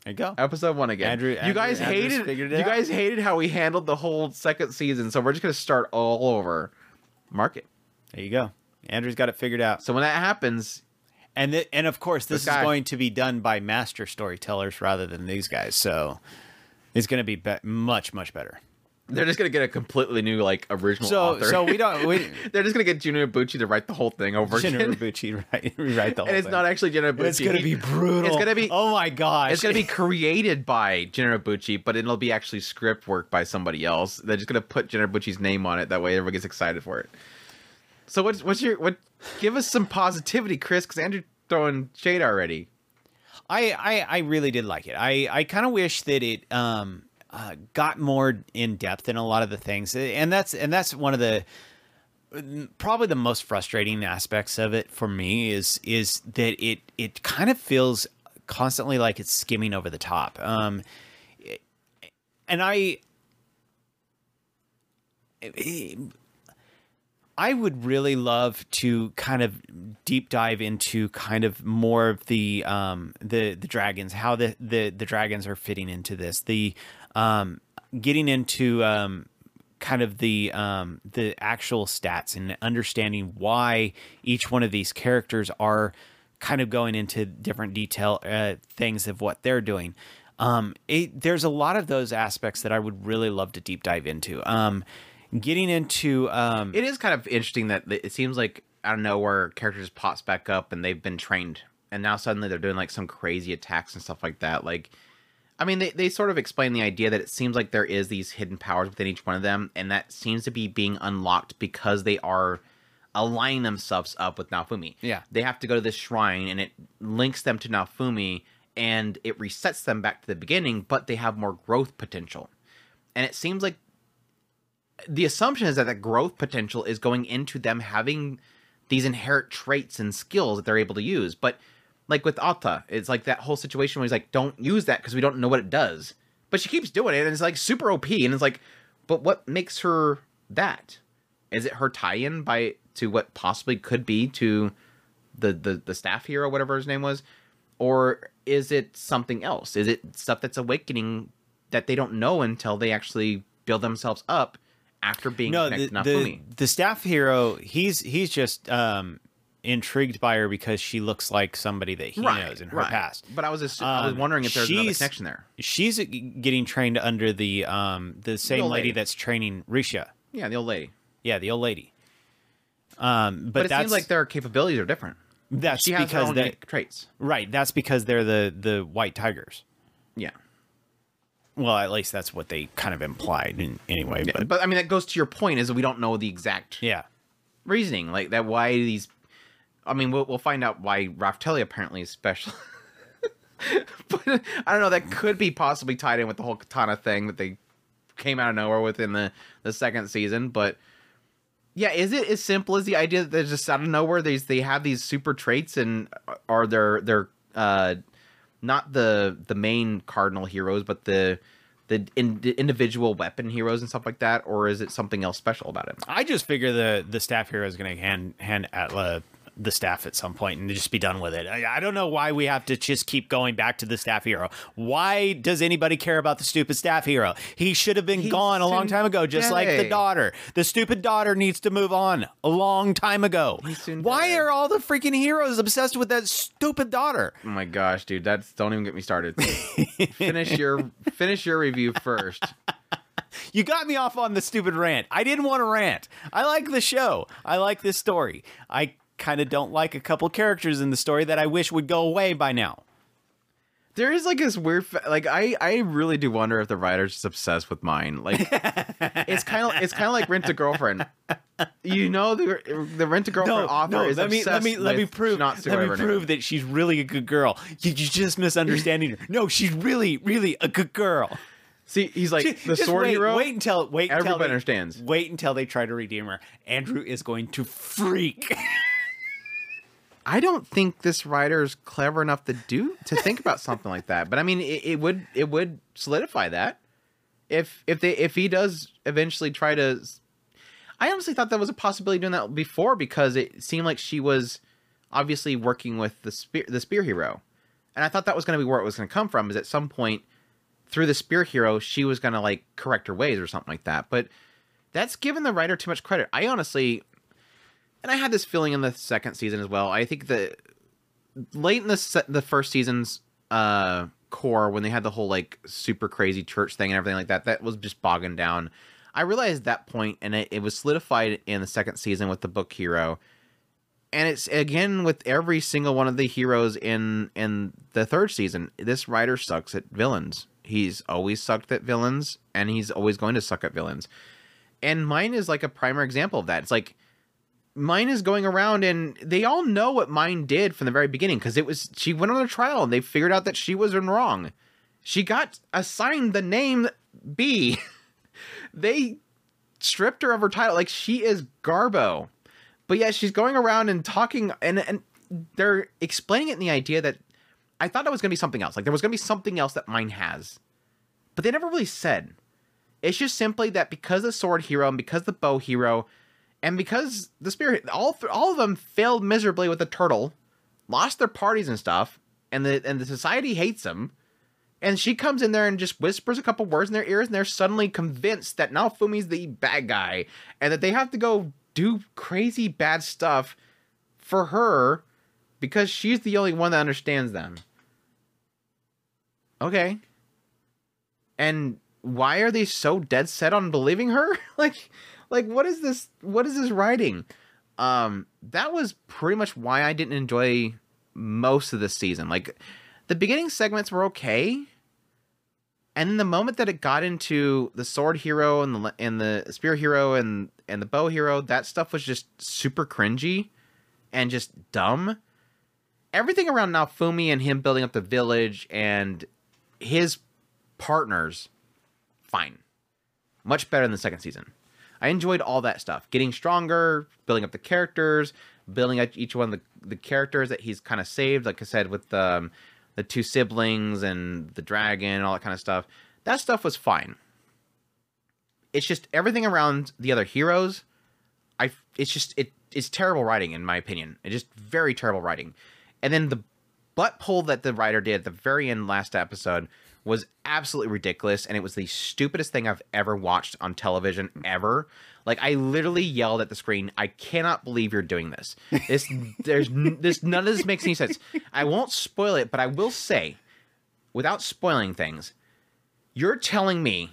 There you go.
Episode one again.
Andrew-
you
Andrew-
guys
Andrew's
hated. You
out.
guys hated how we handled the whole second season, so we're just going to start all over. Mark it.
There you go. Andrew's got it figured out.
So when that happens,
And th- and of course, this
This guy-
is going to be done by master storytellers rather than these guys. So it's going to be, be- much much better.
they're just going to get a completely new like original
So
author.
so we don't we
they're just going to get Junior Bucci to write the whole thing over
General
again.
Bucci write, rewrite the whole thing.
and it's
thing.
not actually Junior Bucci.
It's going to be brutal.
It's going to be
Oh my gosh.
It's going to be created by Gennaro Bucci, but it'll be actually script work by somebody else. They're just going to put Gennaro Bucci's name on it. That way, everyone gets excited for it. So, what's what's your what? Give us some positivity, Chris, because Andrew throwing shade already.
I, I I really did like it. I I kind of wish that it um uh, got more in depth in a lot of the things, and that's and that's one of the probably the most frustrating aspects of it for me is is that it it kind of feels constantly like it's skimming over the top. Um, and I. I would really love to kind of deep dive into kind of more of the um, the the dragons, how the, the the dragons are fitting into this. The um, getting into um, kind of the um, the actual stats and understanding why each one of these characters are kind of going into different detail uh, things of what they're doing. Um, it, there's a lot of those aspects that I would really love to deep dive into. Um, getting into um,
It is kind of interesting that it seems like out of nowhere characters pops back up and they've been trained and now suddenly they're doing like some crazy attacks and stuff like that. Like I mean they, they sort of explain the idea that it seems like there is these hidden powers within each one of them and that seems to be being unlocked because they are aligning themselves up with Naofumi.
Yeah.
They have to go to this shrine and it links them to Naofumi and it resets them back to the beginning, but they have more growth potential. And it seems like the assumption is that the growth potential is going into them having these inherent traits and skills that they're able to use. But like with Atta, it's like that whole situation where he's like, don't use that because we don't know what it does. But she keeps doing it and it's like super OP. And it's like, but what makes her that? Is it her tie-in by to what possibly could be to the the, the staff hero, whatever his name was? Or is it something else? Is it stuff that's awakening that they don't know until they actually build themselves up after being
no,
connected
the, the, the staff hero, he's he's just um, intrigued by her because she looks like somebody that he knows in her past.
But I was just, I was
Um,
wondering if there's another connection there.
She's getting trained under the um, the same
old
lady
lady.
that's training Rishia.
Yeah, the old lady.
Yeah, the old lady. Um, but,
But, it seems like their capabilities are different.
that's
She has her
because
own
they
traits.
right. That's because they're the the white tigers.
Yeah.
Well, at least that's what they kind of implied in, anyway.
Yeah,
But
but I mean, that goes to your point is that we don't know the exact
yeah,
reasoning, like that. Why these? I mean, we'll, we'll find out why Raphtalia apparently is special. but I don't know. That could be possibly tied in with the whole katana thing that they came out of nowhere within the the second season. But yeah, is it as simple as the idea that they're just out of nowhere? They they have these super traits and are they're they're uh not the the main cardinal heroes, but the the, in, individual weapon heroes and stuff like that, or is it something else special about it?
I just figure the the staff hero is going to hand hand Atla the staff at some point and just be done with it. I, I don't know why we have to just keep going back to the staff hero. Why does anybody care about the stupid staff hero? He should have been
He's
gone a long time ago, just like the daughter. The stupid daughter needs to move on a long time ago. Why are all the freaking heroes obsessed with that stupid daughter?
Oh my gosh, dude, that's don't even get me started. finish your finish your review first.
You got me off on the stupid rant. I didn't want to rant. I like the show. I like this story. I kind of don't like a couple characters in the story that I wish would go away by now.
There is like this weird, fa- like I I really do wonder if the writer's just obsessed with Myne. Like it's kind of it's kind of like Rent a Girlfriend. You know the the Rent a Girlfriend author is
let me let me let me prove let me
whatever her name
prove that she's really a good girl. You, you're just misunderstanding her. No, she's really really a good girl.
See, he's like the sword
wait,
hero.
Wait until wait until
Everybody
they-
understands.
Wait until they try to redeem her. Andrew is going to freak.
I don't think this writer is clever enough to do to think about something like that. But I mean, it, it would it would solidify that if if they if he does eventually try to. I honestly thought that was a possibility doing that before because it seemed like she was obviously working with the spear the spear hero, and I thought that was going to be where it was going to come from. Is at some point through the spear hero she was going to like correct her ways or something like that. But that's given the writer too much credit. I honestly and I had this feeling in the second season as well. I think that late in the se- the first season's uh cour when they had the whole like super crazy church thing and everything like that, that was just bogging down. I realized that point, and it, it was solidified in the second season with the book hero, and it's again with every single one of the heroes in in the third season. This writer sucks at villains. He's always sucked at villains, and he's always going to suck at villains. And Myne is like a primer example of that. It's like Myne is going around and they all know what Myne did from the very beginning because it was she went on a trial and they figured out that she was in wrong. She got assigned the name b. They stripped her of her title like she is garbo. But yeah she's going around and talking and and they're explaining it in the idea that i thought it was going to be something else like there was going to be something else that Myne has. But they never really said. It's just simply that because the sword hero and because the bow hero And because the spirit, all all of them failed miserably with the turtle, lost their parties and stuff, and the and the society hates them. And she comes in there and just whispers a couple words in their ears, and they're suddenly convinced that Naofumi's the bad guy, and that they have to go do crazy bad stuff for her because she's the only one that understands them. Okay. And why are they so dead set on believing her? like like what is this what is this writing? Um that was pretty much why I didn't enjoy most of the season. Like the beginning segments were okay. And then the moment that it got into the sword hero and the and the spear hero and and the bow hero, that stuff was just super cringy and just dumb. Everything around Naofumi and him building up the village and his partners, fine. Much better than the second season. I enjoyed all that stuff. Getting stronger, building up the characters, building up each one of the, the characters that he's kind of saved, like I said, with the, um, the two siblings and the dragon and all that kind of stuff. That stuff was fine. It's just everything around the other heroes. I it's just it it's terrible writing in my opinion. It's just very terrible writing. And then the butt pull that the writer did at the very end last episode was absolutely ridiculous and it was the stupidest thing I've ever watched on television ever. Like I literally yelled at the screen, "I cannot believe you're doing this. This there's this none of this makes any sense." I won't spoil it, but I will say without spoiling things, you're telling me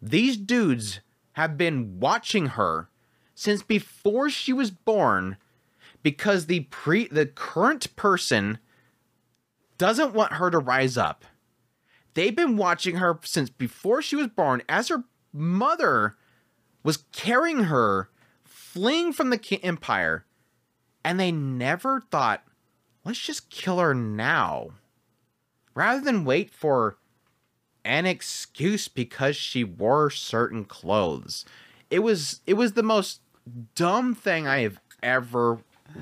these dudes have been watching her since before she was born because the pre the current person doesn't want her to rise up. They've been watching her since before she was born as her mother was carrying her fleeing from the empire and they never thought let's just kill her now rather than wait for an excuse because she wore certain clothes. It was it was the most dumb thing I have ever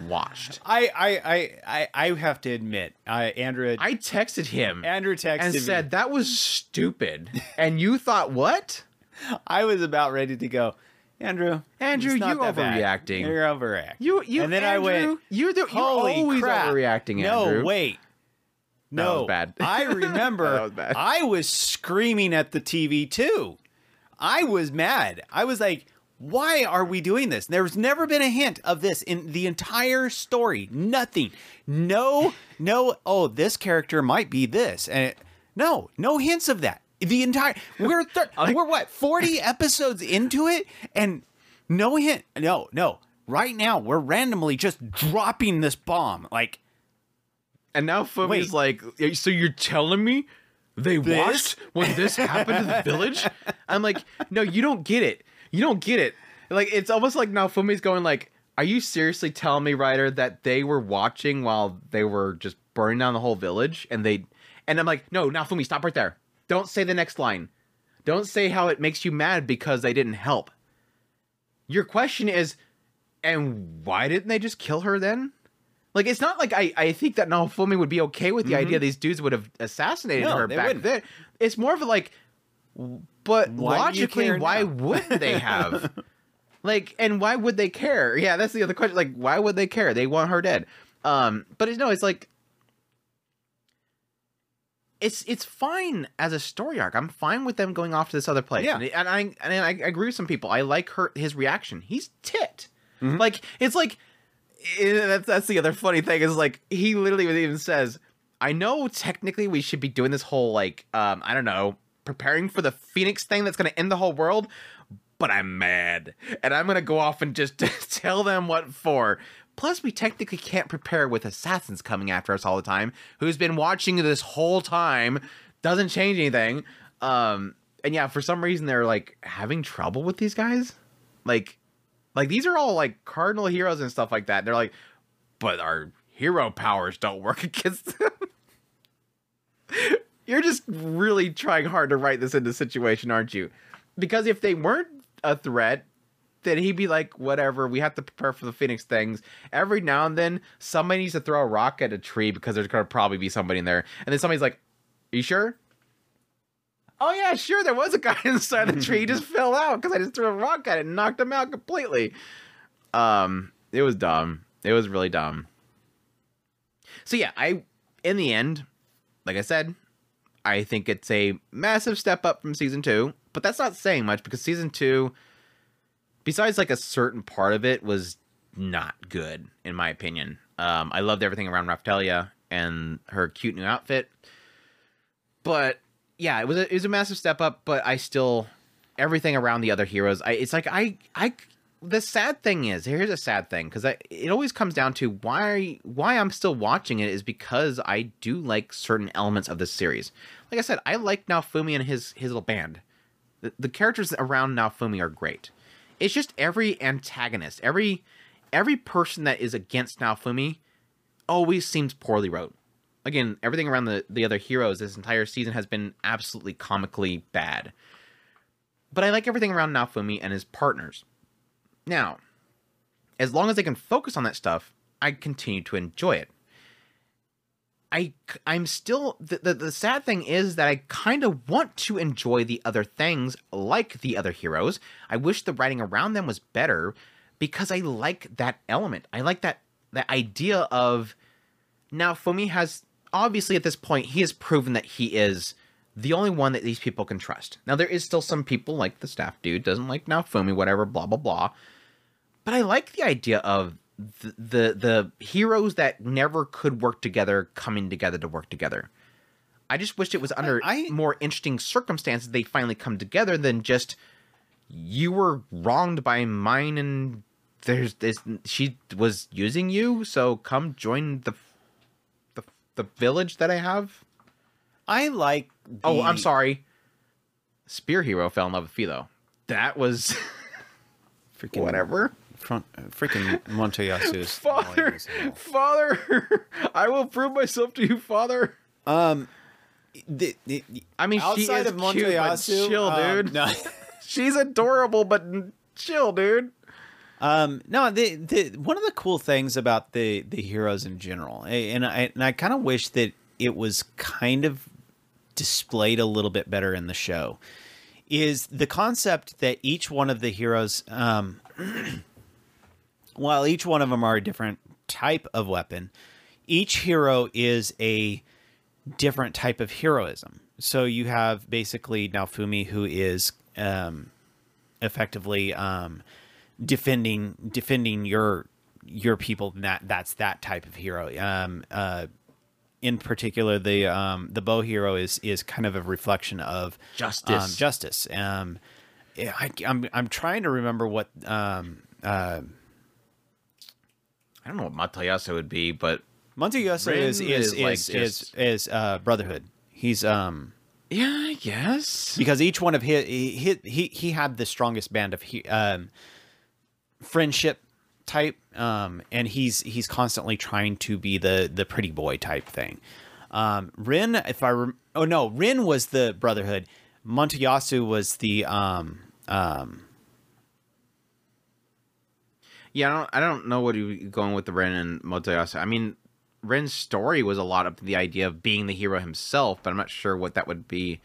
watched.
I I I I, I have to admit, uh, I Andrew
I texted him
Andrew texted me
and
me.
said that was stupid. and you thought what?
I was about ready to go. Andrew,
Andrew, you
bad.
overreacting.
You're overreacting.
You you
and then
Andrew,
I went,
you're the, you're
Holy
always
crap.
overreacting,
No,
Andrew.
wait.
That
No,
was bad.
I remember
was bad.
I was screaming at the TV too. I was mad. I was like, why are we doing this? There's never been a hint of this in the entire story. Nothing. No, no, oh, this character might be this. And it, no, no hints of that. The entire we're thir- we're what 40 episodes into it and no hint. No, no. Right now we're randomly just dropping this bomb. Like
And
Naofumi's
like, so you're telling me they
This?
watched when this happened to the village? I'm like, no, you don't get it. You don't get it. Like it's almost like Naofumi's going like, are you seriously telling me, Ryder, that they were watching while they were just burning down the whole village? And they, and I'm like, no, Naofumi, stop right there. Don't say the next line. Don't say how it makes you mad because they didn't help. Your question is, and why didn't they just kill her then? Like it's not like I, I think that Naofumi would be okay with the idea these dudes would have assassinated
Mm-hmm. No,
her back
wouldn't.
then. It's more of a like, but
Why
logically, why wouldn't they have? like, and why would they care? Yeah, that's the other question. Like, why would they care? They want her dead. Um, but it's no, it's like it's it's fine as a story arc. I'm fine with them going off to this other place.
Yeah.
And, and I and I agree with some people. I like her his reaction. He's tit.
Mm-hmm.
Like it's like eh, that's that's the other funny thing is like he literally even says, "I know technically we should be doing this whole like um I don't know preparing for the Phoenix thing that's going to end the whole world." But I'm mad, and I'm gonna go off and just tell them what for. Plus, we technically can't prepare with assassins coming after us all the time, who's been watching this whole time, doesn't change anything. Um, and yeah, for some reason they're like having trouble with these guys. Like, like these are all like cardinal heroes and stuff like that. They're like, but our hero powers don't work against them. You're just really trying hard to write this into situation, aren't you? Because if they weren't a threat, then he'd be like, whatever, we have to prepare for the Phoenix things. Every now and then, somebody needs to throw a rock at a tree because there's going to probably be somebody in there. And then somebody's like, Are you sure? Oh, yeah, sure. There was a guy inside the tree. He just fell out because I just threw a rock at it and knocked him out completely. Um, it was dumb. It was really dumb. So yeah, I in the end, like I said, I think it's a massive step up from season two, but that's not saying much because season two, besides like a certain part of it, was not good in my opinion. Um, I loved everything around Raphtalia and her cute new outfit, but yeah, it was a, it was a massive step up. But I still everything around the other heroes. I it's like I I the sad thing is here's a sad thing because it always comes down to why why I'm still watching it is because I do like certain elements of this series. Like I said, I like Naofumi and his his little band. The, the characters around Naofumi are great. It's just every antagonist, every every person that is against Naofumi always seems poorly wrote. Again, everything around the the other heroes this entire season has been absolutely comically bad. But I like everything around Naofumi and his partners now, as long as I can focus on that stuff, I continue to enjoy it. I I'm still the, the, the sad thing is that I kind of want to enjoy the other things like the other heroes. I wish the writing around them was better because I like that element. I like that that idea of Naofumi has obviously at this point he has proven that he is the only one that these people can trust. Now there is still some people like the staff dude doesn't like Naofumi, whatever, blah blah blah. But I like the idea of the, the the heroes that never could work together coming together to work together. I just wished it was under I, more interesting circumstances they finally come together than just you were wronged by Myne and there's this she was using you so come join the the, the village that I have.
I like
the... Oh, I'm sorry. Spear Hero fell in love with Filo. That was freaking whatever
front freaking Motoyasu is
father father I will prove myself to you father
um
the, the, I mean outside of Motoyasu cute, chill um, dude no. she's adorable but chill dude
um no the, the one of the cool things about the the heroes in general and I and I kind of wish that it was kind of displayed a little bit better in the show is the concept that each one of the heroes um while each one of them are a different type of weapon, each hero is a different type of heroism. So you have basically Naofumi, who is um, effectively um, defending defending your your people. That that's that type of hero. Um, uh, in particular, the um, the bow hero is is kind of a reflection of
justice.
Um, justice. Um, I, am I'm, I'm trying to remember what um, uh,
I don't know what Matayasa would be, but
Matayasa is is is like is, just... is, is uh, Brotherhood. He's um
yeah, I guess
because each one of his he he he had the strongest band of he, um friendship type um and he's he's constantly trying to be the the pretty boy type thing. Um Rin if I rem- oh no, Rin was the Brotherhood. Motoyasu was the um um
yeah, I don't, I don't know what he going with the Ren and Motoyasu. I mean, Ren's story was a lot of the idea of being the hero himself, but I'm not sure what that would be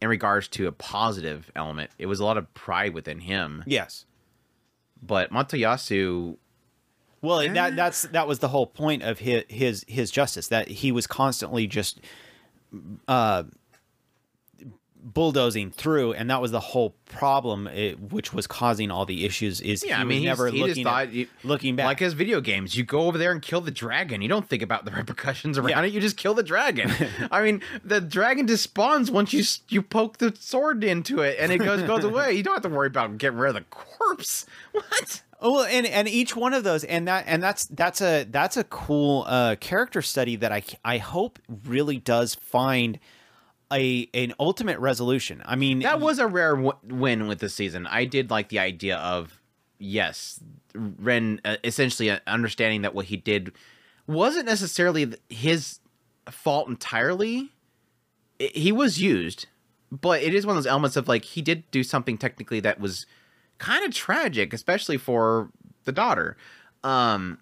in regards to a positive element. It was a lot of pride within him.
Yes.
But Motoyasu
well, eh. that that's that was the whole point of his his his justice that he was constantly just uh bulldozing through, and that was the whole problem, it, which was causing all the issues. Is yeah, I mean, never he looking at, you, looking back,
like his video games. You go over there and kill the dragon. You don't think about the repercussions around yeah. it. You just kill the dragon. I mean, the dragon just spawns once you you poke the sword into it, and it goes goes away. You don't have to worry about getting rid of the corpse. What?
Oh, well, and and each one of those, and that and that's that's a that's a cool uh, character study that I I hope really does find a an ultimate resolution. I mean,
that was a rare w- win with the season. I did like the idea of yes, Ren uh, essentially uh, understanding that what he did wasn't necessarily his fault entirely. It, he was used, but it is one of those elements of like he did do something technically that was kind of tragic, especially for the daughter. Um,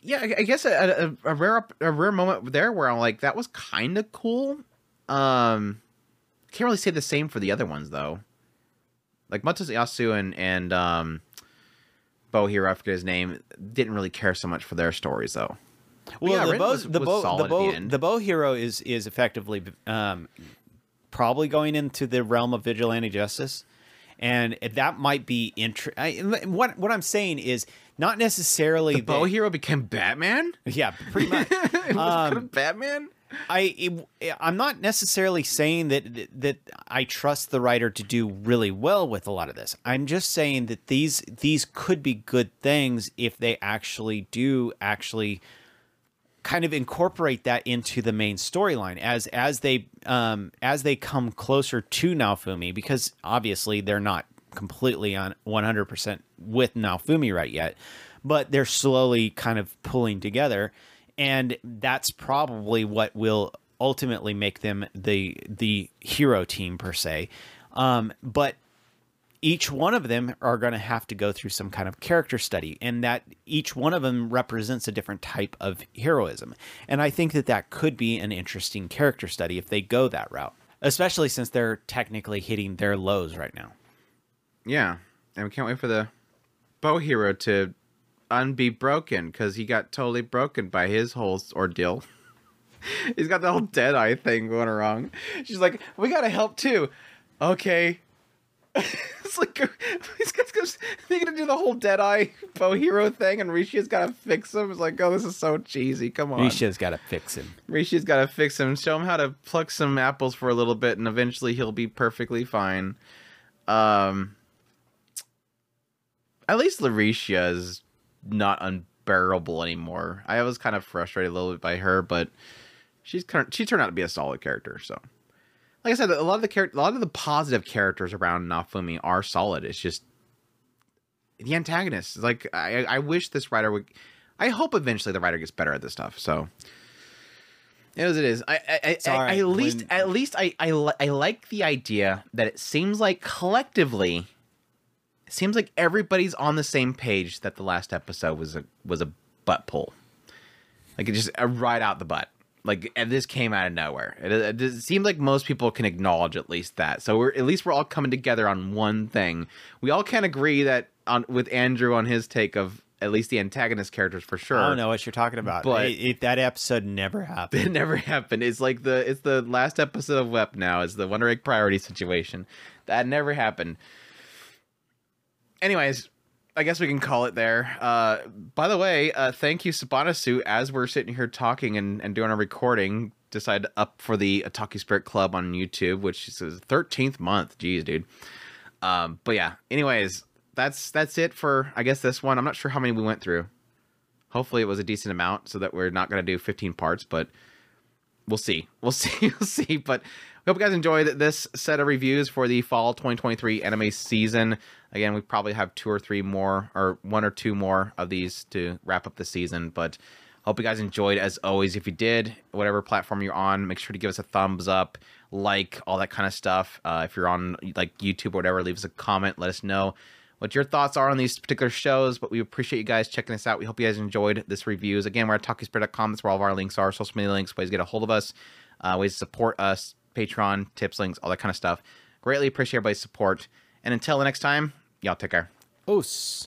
yeah, I, I guess a, a, a, rare a rare moment there where I'm like, that was kind of cool. Um, can't really say the same for the other ones though. Like Matsuyasu and and um, Bow Hero, I forget his name, didn't really care so much for their stories though.
Well,
yeah,
the bow,
was-
the
was
bow, the bow,
the
bow hero is is effectively um, probably going into the realm of vigilante justice, and that might be interesting. What what I'm saying is not necessarily
The Bo
that-
Hero became Batman.
Yeah, pretty much.
it was
Um,
kind of Batman.
I it, I'm not necessarily saying that that I trust the writer to do really well with a lot of this. I'm just saying that these these could be good things if they actually do actually kind of incorporate that into the main storyline as as they um as they come closer to Naofumi because obviously they're not completely on 100% with Naofumi right yet but they're slowly kind of pulling together. And that's probably what will ultimately make them the the hero team per se. Um but each one of them are going to have to go through some kind of character study and that each one of them represents a different type of heroism and i think that that could be an interesting character study if they go that route especially since they're technically hitting their lows right now
Yeah, and we can't wait for the bow Hero to unbe broken because he got totally broken by his whole ordeal. He's got the whole dead eye thing going wrong. She's like, "We gotta help too." Okay. it's like he's got they're gonna do the whole dead eye Bow Hero thing, and Rishia's gotta fix him. It's like, oh, this is so cheesy. Come on,
Rishia's got to fix him
Rishia's got to fix him, show him how to pluck some apples for a little bit, and eventually he'll be perfectly fine. Um, at least Larisha is not unbearable anymore. I was kind of frustrated a little bit by her, but she's kind of, she turned out to be a solid character. So, like I said, a lot of the char- a lot of the positive characters around Naofumi are solid. It's just the antagonist. Like I, I wish this writer would. I hope eventually the writer gets better at this stuff. So. It is. It is. I. I. I at least.
when-
At least. I. I. I like the idea that it seems like collectively, it seems like everybody's on the same page that the last episode was a was a butt pull, like it just uh, right out the butt. Like and this came out of nowhere. It, it, it seems like most people can acknowledge at least that. So we're at least we're all coming together on one thing. We all can agree that on with Andrew on his take of at least the antagonist characters for sure.
i don't know what you're talking about
But-
It- it- that episode never happened
It never happened. It's like the it's the last episode of WEP now. It's the Wonder Egg priority situation. That never happened. Anyways, I guess we can call it there. Uh, by the way, uh, thank you, Sabanasu. As we're sitting here talking and, and doing a recording, decided up for the Otaku Spirit Club on YouTube, which is the thirteenth month. Jeez, dude. Um, but yeah. Anyways, that's that's it for I guess this one. I'm not sure how many we went through. Hopefully, it was a decent amount, so that we're not going to do 15 parts, but we'll see. We'll see. We'll see. But hope you guys enjoyed this set of reviews for the fall 2023 anime season. Again, we probably have two or three more, or one or two more of these to wrap up the season. But hope you guys enjoyed. As always, if you did, whatever platform you're on, make sure to give us a thumbs up, like all that kind of stuff. Uh, if you're on like YouTube or whatever, leave us a comment. Let us know what your thoughts are on these particular shows. But we appreciate you guys checking us out. We hope you guys enjoyed this reviews. Again, we're at otakuspirit.com. That's where all of our links are, social media links, ways to get a hold of us, uh, ways to support us, Patreon, tips, links, all that kind of stuff. Greatly appreciate everybody's support. And until the next time, y'all take care.
Oos.